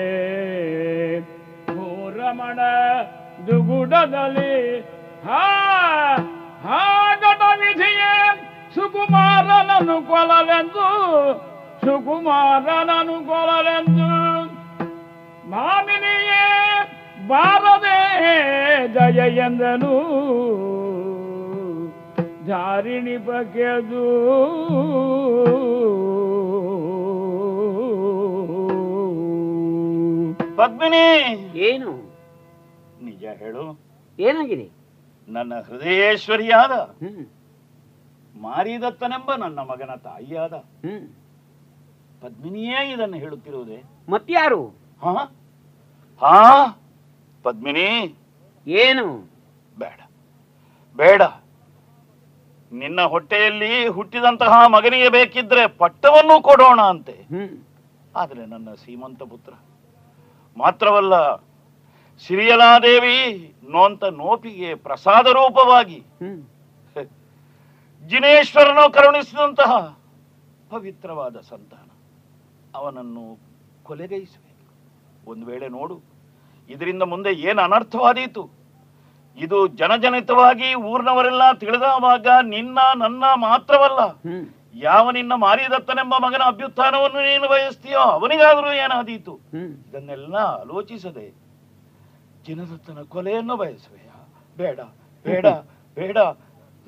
ಭೂರಮಣ ದುಗುಡದಲ್ಲಿ ಹಾಗದ ವಿಧಿಯೇ. ಸುಕುಮಾರನನು ಕೊಲಲೆಂದು ಸುಕುಮಾರನನು ಕೊಲಲೆಂದು ಮಾಮಿನಿಯೇ ಬಾರದೆ ಜಯ ಎಂದನು. ಜಾರಿಣಿ ಬಗೆದು. ಪದ್ಮಿನಿ! ಏನು? ನಿಜ ಹೇಳು. ಏನಾಗಿದೆ? ನನ್ನ ಹೃದಯೇಶ್ವರಿಯಾದ ಮಾರಿದತ್ತನೆಂಬ ನನ್ನ ಮಗನ ತಾಯಿಯಾದ. ಪದ್ಮಿನಿಯೇ ಇದನ್ನು ಹೇಳುತ್ತಿರುವುದೇ? ಮತ್ಯಾರು ಹಾ? ಹಾ? ಪದ್ಮಿನಿ. ಏನು? ಬೇಡ. ಬೇಡ. ನಿನ್ನ ಹೊಟ್ಟೆಯಲ್ಲಿ ಹುಟ್ಟಿದಂತಹ ಮಗನಿಗೆ ಬೇಕಿದ್ರೆ ಪಟ್ಟವನ್ನು ಕೊಡೋಣ ಅಂತೆ. ಆದರೆ ನನ್ನ ಸೀಮಂತ ಪುತ್ರ ಮಾತ್ರವಲ್ಲ ಸಿರಿಯಲಾದೇವಿ ನೋಂತ ನೋಪಿಗೆ ಪ್ರಸಾದ ರೂಪವಾಗಿ ಜಿನೇಶ್ವರನು ಕರುಣಿಸಿದಂತಹ ಪವಿತ್ರವಾದ ಸಂತಾನ. ಅವನನ್ನು ಕೊಲೆಗೈಸಬೇಕು. ಒಂದು ವೇಳೆ ನೋಡು ಇದರಿಂದ ಮುಂದೆ ಏನು ಅನರ್ಥವಾದೀತು? ಇದು ಜನಜನಿತವಾಗಿ ಊರ್ನವರೆಲ್ಲ ತಿಳಿದವಾಗ ನಿನ್ನ ನನ್ನ ಮಾತ್ರವಲ್ಲ. ಯಾವ ನಿನ್ನ ಮಾರಿದತ್ತನೆಂಬ ಮಗನ ಅಭ್ಯುತ್ಥಾನವನ್ನು ನೀನು ಬಯಸ್ತೀಯೋ ಅವನಿಗಾದರೂ ಏನಾದೀತು? ಇದನ್ನೆಲ್ಲ ಆಲೋಚಿಸದೆ ಜನದತ್ತನ ಕೊಲೆಯನ್ನು ಬಯಸುವೆಯಾ? ಬೇಡ ಬೇಡ ಬೇಡ.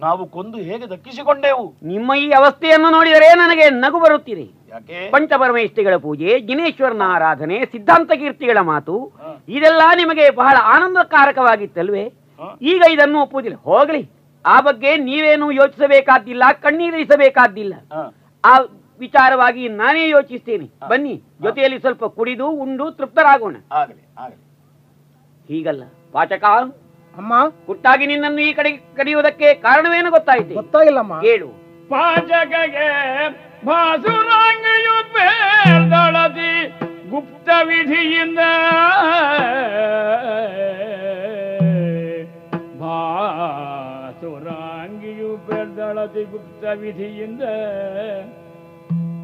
ನಾವು ಕೊಂದು ಹೇಗೆ ದಕ್ಕಿಸಿಕೊಂಡೆವು? ನಿಮ್ಮ ಈ ಅವಸ್ಥೆಯನ್ನು ನೋಡಿದರೆ ನನಗೆ ನಗು ಬರುತ್ತಿದೆ. ಪಂಚಪರಮೇಶ್ವರಿಗಳ ಪೂಜೆ ಜಿನೇಶ್ವರನ ಆರಾಧನೆ ಸಿದ್ಧಾಂತ ಕೀರ್ತಿಗಳ ಮಾತು ಇದೆಲ್ಲ ನಿಮಗೆ ಬಹಳ ಆನಂದಕಾರಕವಾಗಿತ್ತಲ್ವೇ? ಈಗ ಇದನ್ನು ಒಪ್ಪುವುದಿಲ್ಲ. ಹೋಗಲಿ. ಆ ಬಗ್ಗೆ ನೀವೇನು ಯೋಚಿಸಬೇಕಾದಿಲ್ಲ ಕಣ್ಣೀರಿಸಬೇಕಾದ್ದಿಲ್ಲ ಆ ವಿಚಾರವಾಗಿ ನಾನೇ ಯೋಚಿಸ್ತೇನೆ. ಬನ್ನಿ ಜೊತೆಯಲ್ಲಿ ಸ್ವಲ್ಪ ಕುಡಿದು ಉಂಡು ತೃಪ್ತರಾಗೋಣ. ಹೀಗಲ್ಲ. ಪಾಚಕ ಅಮ್ಮ? ಹುಟ್ಟಾಗಿ ನಿನ್ನನ್ನು ಈ ಕಡೆ ಕರೆಯುವುದಕ್ಕೆ ಕಾರಣವೇನು ಗೊತ್ತಾಯ್ತು? ಗೊತ್ತಾಗಿಲ್ಲಮ್ಮ. ಹೇಳು. ಪಾಚಕಗೆ ಭಾಸುರಾಂಗಿಯು ಬೇರ್ದಳದಿ ಗುಪ್ತ ವಿಧಿಯಿಂದ ಭಾಸುರಾಂಗಿಯು ಬೇರ್ದಳದಿ ಗುಪ್ತ ವಿಧಿಯಿಂದ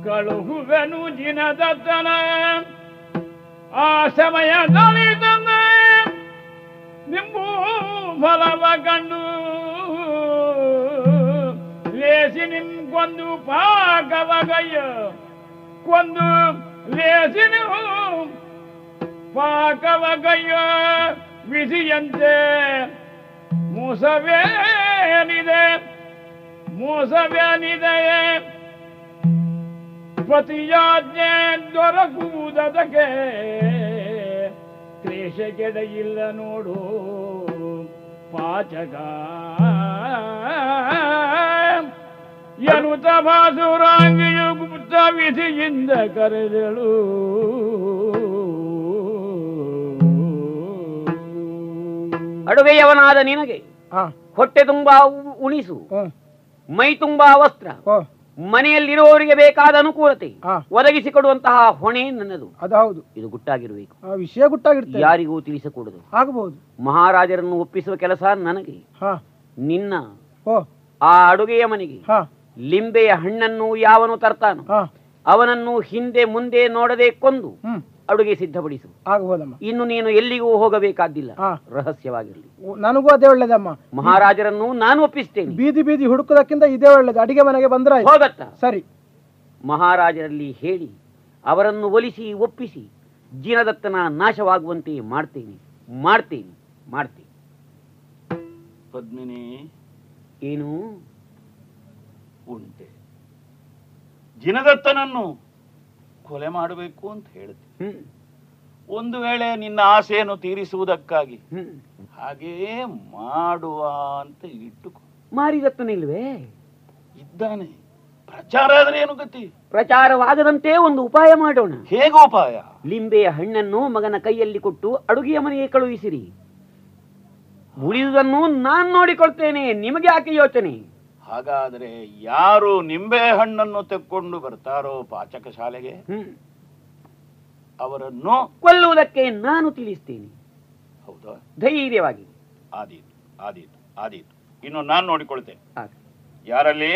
ಕಳುಹುವೆನು ಜಿನದತ್ತನ. ಆ ಸಮಯದಲ್ಲಿ ತಂದ ನಿಂಬು ಫಲವ ಕಂಡು. ಲೇಸಿ ನಿಮ್ ಕೊಂದು ಪಾಕವಗಯ್ಯ. ಕೊಂದು ಲೇಸಿ ನೀವು ಪಾಕವ ಕೈಯೋ ವಿಧಿಯಂತೆ ಮೋಸವೇನಿದೆ ಮೋಸವೇನಿದೆಯೇ ಪತಿಯಾಜ್ಞೆ ದೊರಕುವುದಕ್ಕೆ ಕ್ಲೇಶಗೆಡೆಯಿಲ್ಲ ನೋಡು. ಪಾಚಕ. ಎನ್ನುತ್ತ ಬಾಸುರಾಂಗಿಯು ಗುಪ್ತ ವಿಧಿಯಿಂದ ಕರೆದಳು. ಅಡುಗೆಯವನಾದ ನಿನಗೆ ಹೊಟ್ಟೆ ತುಂಬಾ ಉಣಿಸು. ಮೈ ತುಂಬಾ ವಸ್ತ್ರ ಮನೆಯಲ್ಲಿರುವವರಿಗೆ ಬೇಕಾದ ಅನುಕೂಲತೆ ಒದಗಿಸಿಕೊಡುವಂತಹ ಹೊಣೆ ನನ್ನದು. ಅದು ಹೌದು. ಇದು ಗುಟ್ಟಾಗಿರಬೇಕು. ಆ ವಿಷಯ ಗುಟ್ಟಾಗಿರುತ್ತೆ ಯಾರಿಗೂ ತಿಳಿಸಕೂಡದು. ಆಗಬಹುದು. ಮಹಾರಾಜರನ್ನು ಒಪ್ಪಿಸುವ ಕೆಲಸ ನನಗೆ. ನಿನ್ನ ಆ ಅಡುಗೆಯ ಮನೆಗೆ. ಲಿಂಬೆಯ ಹಣ್ಣನ್ನು ಯಾವನು ತರ್ತಾನೋ ಅವನನ್ನು ಹಿಂದೆ ಮುಂದೆ ನೋಡದೆ ಕೊಂದು ಅಡುಗೆ ಸಿದ್ಧಪಡಿಸು. ಆಗಬಹುದಮ್ಮ ಇನ್ನು ನೀನು ಎಲ್ಲಿಗೂ ಹೋಗಬೇಕಾದ್ದಿಲ್ಲ ರಹಸ್ಯವಾಗಿರಲಿ. ನನಗೂ ಅದೇ ಒಳ್ಳೇದಮ್ಮ. ಮಹಾರಾಜರನ್ನು ನಾನು ಒಪ್ಪಿಸ್ತೇನೆ. ಬೀದಿ ಬೀದಿ ಹುಡುಕುದಕ್ಕಿಂತ ಇದೇ ಒಳ್ಳೇದು. ಅಡಿಗೆ ಮನೆಗೆ ಬಂದ್ರೆ. ಹೋಗತ್ತ. ಸರಿ. ಮಹಾರಾಜರಲ್ಲಿ ಹೇಳಿ ಅವರನ್ನು ಒಲಿಸಿ ಒಪ್ಪಿಸಿ ಜಿನದತ್ತನ ನಾಶವಾಗುವಂತೆ ಮಾಡ್ತೇನೆ. ಮಾಡ್ತೇನೆ. ಮಾಡ್ತೇನೆ. ಪದ್ಮಿನಿ. ಏನು? ಉಂಟೆ. ಜಿನದತ್ತನನ್ನು ಕೊಲೆ ಮಾಡಬೇಕು ಅಂತ ಹೇಳಿದೆ ಒಂದು ವೇಳೆ ನಿನ್ನ ಆಸೆಯನ್ನು ತೀರಿಸುವುದಕ್ಕಾಗಿ ಹಾಗೇ ಮಾಡುವ ಅಂತ ಇಟ್ಟುಕೊ. ಮಾರಿದತ್ತನಿಲ್ವೇ ಇದ್ದಾನೆ. ಪ್ರಚಾರ ಆದ್ರೆ ಏನು ಗತಿ? ಪ್ರಚಾರವಾಗದಂತೆ ಒಂದು ಉಪಾಯ ಮಾಡೋಣ. ಹೇಗೋಪಾಯ ಲಿಂಬೆಯ ಹಣ್ಣನ್ನು ಮಗನ ಕೈಯಲ್ಲಿ ಕೊಟ್ಟು ಅಡುಗೆಯ ಮನೆಗೆ ಕಳುಹಿಸಿರಿ. ಉಳಿದುದನ್ನು ನಾನ್ ನೋಡಿಕೊಳ್ತೇನೆ ನಿಮಗೆ ಯಾಕೆ ಯೋಚನೆ. ಹಾಗಾದ್ರೆ ಯಾರು ನಿಂಬೆ ಹಣ್ಣನ್ನು ತೆಕ್ಕೊಂಡು ಬರ್ತಾರೋ ಪಾಚಕ ಶಾಲೆಗೆ? ಅವರನ್ನು ಕೊಲ್ಲುವುದಕ್ಕೆ ನಾನು ತಿಳಿಸ್ತೇನೆ. ಹೌದಾ? ಧೈರ್ಯವಾಗಿ. ಆದೀತು ಆದೀತು ಆದೀತು ಇನ್ನು ನಾನು ನೋಡಿಕೊಳ್ತೇನೆ. ಯಾರಲ್ಲಿ?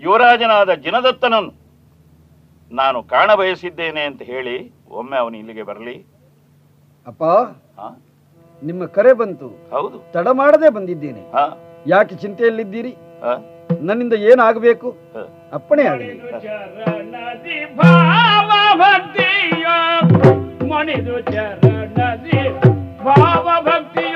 ಯುವರಾಜನಾದ ಜಿನದತ್ತನನ್ನು. ನಾನು ಕಾಣ ಬಯಸಿದ್ದೇನೆ ಅಂತ ಹೇಳಿ ಒಮ್ಮೆ ಅವನು ಇಲ್ಲಿಗೆ ಬರಲಿ. ಅಪ್ಪ ನಿಮ್ಮ ಕರೆ ಬಂತು. ಹೌದು. ತಡ ಮಾಡದೆ ಬಂದಿದ್ದೇನೆ. ಹಾ? ಯಾಕೆ ಚಿಂತೆಯಲ್ಲಿದ್ದೀರಿ? ನನ್ನಿಂದ ಏನಾಗಬೇಕು? ಅಪ್ಪಣೆ ಆಗಲಿ. ಮಣಿದು ಚರಣದಿ ಭಾವ ಭಕ್ತಿಯ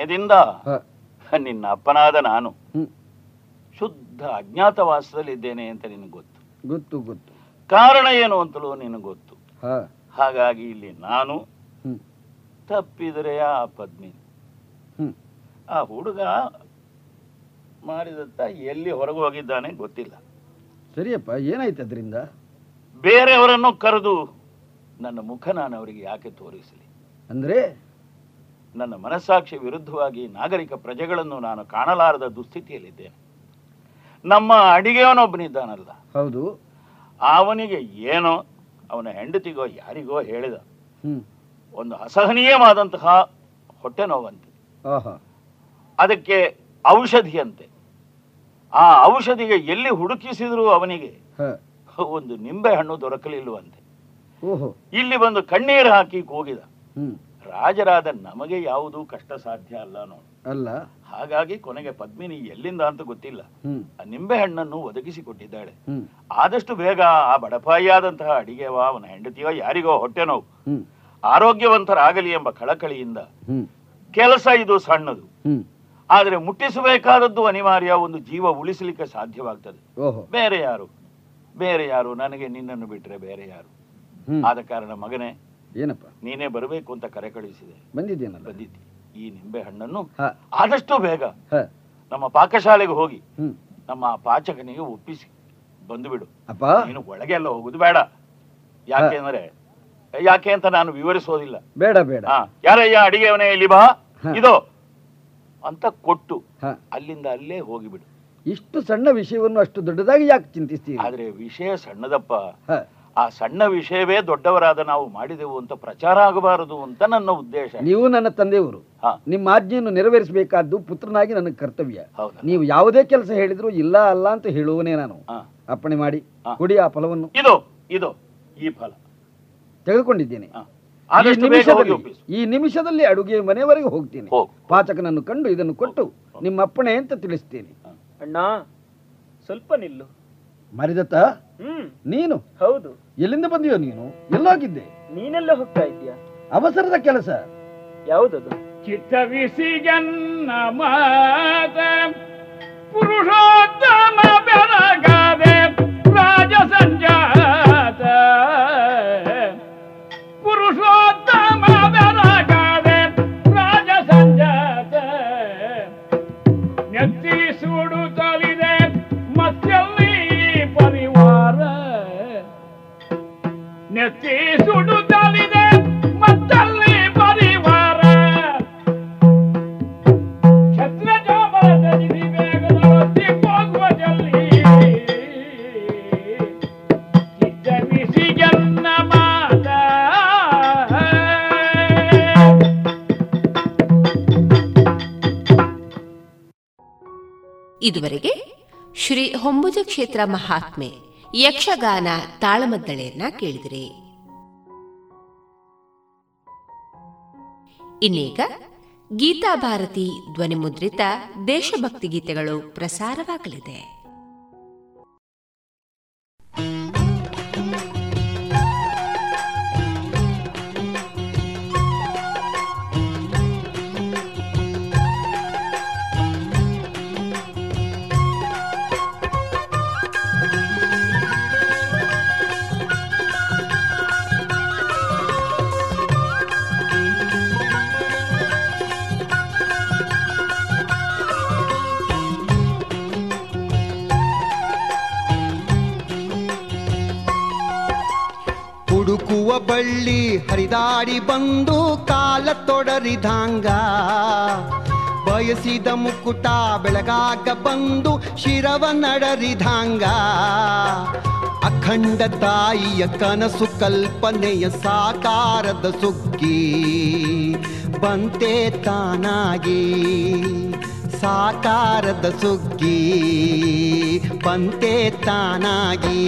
ಸಮಯದಿಂದ ನಿನ್ನ ಅಪ್ಪನಾದ ನಾನು ಶುದ್ಧ ಅಜ್ಞಾತವಾಸದಲ್ಲಿದ್ದೇನೆ ಅಂತ ನಿನಗೆ ಗೊತ್ತು. ಗೊತ್ತು ಗೊತ್ತು. ಕಾರಣ ಏನು ಅಂತಲೂ ನಿನಗೆ ಗೊತ್ತು. ಹಾಗಾಗಿ ಇಲ್ಲಿ ನಾನು. ತಪ್ಪಿದರೆ ಆ ಪದ್ಮಿ. ಆ ಹುಡುಗ ಮಾರಿದತ್ತ ಎಲ್ಲಿ ಹೊರಗೆ ಹೋಗಿದ್ದಾನೆ ಗೊತ್ತಿಲ್ಲ. ಸರಿಯಪ್ಪ ಏನಾಯ್ತು ಅದರಿಂದ? ಬೇರೆಯವರನ್ನು ಕರೆದು ನನ್ನ ಮುಖ ನಾನು ಅವರಿಗೆ ಯಾಕೆ ತೋರಿಸಲಿ? ಅಂದ್ರೆ? ನನ್ನ ಮನಸ್ಸಾಕ್ಷಿ ವಿರುದ್ಧವಾಗಿ ನಾಗರಿಕ ಪ್ರಜೆಗಳನ್ನು ನಾನು ಕಾಣಲಾರದ ದುಸ್ಥಿತಿಯಲ್ಲಿದ್ದೇನೆ. ನಮ್ಮ ಅಡಿಗೆಯವನೊಬ್ಬನಿದ್ದಾನಲ್ಲ. ಹೌದು. ಅವನಿಗೆ ಏನೋ ಅವನ ಹೆಂಡತಿಗೋ ಯಾರಿಗೋ ಹೇಳಿದ. ಒಂದು ಅಸಹನೀಯವಾದಂತಹ ಹೊಟ್ಟೆ ನೋವಂತೆ. ಅದಕ್ಕೆ ಔಷಧಿಯಂತೆ. ಆ ಔಷಧಿಗೆ ಎಲ್ಲಿ ಹುಡುಕಿಸಿದ್ರು ಅವನಿಗೆ? ಒಂದು ನಿಂಬೆ ಹಣ್ಣು ದೊರಕಲಿಲ್ಲವಂತೆ ಇಲ್ಲಿ ಬಂದು ಕಣ್ಣೀರು ಹಾಕಿ ಕೂಗಿದ. ರಾಜರಾದ ನಮಗೆ ಯಾವುದೂ ಕಷ್ಟ ಸಾಧ್ಯ ಅಲ್ಲ ನೋಡು. ಅಲ್ಲ. ಹಾಗಾಗಿ ಕೊನೆಗೆ ಪದ್ಮಿನಿ ಎಲ್ಲಿಂದ ಅಂತ ಗೊತ್ತಿಲ್ಲ. ಆ ನಿಂಬೆ ಹಣ್ಣನ್ನು ಒದಗಿಸಿಕೊಟ್ಟಿದ್ದಾಳೆ ಆದಷ್ಟು ಬೇಗ ಆ ಬಡಪಾಯಿಯಾದಂತಹ ಅಡಿಗೆವ ಅವನ ಹೆಂಡತಿಯೋ ಯಾರಿಗೋ ಹೊಟ್ಟೆ ನೋವು. ಆರೋಗ್ಯವಂತರಾಗಲಿ ಎಂಬ ಕಳಕಳಿಯಿಂದ ಕೆಲಸ ಇದು ಸಣ್ಣದು. ಆದರೆ ಮುಟ್ಟಿಸಬೇಕಾದದ್ದು ಅನಿವಾರ್ಯ ಒಂದು ಜೀವ ಉಳಿಸಲಿಕ್ಕೆ ಸಾಧ್ಯವಾಗ್ತದೆ. ಬೇರೆ ಯಾರು? ಬೇರೆ ಯಾರು? ನನಗೆ ನಿನ್ನನ್ನು ಬಿಟ್ರೆ ಬೇರೆ ಯಾರು? ಆದ ಕಾರಣ ಮಗನೇ ಏನಪ್ಪ? ನೀನೇ ಬರಬೇಕು ಅಂತ ಕರೆ ಕಳಿಸಿದೆ. ಬಂದಿದ್ದೇನಲ್ಲ? ಬಂದಿದ್ದಿ. ಈ ನಿಂಬೆ ಹಣ್ಣನ್ನು ಆದಷ್ಟು ಬೇಗ ನಮ್ಮ ಪಾಕಶಾಲೆಗೆ ಹೋಗಿ ನಮ್ಮ ಪಾಚಕನಿಗೆ ಒಪ್ಪಿಸಿ. ಬಂದು ಬಿಡು ಅಪ್ಪ. ನೀನು ಒಳಗೆ ಎಲ್ಲ ಹೋಗುದು ಬೇಡ. ಯಾಕೆ ಅಂದ್ರೆ ಯಾಕೆ ಅಂತ ನಾನು ವಿವರಿಸೋದಿಲ್ಲ. ಬೇಡ ಬೇಡ. ಯಾರಯ್ಯ ಅಡಿಗೆವನೇ ಇಲ್ಲಿ ಬಾ. ಇದು ಅಂತ ಕೊಟ್ಟು ಅಲ್ಲಿಂದ ಅಲ್ಲೇ ಹೋಗಿಬಿಡು. ಇಷ್ಟು ಸಣ್ಣ ವಿಷಯವನ್ನು ಅಷ್ಟು ದೊಡ್ಡದಾಗಿ ಯಾಕೆ ಚಿಂತಿಸ್ತೀವಿ ಆದ್ರೆ ವಿಷಯ ಸಣ್ಣದಪ್ಪ. ಆ ಸಣ್ಣ ವಿಷಯವೇ ದೊಡ್ಡವರಾದ ನಾವು ಮಾಡಿದೆವು ಅಂತ ಪ್ರಚಾರ ಆಗಬಾರದು ಅಂತ ನನ್ನ ಉದ್ದೇಶ. ನೀವು ನನ್ನ ತಂದೆಯವರು. ಹಾ. ನಿಮ್ಮ ಆಜ್ಞೆಯನ್ನು ನೆರವೇರಿಸಬೇಕಾದ್ದು ಪುತ್ರನಾಗಿ ನನ್ನ ಕರ್ತವ್ಯ. ಹೌದಾ. ನೀವು ಯಾವುದೇ ಕೆಲಸ ಹೇಳಿದ್ರು ಇಲ್ಲ ಅಲ್ಲ ಅಂತ ಹೇಳುವನೇ ನಾನು. ಅಪ್ಪಣೆ ಮಾಡಿ. ಕೊಡಿ ಆ ಫಲವನ್ನು. ಇದು ಇದು ಈ ಫಲ. ತೆಗೆದುಕೊಂಡಿದ್ದೇನೆ. ಈ ಆದಷ್ಟು ನಿಮಿಷದಲ್ಲಿ ಈ ನಿಮಿಷದಲ್ಲಿ ಅಡುಗೆ ಮನೆಯವರೆಗೆ ಹೋಗ್ತೀನಿ. ಹೋಗು. ಪಾಚಕನನ್ನು ಕಂಡು ಇದನ್ನು ಕೊಟ್ಟು ನಿಮ್ಮ ಅಪ್ಪಣೆ ಅಂತ ತಿಳಿಸ್ತೇನೆ. ಅಣ್ಣ ಸ್ವಲ್ಪ ನಿಲ್ಲು. ಮರಿದತ್ತ? ನೀನು? ಹೌದು. ಎಲ್ಲಿಂದ ಬಂದಿಯೋ ನೀನು? ಎಲ್ಲೋಗಿದ್ದೆ. ನೀನೆಲ್ಲ ಹೋಗ್ತಾ ಇದ್ದೀಯ? ಅವಸರದ ಕೆಲಸ. ಯಾವುದದು? ಚಿತ್ತವಿಸಿಗನ್ನ ಮಾತ ಪುರುಷೋತ್ತಮ ಬೆಳಗಾದೆ ರಾಜ ಸಂಜಾತ. ಮತ್ತಲ್ಲಿ ಪರಿವಾರ ಇದುವರೆಗೆ ಶ್ರೀ ಹೊಂಬುಜ ಕ್ಷೇತ್ರ ಮಹಾತ್ಮೆ ಯಕ್ಷಗಾನ ತಾಳಮದ್ದಳೆಯನ್ನ ಕೇಳಿದಿರಿ. ಇನ್ನೀಗ ಗೀತಾ ಭಾರತಿ ಧ್ವನಿಮುದ್ರಿತ ದೇಶಭಕ್ತಿ ಗೀತೆಗಳು ಪ್ರಸಾರವಾಗಲಿದೆ. ಹುಡುಕುವ ಬಳ್ಳಿ ಹರಿದಾಡಿ ಬಂದು ಕಾಲ ತೊಡರಿದಾಂಗ. ಬಯಸಿದ ಮುಕುಟ ಬೆಳಗಾಗ ಬಂದು ಶಿರವ ನಡರಿದಾಂಗ. ಅಖಂಡ ತಾಯಿಯ ಕನಸು ಕಲ್ಪನೆಯ ಸಾಕಾರದ ಸುಗ್ಗಿ. ಬಂತೆ ತಾನಾಗಿ ಸಾಕಾರದ ಸುಗ್ಗಿ. ಬಂತೆ ತಾನಾಗಿ.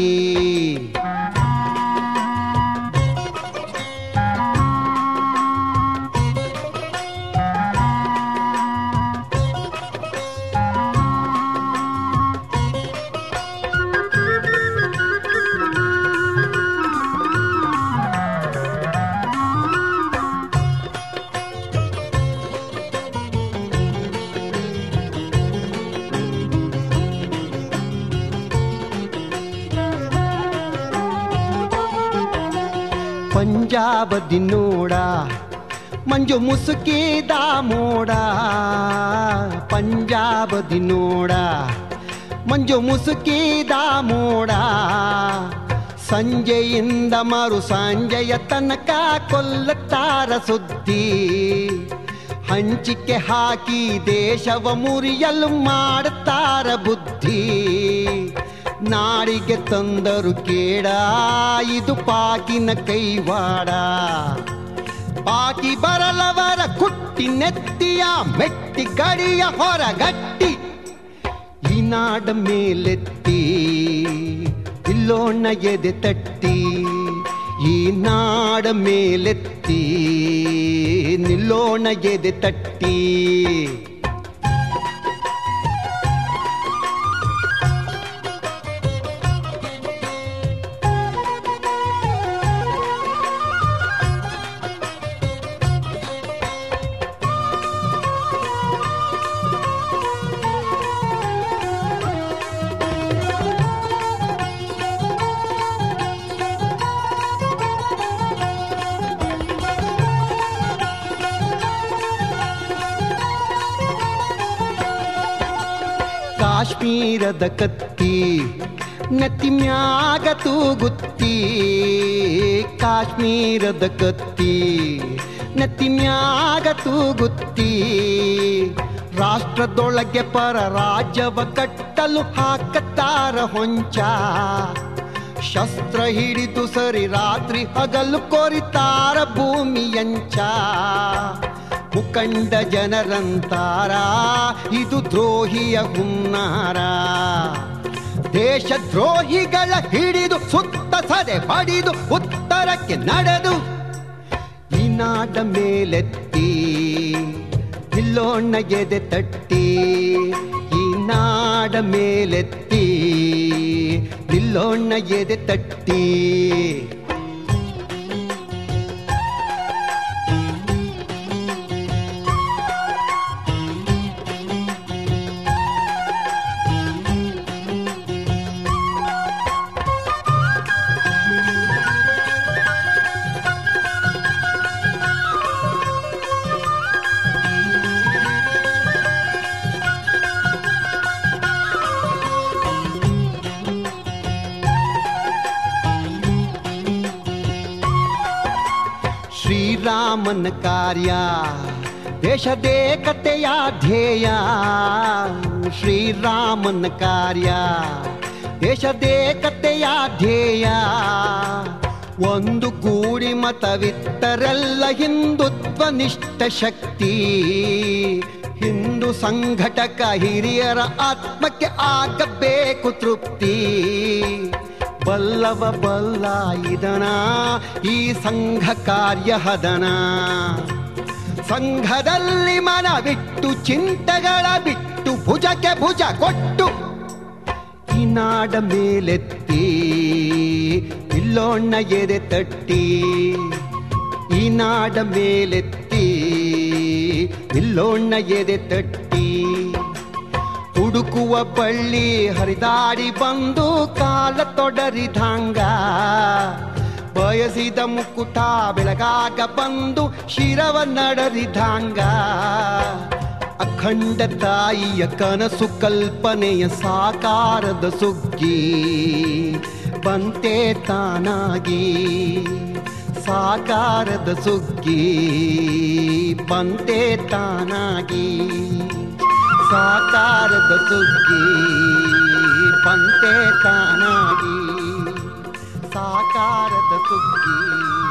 ಪಂಜಾಬದಿ ನೋಡ, ಮಂಜು ಮುಸುಕಿದ ಮೋಡ. ಪಂಜಾಬದಿ ನೋಡ, ಮಂಜು ಮುಸುಕಿದ ಮೋಡ. ಸಂಜೆಯಿಂದ ಮರು ಸಂಜೆಯ ತನಕ ಕೊಲ್ಲುತ್ತಾರ ಸುದ್ದಿ. ಹಂಚಿಕೆ ಹಾಕಿ ದೇಶವ ಮುರಿಯಲು ಮಾಡುತ್ತಾರ ಬುದ್ಧಿ. ನಾಡಿಗೆ ತಂದರು ಕೇಡ, ಇದು ಪಾಕಿನ ಕೈವಾಡ. ಪಾಕಿ ಬರಲವರ ಕುಟ್ಟಿ ನೆತ್ತಿಯ, ಮೆಟ್ಟಿ ಕಡಿಯ ಹೊರಗಟ್ಟಿ. ಈ ನಾಡ ಮೇಲೆತ್ತಿ ಇಲ್ಲೋಣ ಎದೆ ತಟ್ಟಿ. ಈ ನಾಡ ಮೇಲೆತ್ತಿ ನಿಲ್ಲೋಣ ಎದೆ ತಟ್ಟಿ. ಕಾಶ್ಮೀರದ ಕತ್ತಿ, ನೆತ್ತಿ ಮ್ಯಾಗ ತೂಗುತ್ತಿ, ಕಾಶ್ಮೀರದ ಕತ್ತಿ ನತಿಮ್ಯಾಗ ಮ್ಯಾಗ ತೂಗುತ್ತಿ, ರಾಷ್ಟ್ರದೊಳಗೆ ಪರ ರಾಜ್ಯವ ಕಟ್ಟಲು ಹಾಕತ್ತಾರ ಹೊಂಚ. ಶಸ್ತ್ರ ಹಿಡಿದು ಸರಿ ರಾತ್ರಿ ಹಗಲು ಕೊರಿತಾರ ಭೂಮಿಯಂಚ. ಮುಖಂಡ ಜನರಂತಾರ, ಇದು ದ್ರೋಹಿಯ ಹುನ್ನಾರ. ದೇಶ ದ್ರೋಹಿಗಳ ಹಿಡಿದು ಸುತ್ತ ಸದೆ ಪಡಿದು ಉತ್ತರಕ್ಕೆ ನಡೆದು ಈ ನಾಡ ಮೇಲೆತ್ತಿ ನಿಲ್ಲೋಣ ತಟ್ಟಿ ಈ ನಾಡ ಮೇಲೆತ್ತಿ ನಿಲ್ಲೋಣ ಗೆದೆ ತಟ್ಟಿ. ಶ್ರೀರಾಮನ ಕಾರ್ಯ. ದೇಶದೇಕತೆಯ ಧ್ಯೇಯ. ಶ್ರೀರಾಮನ ಕಾರ್ಯ. ದೇಶದೇಕತೆಯ ಧ್ಯೇಯ. ಒಂದು ಮತವಿತ್ತರೆಲ್ಲ ಹಿಂದುತ್ವ ನಿಷ್ಠ ಶಕ್ತಿ. ಹಿಂದೂ ಸಂಘಟಕ ಹಿರಿಯರ ಆತ್ಮಕ್ಕೆ ಆಗಬೇಕು ತೃಪ್ತಿ. ಬಲ್ಲವ ಬಲ್ಲ ಇದನ, ಈ ಸಂಘ ಕಾರ್ಯ ಹದನ. ಸಂಘದಲ್ಲಿ ಮನವಿಟ್ಟು, ಚಿಂತೆಗಳ ಬಿಟ್ಟು, ಭುಜಕ್ಕೆ ಭುಜ ಕೊಟ್ಟು ಈ ನಾಡ ಮೇಲೆತ್ತಿ, ಇಲ್ಲೋಣ್ಣ ಎದೆ ತಟ್ಟಿ. ಈ ನಾಡ ಮೇಲೆತ್ತಿ, ಇಲ್ಲೋಣ್ಣ ಎದೆ ತಟ್ಟಿ. ಹುಡುಕುವ ಬಳ್ಳಿ ಹರಿದಾಡಿ ಬಂದು ಕಾಲ ತೊಡರಿದಂಗ. ಬಯಸಿದ ಮುಕ್ಕುಟ ಬೆಳಗಾಗ ಬಂದು ಶಿರವ ನಡರಿದಂಗ. ಅಖಂಡ ತಾಯಿಯ ಕನಸು ಕಲ್ಪನೆಯ ಸಾಕಾರದ ಸುಗ್ಗಿ. ಬಂತೆ ತಾನಾಗಿ ಸಾಕಾರದ ಸುಗ್ಗಿ. ಬಂತೆ ತಾನಾಗಿ ಸಾಕಾರದ ಸುಗ್ಗಿ ಬಂತೆ ತಾನಾಗಿ. ಸಾಕಾರದ ಸುಗ್ಗಿ.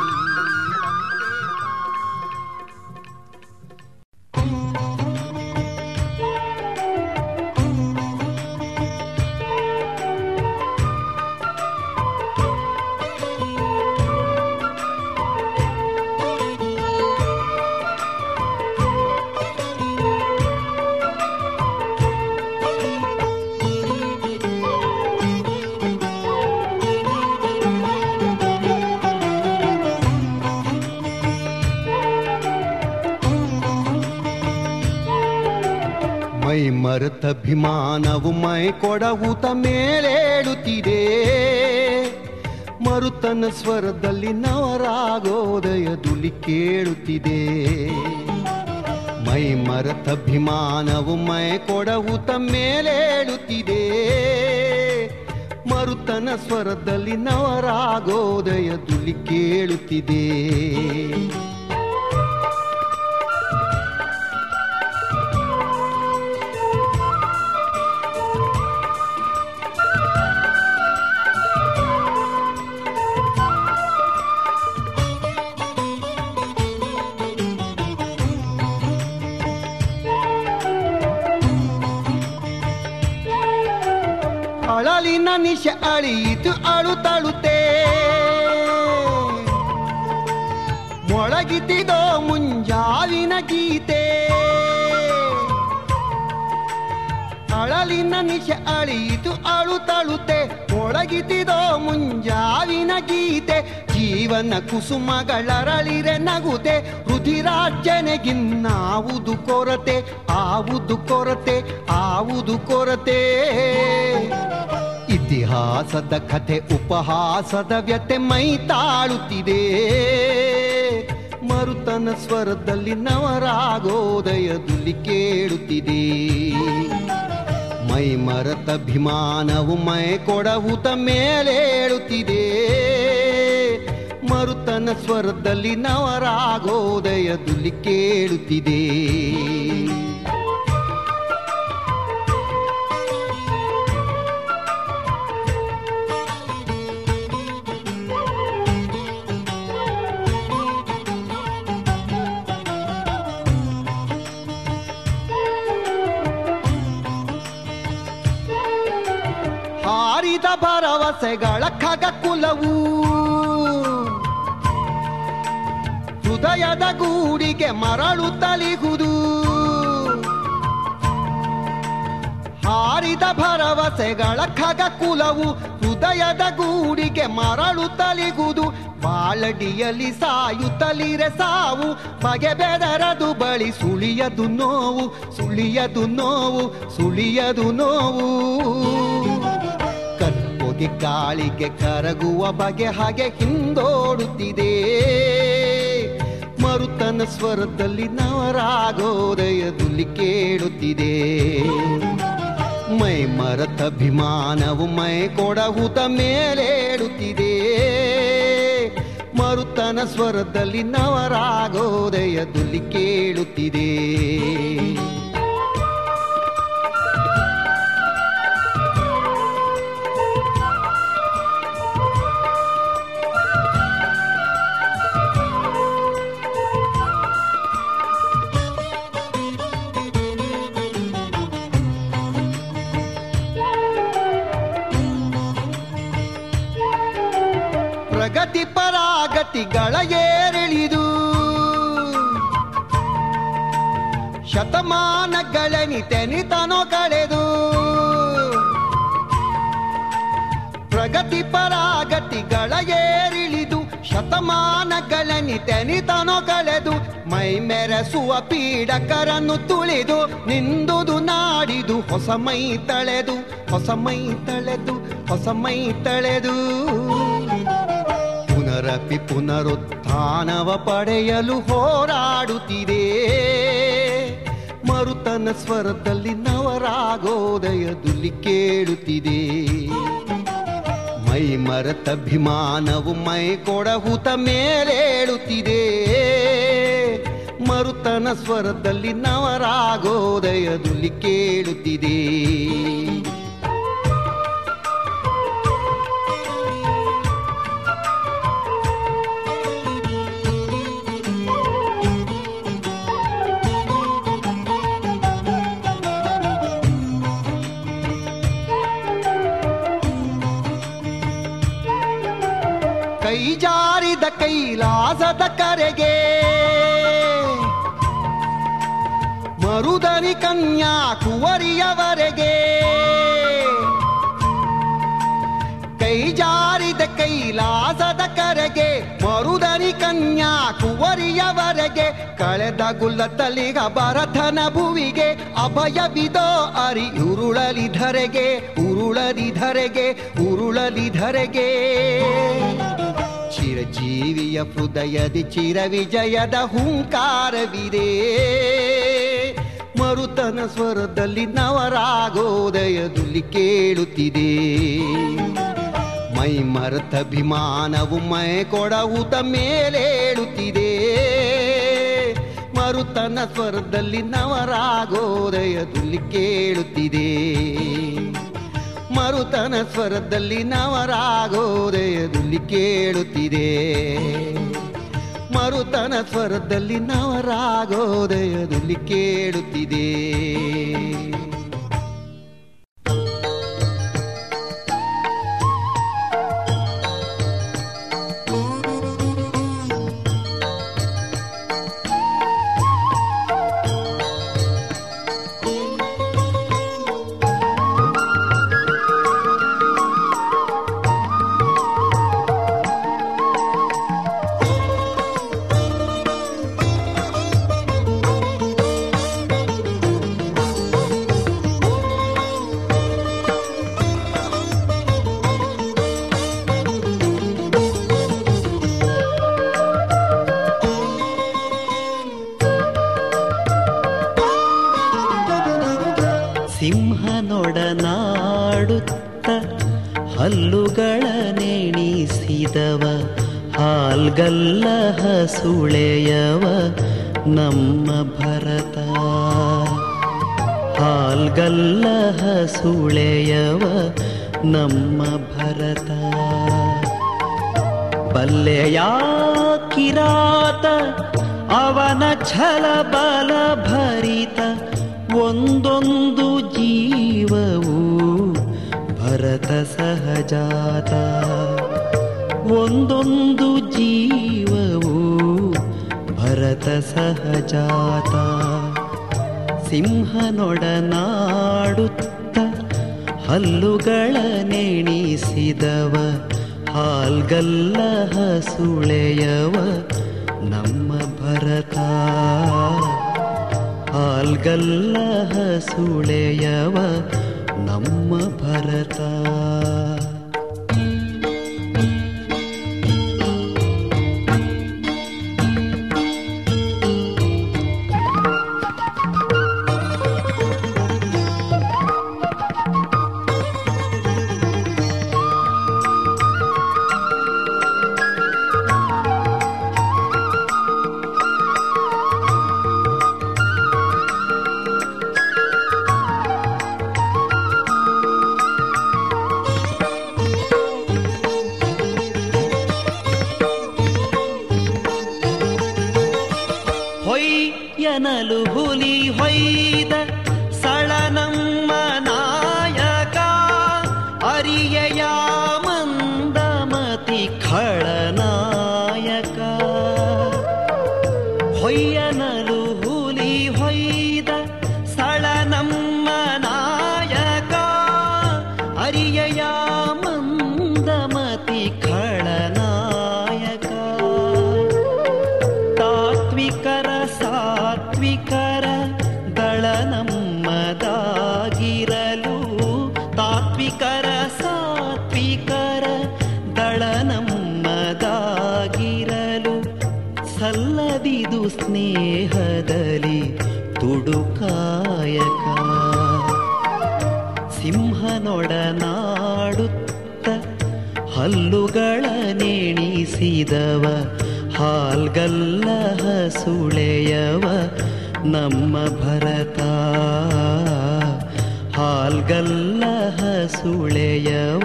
ಮೈ ಮರೆತ ಅಭಿಮಾನವು ಮೈ ಕೊಡವುತ ಮೇಲೇಳುತ್ತಿದೆ. ಮರುತನ ಸ್ವರದಲ್ಲಿ ನವರಾಗೋದಯ ದುಲಿ ಕೇಳುತ್ತಿದೆ. ಮೈ ಮರತಭಿಮಾನವು ಮೈ ಕೊಡವುತ ಮೇಲೇಳುತ್ತಿದೆ. ಮರುತನ ಸ್ವರದಲ್ಲಿ ನವರಾಗೋದಯ ದುಲಿ ಕೇಳುತ್ತಿದೆ. ಅಳುತ್ತಳುತ್ತೆ ಮೊಳಗಿತಿದೋ ಮುಂಜಾವಿನ ಗೀತೆ. ಅಳಲಿನ ನಿಶ ಅಳಿಯಿತು ಅಳುತ್ತಳುತ್ತೆ ಮೊಳಗಿತಿದೋ ಮುಂಜಾವಿನ ಗೀತೆ. ಜೀವನ ಕುಸುಮಗಳರಳಿರೆ ನಗುತೆ. ರುಧಿರಾರ್ಜನೆಗಿನ್ನಾವುದು ಕೊರತೆ. ಆವುದು ಕೊರತೆ ಆವುದು ಕೊರತೆ. ಇತಿಹಾಸದ ಕಥೆ, ಉಪಹಾಸದ ವ್ಯತೆ ಮೈ ತಾಳುತ್ತಿದೆ. ಮರುತನ ಸ್ವರದಲ್ಲಿ ನವರಾಗೋದಯದಲ್ಲಿ ಕೇಳುತ್ತಿದೆ. ಮೈ ಮರತ ಅಭಿಮಾನವು ಮೈ ಕೊಡಹುತ ಮೇಲೇಳುತ್ತಿದೆ. ಮರುತನ ಸ್ವರದಲ್ಲಿ ನವರಾಗೋದಯದಲ್ಲಿ ಕೇಳುತ್ತಿದೆ. ಭರವಸೆಗಳ ಖಗ ಕುಲವು. ಹೃದಯದ ಗೂಡಿಗೆ ಮರಳು ತಲಿಗುದು ಹಾರಿದ ಭರವಸೆಗಳ ಖಗ ಕುಲವು ಹೃದಯದ ಗೂಡಿಗೆ ಮರಳು ತಲಿಗುದು ಬಾಳಡಿಯಲ್ಲಿ ಸಾಯುತ್ತಲಿರೆ ಸಾವು, ಬಗೆ ಬೆದರದು ಬಳಿ ಸುಳಿಯದು ನೋವು ಸುಳಿಯದು ನೋವು ಸುಳಿಯದು ನೋವು. ಕಪ್ಪೊಗೆ ಗಾಳಿಗೆ ಕರಗುವ ಬಗೆ ಹಾಗೆ ಹಿಂದೋಡುತ್ತಿದೆ. ಮರುತನ ಸ್ವರದಲ್ಲಿ ನವರಾಗೋದಯದಲ್ಲಿ ಕೇಳುತ್ತಿದೆ. ಮೈ ಮರತ ಅಭಿಮಾನವು ಮೈ ಕೊಡಹುತ ಮೇಲೇಡುತ್ತಿದೆ. ಮರುತನ ಸ್ವರದಲ್ಲಿ ನವರಾಗೋದಯದಲ್ಲಿ ಕೇಳುತ್ತಿದೆ. ಪರಾಗತಿಗಳ ಏರಿಳಿದು. ಶತಮಾನಗಳೆನಿತೆನಿತನೋ ಕಳೆದು. ಪ್ರಗತಿ ಪರಾಗತಿಗಳ ಏರಿಳಿದು ಶತಮಾನಗಳೆನಿತೆನಿತನೋ ಕಳೆದು. ಮೈ ಮೆರೆಸುವ ಪೀಡಕರನ್ನು ತುಳಿದು. ನಿಂದುದು ನಾಡಿದು. ಹೊಸ ಮೈ ತಳೆದು. ಹೊಸ ಮೈ ತಳೆದು. ಹೊಸ ಮೈ ತಳೆದು. ಪುನರಪಿ ಪುನರುತ್ಥಾನವ ಪಡೆಯಲು ಹೋರಾಡುತ್ತಿದೆ. ಮರುತನ ಸ್ವರದಲ್ಲಿ ನವರಾಗೋದಯದಲ್ಲಿ ಕೇಳುತ್ತಿದೆ. ಮೈ ಮರತ ಅಭಿಮಾನವು ಮೈ ಕೊಡಹುತ ಮೇಲೇಳುತ್ತಿದೆ. ಮರುತನ ಸ್ವರದಲ್ಲಿ ನವರಾಗೋದಯದಲ್ಲಿ ಕೇಳುತ್ತಿದೆ. ಕೈಲಾಸದ ಕರೆಗೆ ಮರುದನಿ ಕನ್ಯಾಕುವರಿಯವರೆಗೆ ಕೈ ಜಾರಿದ ಕೈಲಾಸದ ಕರೆಗೆ ಮರುದನಿ ಕನ್ಯಾಕುವರಿಯವರೆಗೆ ಕಳೆದ ಗುಲ್ಲತಲಿಗ ಭರತನ ಭುವಿಗೆ ಅಭಯವಿದೋ ಅರಿ ಉರುಳಲಿ ಧರೆಗೆ ಉರುಳಲಿ ಧರೆಗೆ ಉರುಳಲಿ ಧರೆಗೆ ಚಿರಜೀವಿಯ ಹೃದಯದಿ ಚಿರ ವಿಜಯದ ಹುಂಕಾರವಿದೆ. ಮರುತನ ಸ್ವರದಲ್ಲಿ ನವರಾಗೋದಯದಲ್ಲಿ ಕೇಳುತ್ತಿದೆ. ಮೈ ಮರತ ಅಭಿಮಾನವು ಮೈ ಕೊಡವುತ ಮೇಲೇಳುತ್ತಿದೆ. ಮರುತನ ಸ್ವರದಲ್ಲಿ ನವರಾಗೋದಯದಲ್ಲಿ ಕೇಳುತ್ತಿದೆ. ಮರುತನ ಸ್ವರದಲ್ಲಿ ನವರಾಗೋದಯದಲ್ಲಿ ಕೇಳುತ್ತಿದೆ. ಮರುತನ ಸ್ವರದಲ್ಲಿ ನವರಾಗೋದಯದಲ್ಲಿ ಕೇಳುತ್ತಿದೆ. ಸಿಂಹನೊಡನಾಡುತ್ತ ಹಲ್ಲುಗಳ ನೆಣಿಸಿದವ, ಹಾಲ್ಗಲ್ಲ ಹಸುಳೆಯವ ನಮ್ಮ ಭರತ. ಹಾಲ್ಗಲ್ಲ ಹಸುಳೆಯವ ನಮ್ಮ ಭರತ. ಬಲ್ಲೆಯ ಕಿರಾತ, ಅವನ ಛಲ ಬಲ ಭರಿತ ಒಂದೊಂದು ಜೀವವು ಭರತ ಸಹಜಾತ. ಒಂದೊಂದು ಜೀವವು ಭರತ ಸಹಜಾತ. ಸಿಂಹನೊಡನಾಡುತ್ತ ಹಲ್ಲುಗಳ ನೆಣಿಸಿದವ, ಹಾಲ್ಗಲ್ಲ ಹಸುಳೆಯವ ನಮ್ಮ ಭರತ. ಹಾಲ್ಗಲ್ಲ ಹಸುಳೆಯವ ನಮ್ಮ ಭರತ ನಮ್ಮ ಭರತ. ಹಾಲ್ಗಲ್ಲ ಹಸುಳೆಯವ.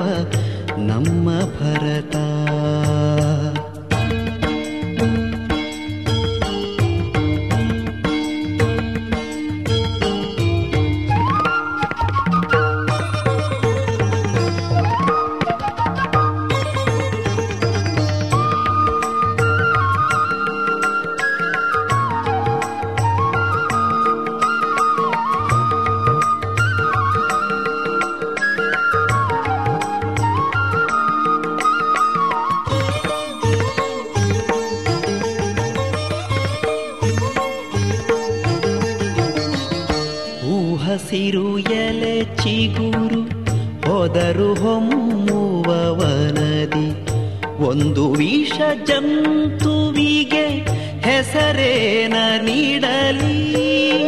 ಹೆಸರೇನ ನೀಡಲಿ?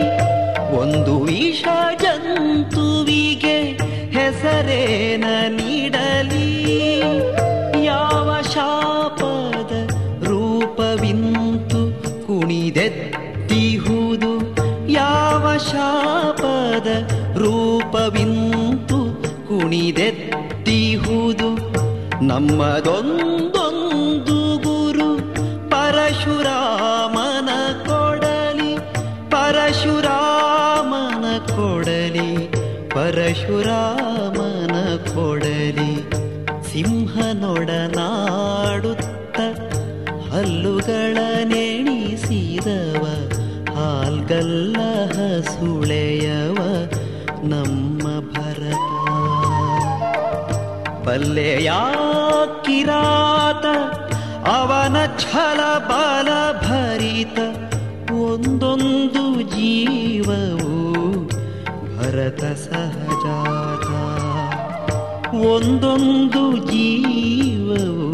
ಒಂದು ವಿಷ ಜಂತುವಿಗೆ ಹೆಸರೇನ ನೀಡಲಿ? ಯಾವ ಶಾಪದ ರೂಪವಿಂತು ಕುಣಿದೆತ್ತಿಹುದು? ಯಾವ ಶಾಪದ ರೂಪವಿಂತು ಕುಣಿದೆತ್ತಿಹುದು? ನಮ್ಮದೊಂದೊಂದು ಹಸುಳೆಯವ ನಮ್ಮ ಭರತ. ಬಲ್ಲೆಯ ಕಿರಾತ, ಅವನ ಛಲ ಬಲ ಭರಿತ, ಒಂದೊಂದು ಜೀವವು ಭರತ ಸಹಜಾತ. ಒಂದೊಂದು ಜೀವವು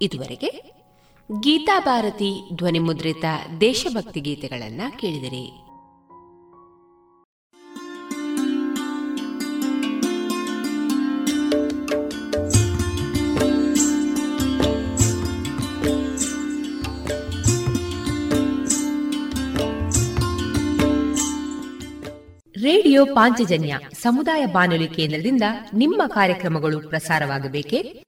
ಇದುವರೆಗೆ ಗೀತಾ ಭಾರತಿ ಧ್ವನಿಮುದ್ರಿತ ದೇಶಭಕ್ತಿ ಗೀತೆಗಳನ್ನ ಕೇಳಿದಿರಿ. ರೇಡಿಯೋ ಪಾಂಚಜನ್ಯ ಸಮುದಾಯ ಬಾನುಲಿ ಕೇಂದ್ರದಿಂದ ನಿಮ್ಮ ಕಾರ್ಯಕ್ರಮಗಳು ಪ್ರಸಾರವಾಗಬೇಕೆ?